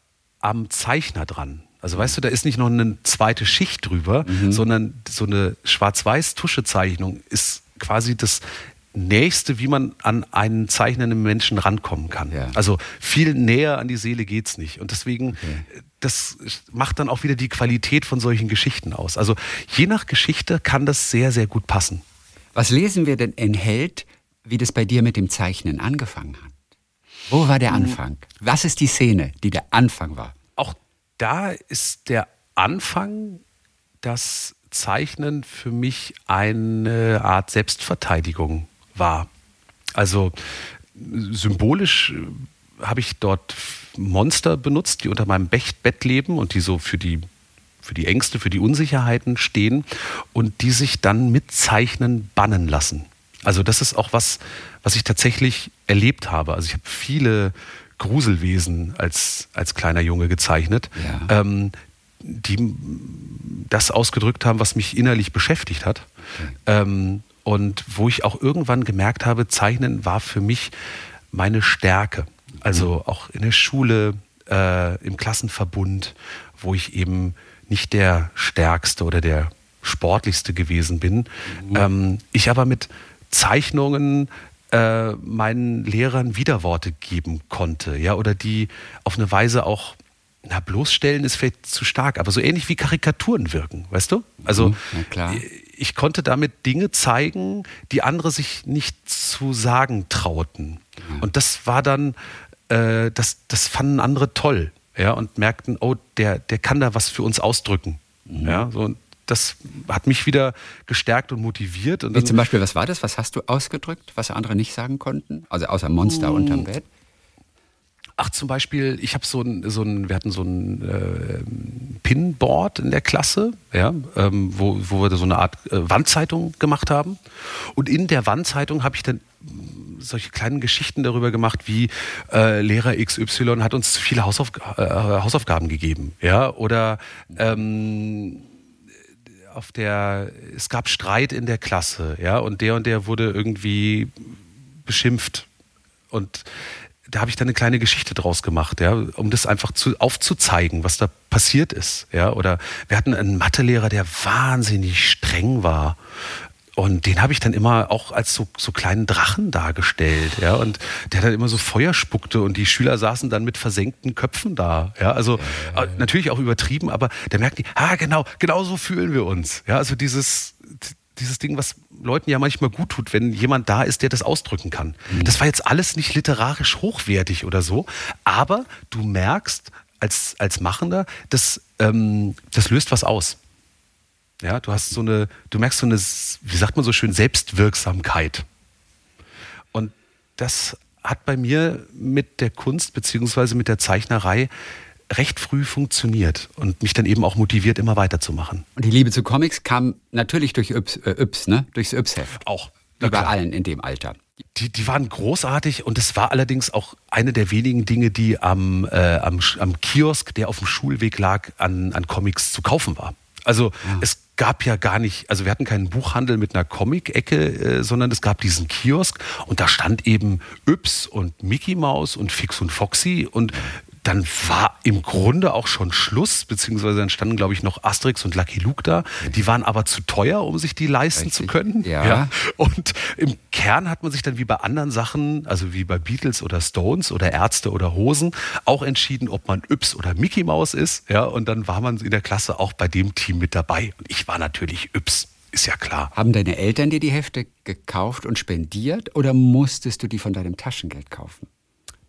Speaker 1: am Zeichner dran. Also weißt du, da ist nicht noch eine zweite Schicht drüber, mhm. sondern so eine Schwarz-Weiß-Tuschezeichnung ist quasi das Nächste, wie man an einen zeichnenden Menschen rankommen kann. Ja. Also viel näher an die Seele geht es nicht. Und deswegen, okay. das macht dann auch wieder die Qualität von solchen Geschichten aus. Also je nach Geschichte kann das sehr, sehr gut passen.
Speaker 2: Was lesen wir denn in Held, wie das bei dir mit dem Zeichnen angefangen hat? Wo war der hm. Anfang? Was ist die Szene, die der Anfang war?
Speaker 1: Auch da ist der Anfang das Zeichnen für mich eine Art Selbstverteidigung war. Also symbolisch äh, habe ich dort Monster benutzt, die unter meinem Bett leben und die so für die für die Ängste, für die Unsicherheiten stehen und die sich dann mit Zeichnen bannen lassen. Also das ist auch was, was ich tatsächlich erlebt habe. Also ich habe viele Gruselwesen als, als kleiner Junge gezeichnet, ja. ähm, die das ausgedrückt haben, was mich innerlich beschäftigt hat. Okay. Ähm, und wo ich auch irgendwann gemerkt habe, Zeichnen war für mich meine Stärke. Also mhm. auch in der Schule, äh, im Klassenverbund, wo ich eben nicht der Stärkste oder der Sportlichste gewesen bin. Mhm. Ähm, ich aber mit Zeichnungen äh, meinen Lehrern Widerworte geben konnte, ja, oder die auf eine Weise auch na, bloßstellen ist vielleicht zu stark, aber so ähnlich wie Karikaturen wirken, weißt du? Also, mhm, ich konnte damit Dinge zeigen, die andere sich nicht zu sagen trauten. Mhm. Und das war dann, äh, das, das fanden andere toll, ja, und merkten, oh, der, der kann da was für uns ausdrücken. Mhm. Ja, so, das hat mich wieder gestärkt und motiviert. Und
Speaker 2: Wie zum Beispiel, was war das? Was hast du ausgedrückt, was andere nicht sagen konnten? Also außer Monster uh, unterm Bett?
Speaker 1: Ach, zum Beispiel, ich habe so ein, so ein, wir hatten so ein äh, Pinboard in der Klasse, ja, ähm, wo, wo wir so eine Art äh, Wandzeitung gemacht haben. Und in der Wandzeitung habe ich dann solche kleinen Geschichten darüber gemacht, wie äh, Lehrer XY hat uns viele Hausauf äh, Hausaufgaben gegeben, ja, oder ähm, auf der, es gab Streit in der Klasse, ja, und der und der wurde irgendwie beschimpft. Und da habe ich dann eine kleine Geschichte draus gemacht, ja, um das einfach zu, aufzuzeigen, was da passiert ist. Ja. Oder wir hatten einen Mathelehrer, der wahnsinnig streng war. Und den habe ich dann immer auch als so, so kleinen Drachen dargestellt, ja. Und der dann immer so Feuer spuckte und die Schüler saßen dann mit versenkten Köpfen da, ja. Also ja, ja, ja. natürlich auch übertrieben, aber da merken die, ah, genau, genau so fühlen wir uns, ja. Also dieses, dieses Ding, was Leuten ja manchmal gut tut, wenn jemand da ist, der das ausdrücken kann. Mhm. Das war jetzt alles nicht literarisch hochwertig oder so, aber du merkst als, als Machender, das, ähm, das löst was aus. Ja, du hast so eine, du merkst so eine, wie sagt man so schön, Selbstwirksamkeit. Und das hat bei mir mit der Kunst beziehungsweise mit der Zeichnerei recht früh funktioniert und mich dann eben auch motiviert, immer weiterzumachen.
Speaker 2: Und die Liebe zu Comics kam natürlich durch Yps, äh, Yps ne? durchs Yps-Heft.
Speaker 1: Auch.
Speaker 2: Wie bei allen in dem Alter.
Speaker 1: Die, die waren großartig und es war allerdings auch eine der wenigen Dinge, die am, äh, am, am Kiosk, der auf dem Schulweg lag, an, an Comics zu kaufen war. Also ja. es gab ja gar nicht, also wir hatten keinen Buchhandel mit einer Comic-Ecke, äh, sondern es gab diesen Kiosk und da stand eben Yps und Mickey Mouse und Fix und Foxy und dann war im Grunde auch schon Schluss, beziehungsweise dann standen, glaube ich, noch Asterix und Lucky Luke da. Die waren aber zu teuer, um sich die leisten Richtig. zu können.
Speaker 2: Ja. ja.
Speaker 1: Und im Kern hat man sich dann wie bei anderen Sachen, also wie bei Beatles oder Stones oder Ärzte oder Hosen, auch entschieden, ob man Yps oder Mickey Mouse ist. Ja, und dann war man in der Klasse auch bei dem Team mit dabei. Und ich war natürlich Yps. Ist ja klar.
Speaker 2: Haben deine Eltern dir die Hefte gekauft und spendiert oder musstest du die von deinem Taschengeld kaufen?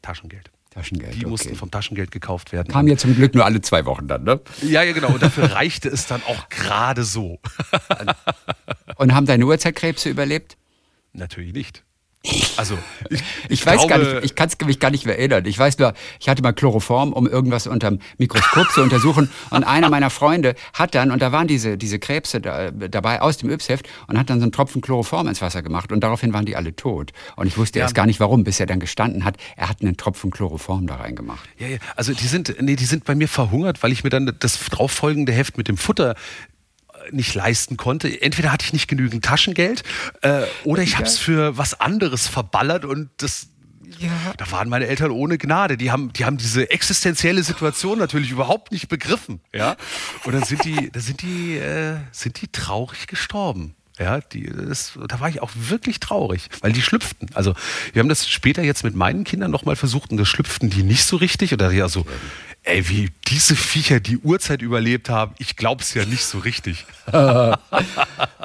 Speaker 1: Taschengeld.
Speaker 2: Taschengeld.
Speaker 1: Die okay. mussten vom Taschengeld gekauft werden.
Speaker 2: Kam ja zum Glück nur alle zwei Wochen dann, ne?
Speaker 1: Ja, ja, genau. Und dafür reichte es dann auch gerade so.
Speaker 2: Und haben deine Uhrzeitkrebse überlebt?
Speaker 1: Natürlich nicht. Also,
Speaker 2: ich, ich, weiß glaube, gar nicht, ich kann es mich gar nicht mehr erinnern. Ich weiß nur, ich hatte mal Chloroform, um irgendwas unterm Mikroskop zu untersuchen. Und einer meiner Freunde hat dann, und da waren diese, diese Krebse da, dabei aus dem Yps-Heft, und hat dann so einen Tropfen Chloroform ins Wasser gemacht. Und daraufhin waren die alle tot. Und ich wusste ja. erst gar nicht warum, bis er dann gestanden hat, er hat einen Tropfen Chloroform da reingemacht.
Speaker 1: Ja, ja. Also die sind, nee, die sind bei mir verhungert, weil ich mir dann das darauffolgende Heft mit dem Futter nicht leisten konnte. Entweder hatte ich nicht genügend Taschengeld äh, oder ich habe es für was anderes verballert und das ja. Da waren meine Eltern ohne Gnade. Die haben, die haben diese existenzielle Situation natürlich überhaupt nicht begriffen. Ja? Und dann sind die, da sind die, äh, sind die traurig gestorben. Ja, die, das, da war ich auch wirklich traurig, weil die schlüpften. Also wir haben das später jetzt mit meinen Kindern nochmal versucht und das schlüpften die nicht so richtig. Oder ja so, Ey, wie diese Viecher die Uhrzeit überlebt haben, ich glaub's ja nicht so richtig.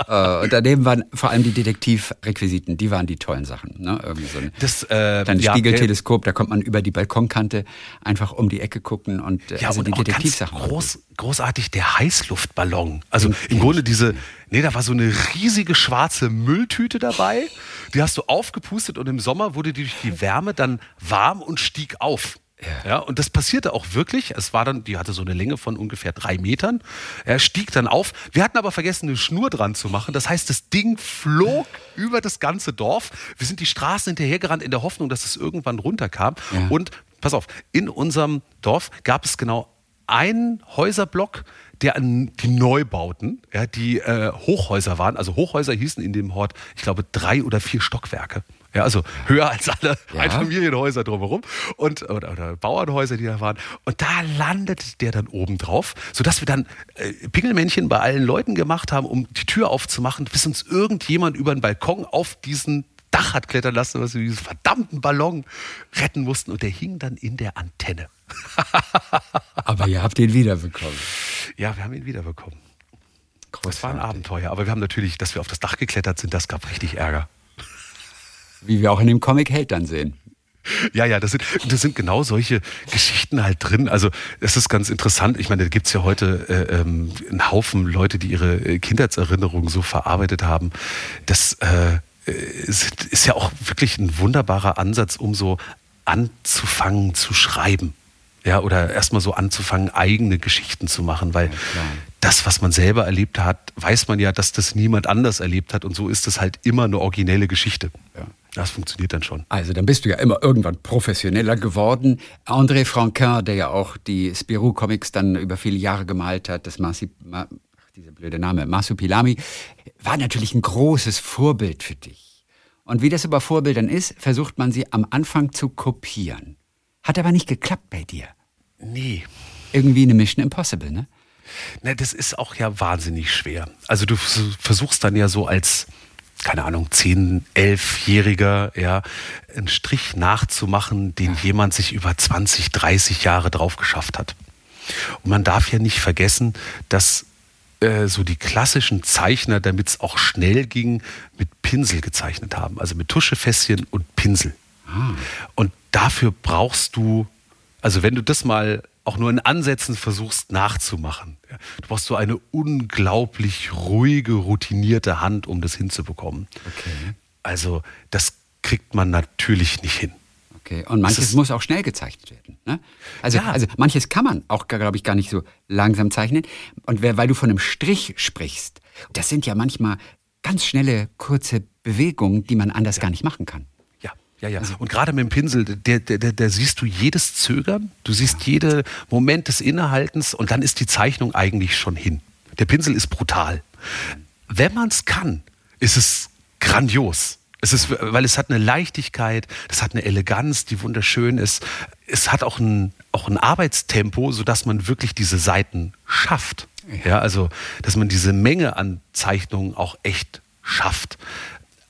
Speaker 2: Äh, und daneben waren vor allem die Detektivrequisiten, die waren die tollen Sachen. Ne? Irgendwie so ein das, äh, kleines ja, Spiegelteleskop, da kommt man über die Balkonkante einfach um die Ecke gucken und
Speaker 1: äh, ja, also und die Detektivsachen. Groß, großartig der Heißluftballon. Also im Grunde diese, nee, da war so eine riesige schwarze Mülltüte dabei. Die hast du aufgepustet und im Sommer wurde die durch die Wärme dann warm und stieg auf. Ja. ja. und das passierte auch wirklich. Es war dann, die hatte so eine Länge von ungefähr drei Metern. Er stieg dann auf. Wir hatten aber vergessen, eine Schnur dran zu machen. Das heißt, das Ding flog über das ganze Dorf. Wir sind die Straßen hinterhergerannt in der Hoffnung, dass es irgendwann runterkam. Ja. Und pass auf, in unserem Dorf gab es genau einen Häuserblock, der an die Neubauten, ja, die äh, Hochhäuser waren. Also Hochhäuser hießen in dem Hort, ich glaube, drei oder vier Stockwerke. Ja, also höher als alle ja. Einfamilienhäuser drumherum und oder, oder, Bauernhäuser, die da waren. Und da landet der dann oben drauf, sodass wir dann äh, Pingelmännchen bei allen Leuten gemacht haben, um die Tür aufzumachen, bis uns irgendjemand über den Balkon auf diesen Dach hat klettern lassen, was wir diesen verdammten Ballon retten mussten. Und der hing dann in der Antenne.
Speaker 2: aber ihr habt ihn wiederbekommen.
Speaker 1: Ja, wir haben ihn wiederbekommen. Das war ein Abenteuer. Aber wir haben natürlich, dass wir auf das Dach geklettert sind, das gab richtig Ärger.
Speaker 2: Wie wir auch in dem Comic Held dann sehen.
Speaker 1: Ja, ja, das sind, das sind genau solche Geschichten halt drin. Also es ist ganz interessant. Ich meine, da gibt es ja heute äh, ähm, einen Haufen Leute, die ihre äh, Kindheitserinnerungen so verarbeitet haben. Das äh, ist, ist ja auch wirklich ein wunderbarer Ansatz, um so anzufangen zu schreiben. Ja, oder erstmal so anzufangen, eigene Geschichten zu machen, weil ja, das, was man selber erlebt hat, weiß man ja, dass das niemand anders erlebt hat und so ist es halt immer eine originelle Geschichte. Ja. Das funktioniert dann schon.
Speaker 2: Also dann bist du ja immer irgendwann professioneller geworden. André Franquin, der ja auch die Spirou-Comics dann über viele Jahre gemalt hat, das Marci, Ma, dieser blöde Name, Masupilami, war natürlich ein großes Vorbild für dich. Und wie das über Vorbildern ist, versucht man sie am Anfang zu kopieren. Hat aber nicht geklappt bei dir.
Speaker 1: Nee.
Speaker 2: Irgendwie eine Mission Impossible, ne?
Speaker 1: Na, das ist auch ja wahnsinnig schwer. Also du versuchst dann ja so als, keine Ahnung, 10, 11-Jähriger, ja, einen Strich nachzumachen, den jemand sich über 20, 30 Jahre drauf geschafft hat. Und man darf ja nicht vergessen, dass äh, so die klassischen Zeichner, damit es auch schnell ging, mit Pinsel gezeichnet haben. Also mit Tuschefässchen und Pinsel. Ah. Und dafür brauchst du also wenn du das mal auch nur in Ansätzen versuchst nachzumachen, du brauchst so eine unglaublich ruhige, routinierte Hand, um das hinzubekommen. Okay. Also das kriegt man natürlich nicht hin.
Speaker 2: Okay, und manches muss auch schnell gezeichnet werden. Ne? Also, ja. also manches kann man auch, glaube ich, gar nicht so langsam zeichnen. Und weil du von einem Strich sprichst, das sind ja manchmal ganz schnelle, kurze Bewegungen, die man anders ja. gar nicht machen kann.
Speaker 1: Ja, ja. Also und gerade mit dem Pinsel, der, der, der, der, siehst du jedes Zögern, du siehst jeden Moment des Innehaltens und dann ist die Zeichnung eigentlich schon hin. Der Pinsel ist brutal. Wenn man es kann, ist es grandios. Es ist, weil es hat eine Leichtigkeit, es hat eine Eleganz, die wunderschön ist. Es hat auch ein, auch ein Arbeitstempo, sodass man wirklich diese Seiten schafft. Ja, also, dass man diese Menge an Zeichnungen auch echt schafft.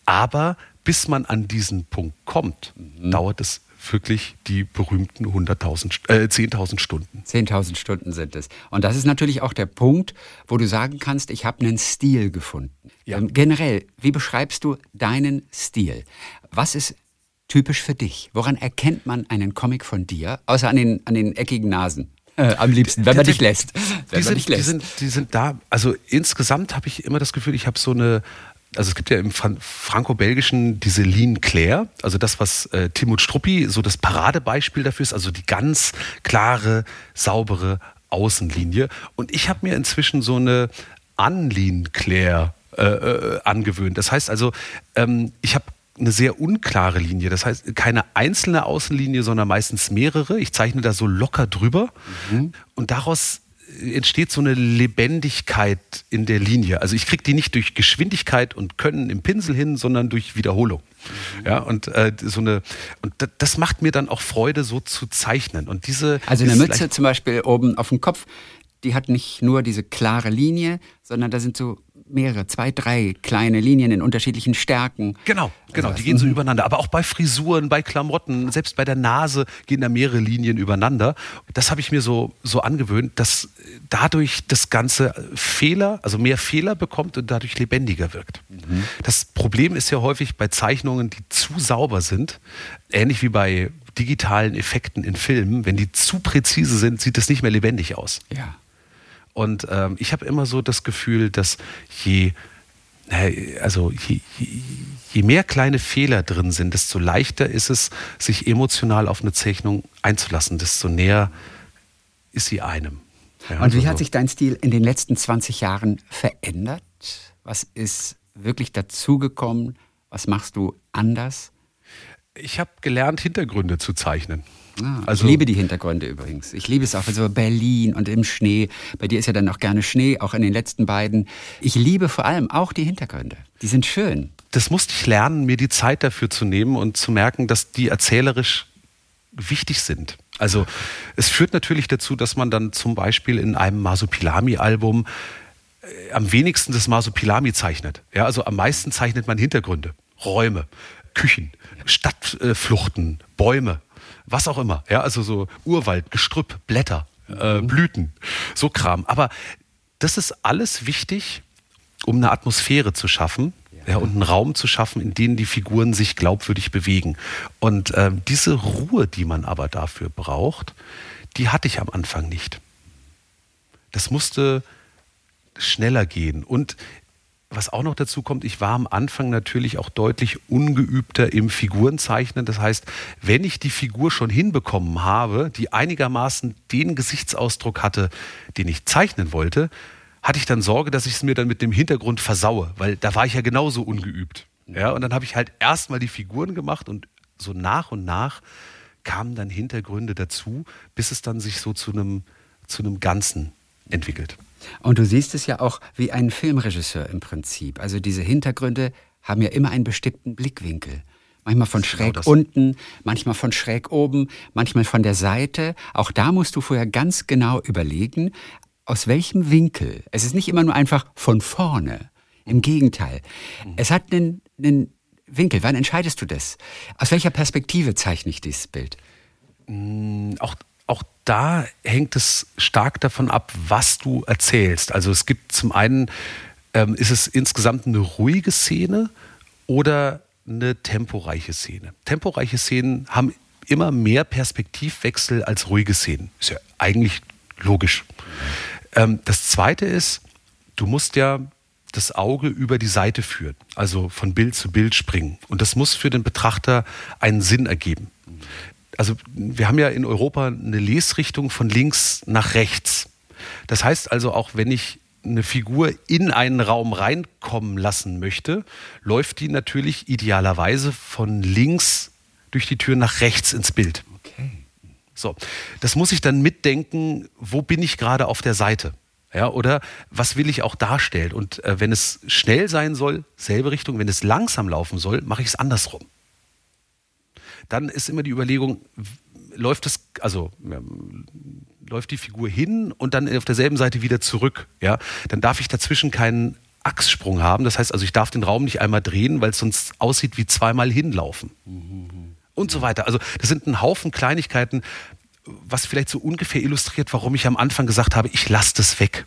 Speaker 1: Aber bis man an diesen Punkt kommt, mhm. dauert es wirklich die berühmten 100.000, äh, 10.000 Stunden.
Speaker 2: 10.000 Stunden sind es. Und das ist natürlich auch der Punkt, wo du sagen kannst, ich habe einen Stil gefunden. Ja. Ähm, generell, wie beschreibst du deinen Stil? Was ist typisch für dich? Woran erkennt man einen Comic von dir, außer an den, an den eckigen Nasen? Äh, am liebsten, wenn man dich lässt.
Speaker 1: Die sind, lässt. Die, sind, die sind da, also insgesamt habe ich immer das Gefühl, ich habe so eine also es gibt ja im franco-belgischen diese Lean Claire, also das, was äh, Timut Struppi so das Paradebeispiel dafür ist, also die ganz klare, saubere Außenlinie. Und ich habe mir inzwischen so eine Unlean Claire äh, äh, angewöhnt. Das heißt also, ähm, ich habe eine sehr unklare Linie. Das heißt, keine einzelne Außenlinie, sondern meistens mehrere. Ich zeichne da so locker drüber. Mhm. Und daraus entsteht so eine Lebendigkeit in der Linie. Also ich kriege die nicht durch Geschwindigkeit und Können im Pinsel hin, sondern durch Wiederholung. Mhm. Ja, und äh, so eine und das macht mir dann auch Freude, so zu zeichnen. Und diese
Speaker 2: also eine Mütze zum Beispiel oben auf dem Kopf, die hat nicht nur diese klare Linie, sondern da sind so mehrere, zwei, drei kleine Linien in unterschiedlichen Stärken.
Speaker 1: Genau, genau, also, die gehen so übereinander. Aber auch bei Frisuren, bei Klamotten, selbst bei der Nase gehen da mehrere Linien übereinander. Das habe ich mir so, so angewöhnt, dass dadurch das Ganze Fehler, also mehr Fehler bekommt und dadurch lebendiger wirkt. Mhm. Das Problem ist ja häufig bei Zeichnungen, die zu sauber sind, ähnlich wie bei digitalen Effekten in Filmen, wenn die zu präzise sind, sieht es nicht mehr lebendig aus.
Speaker 2: Ja.
Speaker 1: Und ähm, ich habe immer so das Gefühl, dass je, also je, je, mehr kleine Fehler drin sind, desto leichter ist es, sich emotional auf eine Zeichnung einzulassen, desto näher ist sie einem.
Speaker 2: Ja, Und wie also hat sich dein Stil in den letzten 20 Jahren verändert? Was ist wirklich dazugekommen? Was machst du anders?
Speaker 1: Ich habe gelernt, Hintergründe zu zeichnen.
Speaker 2: Ah, also, ich liebe die Hintergründe übrigens. Ich liebe es auch. Also Berlin und im Schnee. Bei dir ist ja dann auch gerne Schnee, auch in den letzten beiden. Ich liebe vor allem auch die Hintergründe. Die sind schön.
Speaker 1: Das musste ich lernen, mir die Zeit dafür zu nehmen und zu merken, dass die erzählerisch wichtig sind. Also es führt natürlich dazu, dass man dann zum Beispiel in einem Masupilami-Album äh, am wenigsten das Masupilami zeichnet. Ja, also am meisten zeichnet man Hintergründe, Räume, Küchen, Stadtfluchten, Bäume was auch immer. Ja, also so Urwald, Gestrüpp, Blätter, äh, mhm. Blüten, so Kram. Aber das ist alles wichtig, um eine Atmosphäre zu schaffen. Ja. ja und einen Raum zu schaffen, in dem die Figuren sich glaubwürdig bewegen. Und äh, diese Ruhe, die man aber dafür braucht, die hatte ich am Anfang nicht. Das musste schneller gehen. Und was auch noch dazu kommt, ich war am Anfang natürlich auch deutlich ungeübter im Figurenzeichnen. Das heißt, wenn ich die Figur schon hinbekommen habe, die einigermaßen den Gesichtsausdruck hatte, den ich zeichnen wollte, hatte ich dann Sorge, dass ich es mir dann mit dem Hintergrund versaue, weil da war ich ja genauso ungeübt. Ja, und dann habe ich halt erstmal die Figuren gemacht und so nach und nach kamen dann Hintergründe dazu, bis es dann sich so zu einem, zu einem Ganzen entwickelt.
Speaker 2: Und du siehst es ja auch wie ein Filmregisseur im Prinzip. Also diese Hintergründe haben ja immer einen bestimmten Blickwinkel. Manchmal von schräg genau unten, manchmal von schräg oben, manchmal von der Seite. Auch da musst du vorher ganz genau überlegen, aus welchem Winkel. Es ist nicht immer nur einfach von vorne. Im Gegenteil. Es hat einen, einen Winkel. Wann entscheidest du das? Aus welcher Perspektive zeichne ich dieses Bild?
Speaker 1: Mm, auch auch da hängt es stark davon ab, was du erzählst. Also es gibt zum einen, ähm, ist es insgesamt eine ruhige Szene oder eine temporeiche Szene. Temporeiche Szenen haben immer mehr Perspektivwechsel als ruhige Szenen. Ist ja eigentlich logisch. Ähm, das zweite ist, du musst ja das Auge über die Seite führen, also von Bild zu Bild springen. Und das muss für den Betrachter einen Sinn ergeben. Also wir haben ja in Europa eine Lesrichtung von links nach rechts. Das heißt also auch, wenn ich eine Figur in einen Raum reinkommen lassen möchte, läuft die natürlich idealerweise von links durch die Tür nach rechts ins Bild. Okay. So, das muss ich dann mitdenken, wo bin ich gerade auf der Seite? Ja, oder was will ich auch darstellen? Und äh, wenn es schnell sein soll, selbe Richtung. Wenn es langsam laufen soll, mache ich es andersrum. Dann ist immer die Überlegung, läuft es, also ja, läuft die Figur hin und dann auf derselben Seite wieder zurück. Ja, dann darf ich dazwischen keinen Achssprung haben. Das heißt also, ich darf den Raum nicht einmal drehen, weil es sonst aussieht wie zweimal hinlaufen. Mhm. Und so weiter. Also das sind ein Haufen Kleinigkeiten, was vielleicht so ungefähr illustriert, warum ich am Anfang gesagt habe, ich lasse das weg.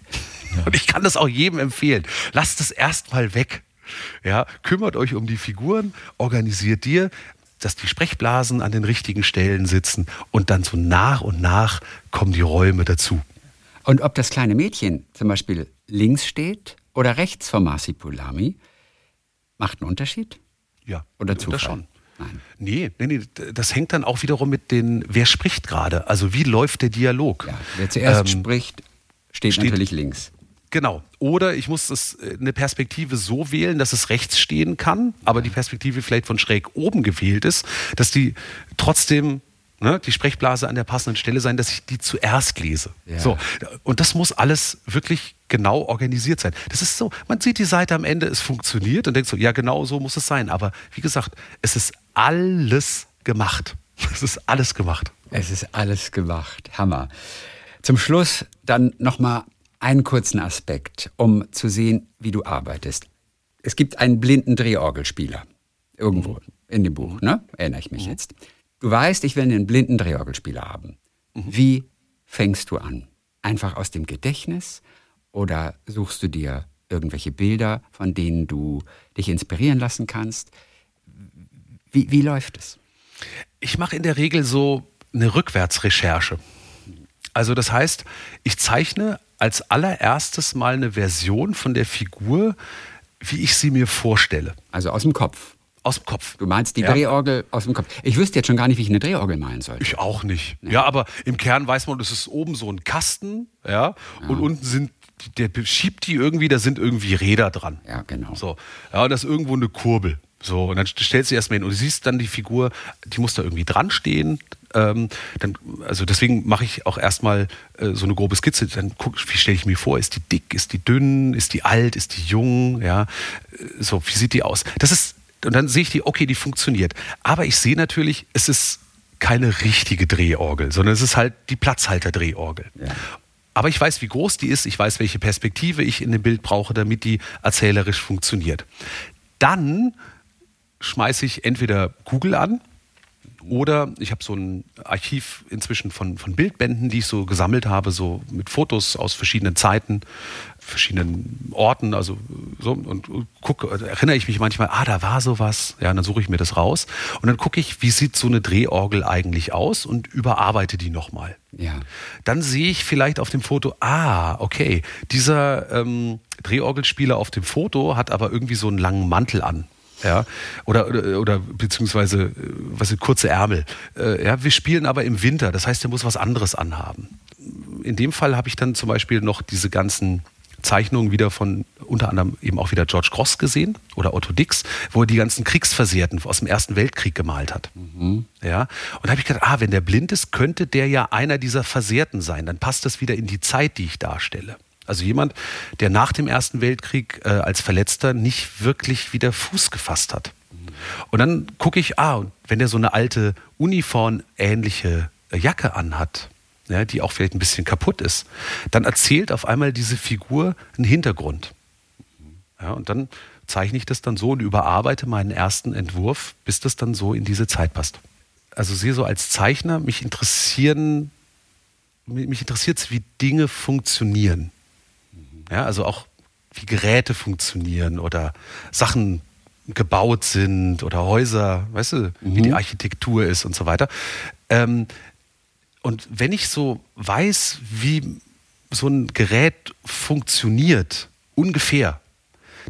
Speaker 1: Ja. Und ich kann das auch jedem empfehlen. Lasst es erstmal weg. Ja, kümmert euch um die Figuren, organisiert dir, dass die Sprechblasen an den richtigen Stellen sitzen und dann so nach und nach kommen die Räume dazu.
Speaker 2: Und ob das kleine Mädchen zum Beispiel links steht oder rechts von Marci Pulami, macht einen Unterschied?
Speaker 1: Ja,
Speaker 2: oder Zufall?
Speaker 1: Das schon. Nein. Nee, nee, nee, das hängt dann auch wiederum mit den, wer spricht gerade, also wie läuft der Dialog. Ja,
Speaker 2: wer zuerst ähm, spricht, steht, steht natürlich links.
Speaker 1: Genau. Oder ich muss es äh, eine Perspektive so wählen, dass es rechts stehen kann, aber die Perspektive vielleicht von schräg oben gewählt ist, dass die trotzdem ne, die Sprechblase an der passenden Stelle sein, dass ich die zuerst lese. Ja. So. Und das muss alles wirklich genau organisiert sein. Das ist so, man sieht die Seite am Ende, es funktioniert und denkt so, ja, genau so muss es sein. Aber wie gesagt, es ist alles gemacht. Es ist alles gemacht.
Speaker 2: Es ist alles gemacht. Hammer. Zum Schluss dann nochmal einen kurzen Aspekt, um zu sehen, wie du arbeitest. Es gibt einen blinden Drehorgelspieler. Irgendwo mhm. in dem Buch, ne? Erinnere ich mich mhm. jetzt. Du weißt, ich will einen blinden Drehorgelspieler haben. Mhm. Wie fängst du an? Einfach aus dem Gedächtnis oder suchst du dir irgendwelche Bilder, von denen du dich inspirieren lassen kannst? Wie, wie läuft es?
Speaker 1: Ich mache in der Regel so eine Rückwärtsrecherche. Also das heißt, ich zeichne als allererstes mal eine Version von der Figur, wie ich sie mir vorstelle.
Speaker 2: Also aus dem Kopf.
Speaker 1: Aus dem Kopf.
Speaker 2: Du meinst die ja. Drehorgel aus dem Kopf. Ich wüsste jetzt schon gar nicht, wie ich eine Drehorgel malen soll.
Speaker 1: Ich auch nicht. Nee. Ja, aber im Kern weiß man, das ist oben so ein Kasten, ja, ja. und unten sind der schiebt die irgendwie, da sind irgendwie Räder dran.
Speaker 2: Ja, genau.
Speaker 1: So. Ja, und das ist irgendwo eine Kurbel. So, und dann stellst du erstmal hin und du siehst dann die Figur, die muss da irgendwie dran stehen. Ähm, dann, also deswegen mache ich auch erstmal äh, so eine grobe Skizze. Dann guck, wie stelle ich mir vor, ist die dick, ist die dünn, ist die alt, ist die jung, ja, äh, so, wie sieht die aus? Das ist, und dann sehe ich die, okay, die funktioniert. Aber ich sehe natürlich, es ist keine richtige Drehorgel, sondern es ist halt die Platzhalter-Drehorgel. Ja. Aber ich weiß, wie groß die ist, ich weiß, welche Perspektive ich in dem Bild brauche, damit die erzählerisch funktioniert. Dann schmeiße ich entweder Google an oder ich habe so ein Archiv inzwischen von, von Bildbänden, die ich so gesammelt habe, so mit Fotos aus verschiedenen Zeiten, verschiedenen Orten, also so und gucke, erinnere ich mich manchmal, ah, da war sowas, ja, und dann suche ich mir das raus und dann gucke ich, wie sieht so eine Drehorgel eigentlich aus und überarbeite die nochmal.
Speaker 2: Ja.
Speaker 1: Dann sehe ich vielleicht auf dem Foto, ah, okay, dieser ähm, Drehorgelspieler auf dem Foto hat aber irgendwie so einen langen Mantel an ja, oder, oder, oder beziehungsweise äh, was sind kurze Ärmel. Äh, ja, wir spielen aber im Winter, das heißt, er muss was anderes anhaben. In dem Fall habe ich dann zum Beispiel noch diese ganzen Zeichnungen wieder von unter anderem eben auch wieder George Cross gesehen oder Otto Dix, wo er die ganzen Kriegsversehrten aus dem Ersten Weltkrieg gemalt hat. Mhm. Ja, und da habe ich gedacht, ah, wenn der blind ist, könnte der ja einer dieser Versehrten sein. Dann passt das wieder in die Zeit, die ich darstelle. Also jemand, der nach dem Ersten Weltkrieg äh, als Verletzter nicht wirklich wieder Fuß gefasst hat. Und dann gucke ich, ah, wenn der so eine alte Uniform-ähnliche äh, Jacke anhat, ja, die auch vielleicht ein bisschen kaputt ist, dann erzählt auf einmal diese Figur einen Hintergrund. Ja, und dann zeichne ich das dann so und überarbeite meinen ersten Entwurf, bis das dann so in diese Zeit passt. Also sehe so als Zeichner, mich interessieren, mich interessiert es, wie Dinge funktionieren. Ja, also auch wie Geräte funktionieren oder Sachen gebaut sind oder Häuser, weißt du, mhm. wie die Architektur ist und so weiter. Ähm, und wenn ich so weiß, wie so ein Gerät funktioniert, ungefähr,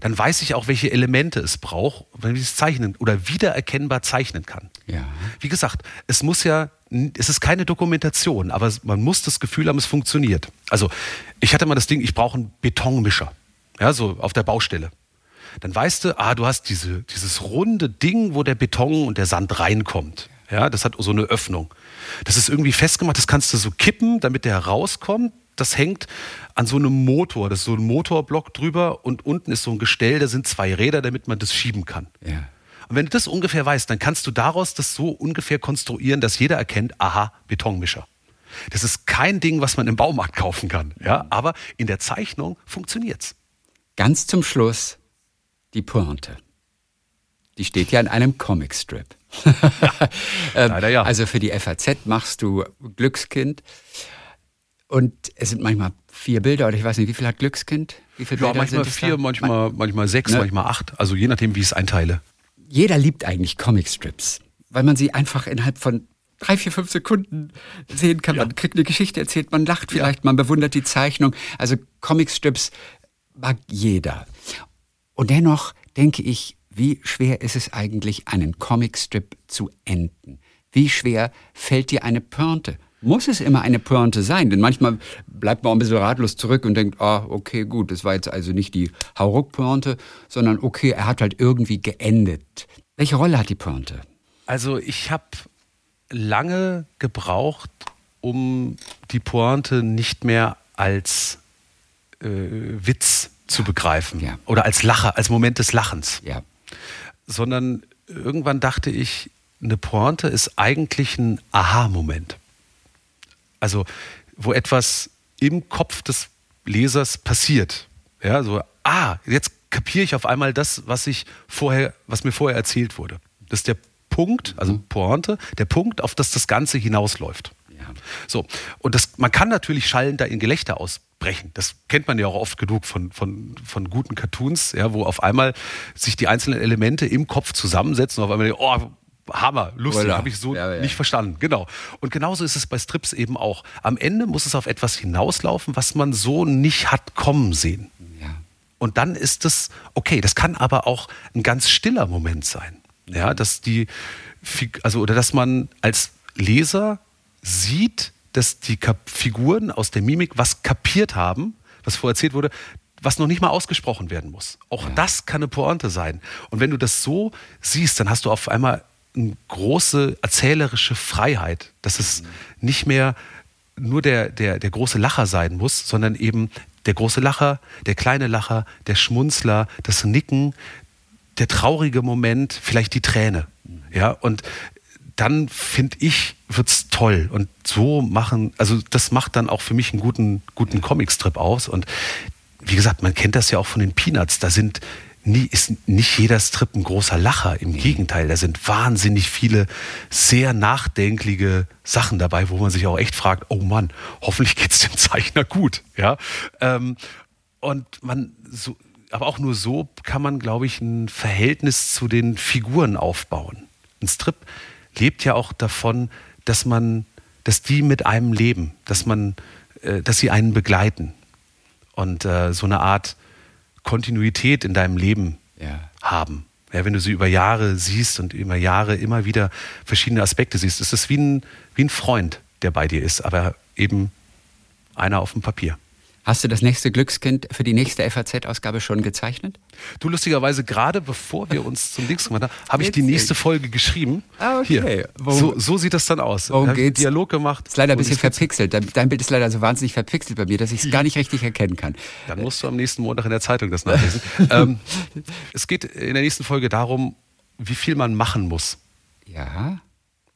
Speaker 1: dann weiß ich auch, welche Elemente es braucht, wenn ich es zeichnen oder wiedererkennbar zeichnen kann.
Speaker 2: Ja.
Speaker 1: Wie gesagt, es muss ja, es ist keine Dokumentation, aber man muss das Gefühl haben, es funktioniert. Also ich hatte mal das Ding, ich brauche einen Betonmischer, ja, so auf der Baustelle. Dann weißt du, ah, du hast diese, dieses runde Ding, wo der Beton und der Sand reinkommt. Ja, das hat so eine Öffnung. Das ist irgendwie festgemacht, das kannst du so kippen, damit der rauskommt. Das hängt an so einem Motor, das ist so ein Motorblock drüber und unten ist so ein Gestell, da sind zwei Räder, damit man das schieben kann.
Speaker 2: Ja.
Speaker 1: Und wenn du das ungefähr weißt, dann kannst du daraus das so ungefähr konstruieren, dass jeder erkennt, aha, Betonmischer. Das ist kein Ding, was man im Baumarkt kaufen kann, ja, aber in der Zeichnung funktioniert's.
Speaker 2: Ganz zum Schluss die Pointe. Die steht ja in einem Comicstrip. ähm,
Speaker 1: Leider ja.
Speaker 2: Also für die FAZ machst du Glückskind. Und es sind manchmal vier Bilder, oder ich weiß nicht, wie viel hat Glückskind? Wie viele
Speaker 1: Ja,
Speaker 2: Bilder
Speaker 1: manchmal
Speaker 2: sind
Speaker 1: vier,
Speaker 2: da?
Speaker 1: manchmal, manchmal sechs,
Speaker 2: Ne?
Speaker 1: manchmal acht. Also je nachdem, wie ich es einteile.
Speaker 2: Jeder liebt eigentlich Comicstrips, weil man sie einfach innerhalb von drei, vier, fünf Sekunden sehen kann. Man kriegt eine Geschichte erzählt, man lacht vielleicht, man bewundert die Zeichnung. Also Comicstrips mag jeder. Und dennoch denke ich, wie schwer ist es eigentlich, einen Comicstrip zu enden? Wie schwer fällt dir eine Pointe? Muss es immer eine Pointe sein? Denn manchmal bleibt man auch ein bisschen ratlos zurück und denkt, ah, okay, gut, das war jetzt also nicht die Hauruck-Pointe, sondern okay, er hat halt irgendwie geendet. Welche Rolle hat die Pointe?
Speaker 1: Also ich habe lange gebraucht, um die Pointe nicht mehr als äh, Witz zu begreifen
Speaker 2: Ja.
Speaker 1: oder als Lacher, als Moment des Lachens,
Speaker 2: Ja.
Speaker 1: sondern irgendwann dachte ich, eine Pointe ist eigentlich ein Aha-Moment. Also wo etwas im Kopf des Lesers passiert. Ja, so, ah, jetzt kapiere ich auf einmal das, was ich vorher, was mir vorher erzählt wurde. Das ist der Punkt, also Pointe, der Punkt, auf das das Ganze hinausläuft.
Speaker 2: Ja.
Speaker 1: So, und das, man kann natürlich schallend da in Gelächter ausbrechen. Das kennt man ja auch oft genug von, von, von guten Cartoons, ja, wo auf einmal sich die einzelnen Elemente im Kopf zusammensetzen und auf einmal, oh, Hammer, lustig, habe ich so
Speaker 2: Ja, ja.
Speaker 1: nicht verstanden. Genau. Und genauso ist es bei Strips eben auch. Am Ende muss es auf etwas hinauslaufen, was man so nicht hat kommen sehen.
Speaker 2: Ja.
Speaker 1: Und dann ist es okay. Das kann aber auch ein ganz stiller Moment sein. Ja, dass die, also, oder dass man als Leser sieht, dass die Kap Figuren aus der Mimik was kapiert haben, was vorher erzählt wurde, was noch nicht mal ausgesprochen werden muss. Auch das kann eine Pointe sein. Und wenn du das so siehst, dann hast du auf einmal eine große erzählerische Freiheit, dass es nicht mehr nur der, der, der große Lacher sein muss, sondern eben der große Lacher, der kleine Lacher, der Schmunzler, das Nicken, der traurige Moment, vielleicht die Träne. Ja, und dann finde ich, wird's toll. Und so machen, also das macht dann auch für mich einen guten, guten Comicstrip aus. Und wie gesagt, man kennt das ja auch von den Peanuts. Da sind nie, ist nicht jeder Strip ein großer Lacher. Im Gegenteil, da sind wahnsinnig viele sehr nachdenkliche Sachen dabei, wo man sich auch echt fragt, oh Mann, hoffentlich geht's dem Zeichner gut. Ja, ähm, und man so, aber auch nur so kann man, glaube ich, ein Verhältnis zu den Figuren aufbauen. Ein Strip lebt ja auch davon, dass man, dass die mit einem leben, dass man, äh, dass sie einen begleiten und äh, so eine Art Kontinuität in deinem Leben
Speaker 2: Ja.
Speaker 1: haben. Ja, wenn du sie über Jahre siehst und über Jahre immer wieder verschiedene Aspekte siehst, ist es wie ein, wie ein Freund, der bei dir ist, aber eben einer auf dem Papier.
Speaker 2: Hast du das nächste Glückskind für die nächste FAZ-Ausgabe schon gezeichnet?
Speaker 1: Du lustigerweise, gerade bevor wir uns zum Dings gemacht haben, habe ich die nächste Folge geschrieben.
Speaker 2: Ah, okay.
Speaker 1: Hier. So, so sieht das dann aus.
Speaker 2: Worum geht's?
Speaker 1: Dialog gemacht.
Speaker 2: Ist leider ein bisschen verpixelt. Dein, dein Bild ist leider so wahnsinnig verpixelt bei mir, dass ich es gar nicht richtig erkennen kann.
Speaker 1: Dann musst du am nächsten Montag in der Zeitung das nachlesen. ähm, es geht in der nächsten Folge darum, wie viel man machen muss.
Speaker 2: Ja.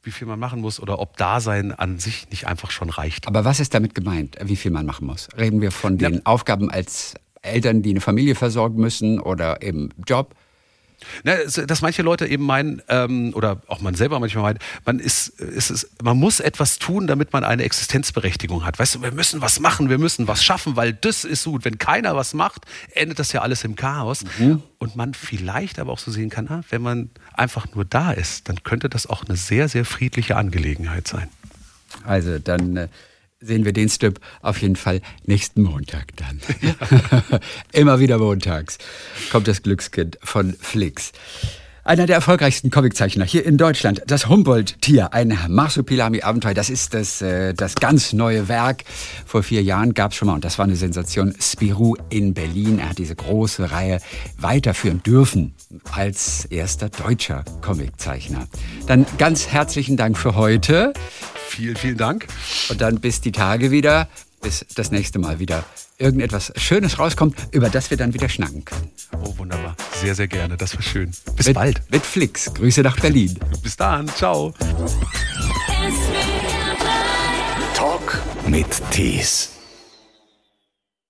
Speaker 1: Wie viel man machen muss oder ob Dasein an sich nicht einfach schon reicht.
Speaker 2: Aber was ist damit gemeint, wie viel man machen muss? Reden wir von den Aufgaben als Eltern, die eine Familie versorgen müssen oder im Job?
Speaker 1: Es- dass manche Leute eben meinen, ähm, oder auch man selber manchmal meint, man ist, ist, ist, man muss etwas tun, damit man eine Existenzberechtigung hat. Weißt du, wir müssen was machen, wir müssen was schaffen, weil das ist gut. Wenn keiner was macht, endet das ja alles im Chaos. Und man vielleicht aber auch so sehen kann, ah, wenn man einfach nur da ist, dann könnte das auch eine sehr, sehr friedliche Angelegenheit sein.
Speaker 2: Also dann äh, sehen wir den Strip auf jeden Fall nächsten Montag dann. Immer wieder montags kommt das Glückskind von Flix. Einer der erfolgreichsten Comiczeichner hier in Deutschland, das Humboldt-Tier, ein Marsupilami-Abenteuer. Das ist das, äh, das ganz neue Werk. Vor vier Jahren gab es schon mal, und das war eine Sensation, Spirou in Berlin. Er hat diese große Reihe weiterführen dürfen als erster deutscher Comiczeichner. Dann ganz herzlichen Dank für heute.
Speaker 1: Vielen, vielen Dank.
Speaker 2: Und dann bis die Tage wieder, bis das nächste Mal wieder irgendetwas Schönes rauskommt, über das wir dann wieder schnacken können.
Speaker 1: Oh, wunderbar. Sehr, sehr gerne. Das war schön.
Speaker 2: Bis mit, bald. Mit Flix. Grüße nach Berlin.
Speaker 1: Bis dann. Ciao.
Speaker 3: Talk mit Tees.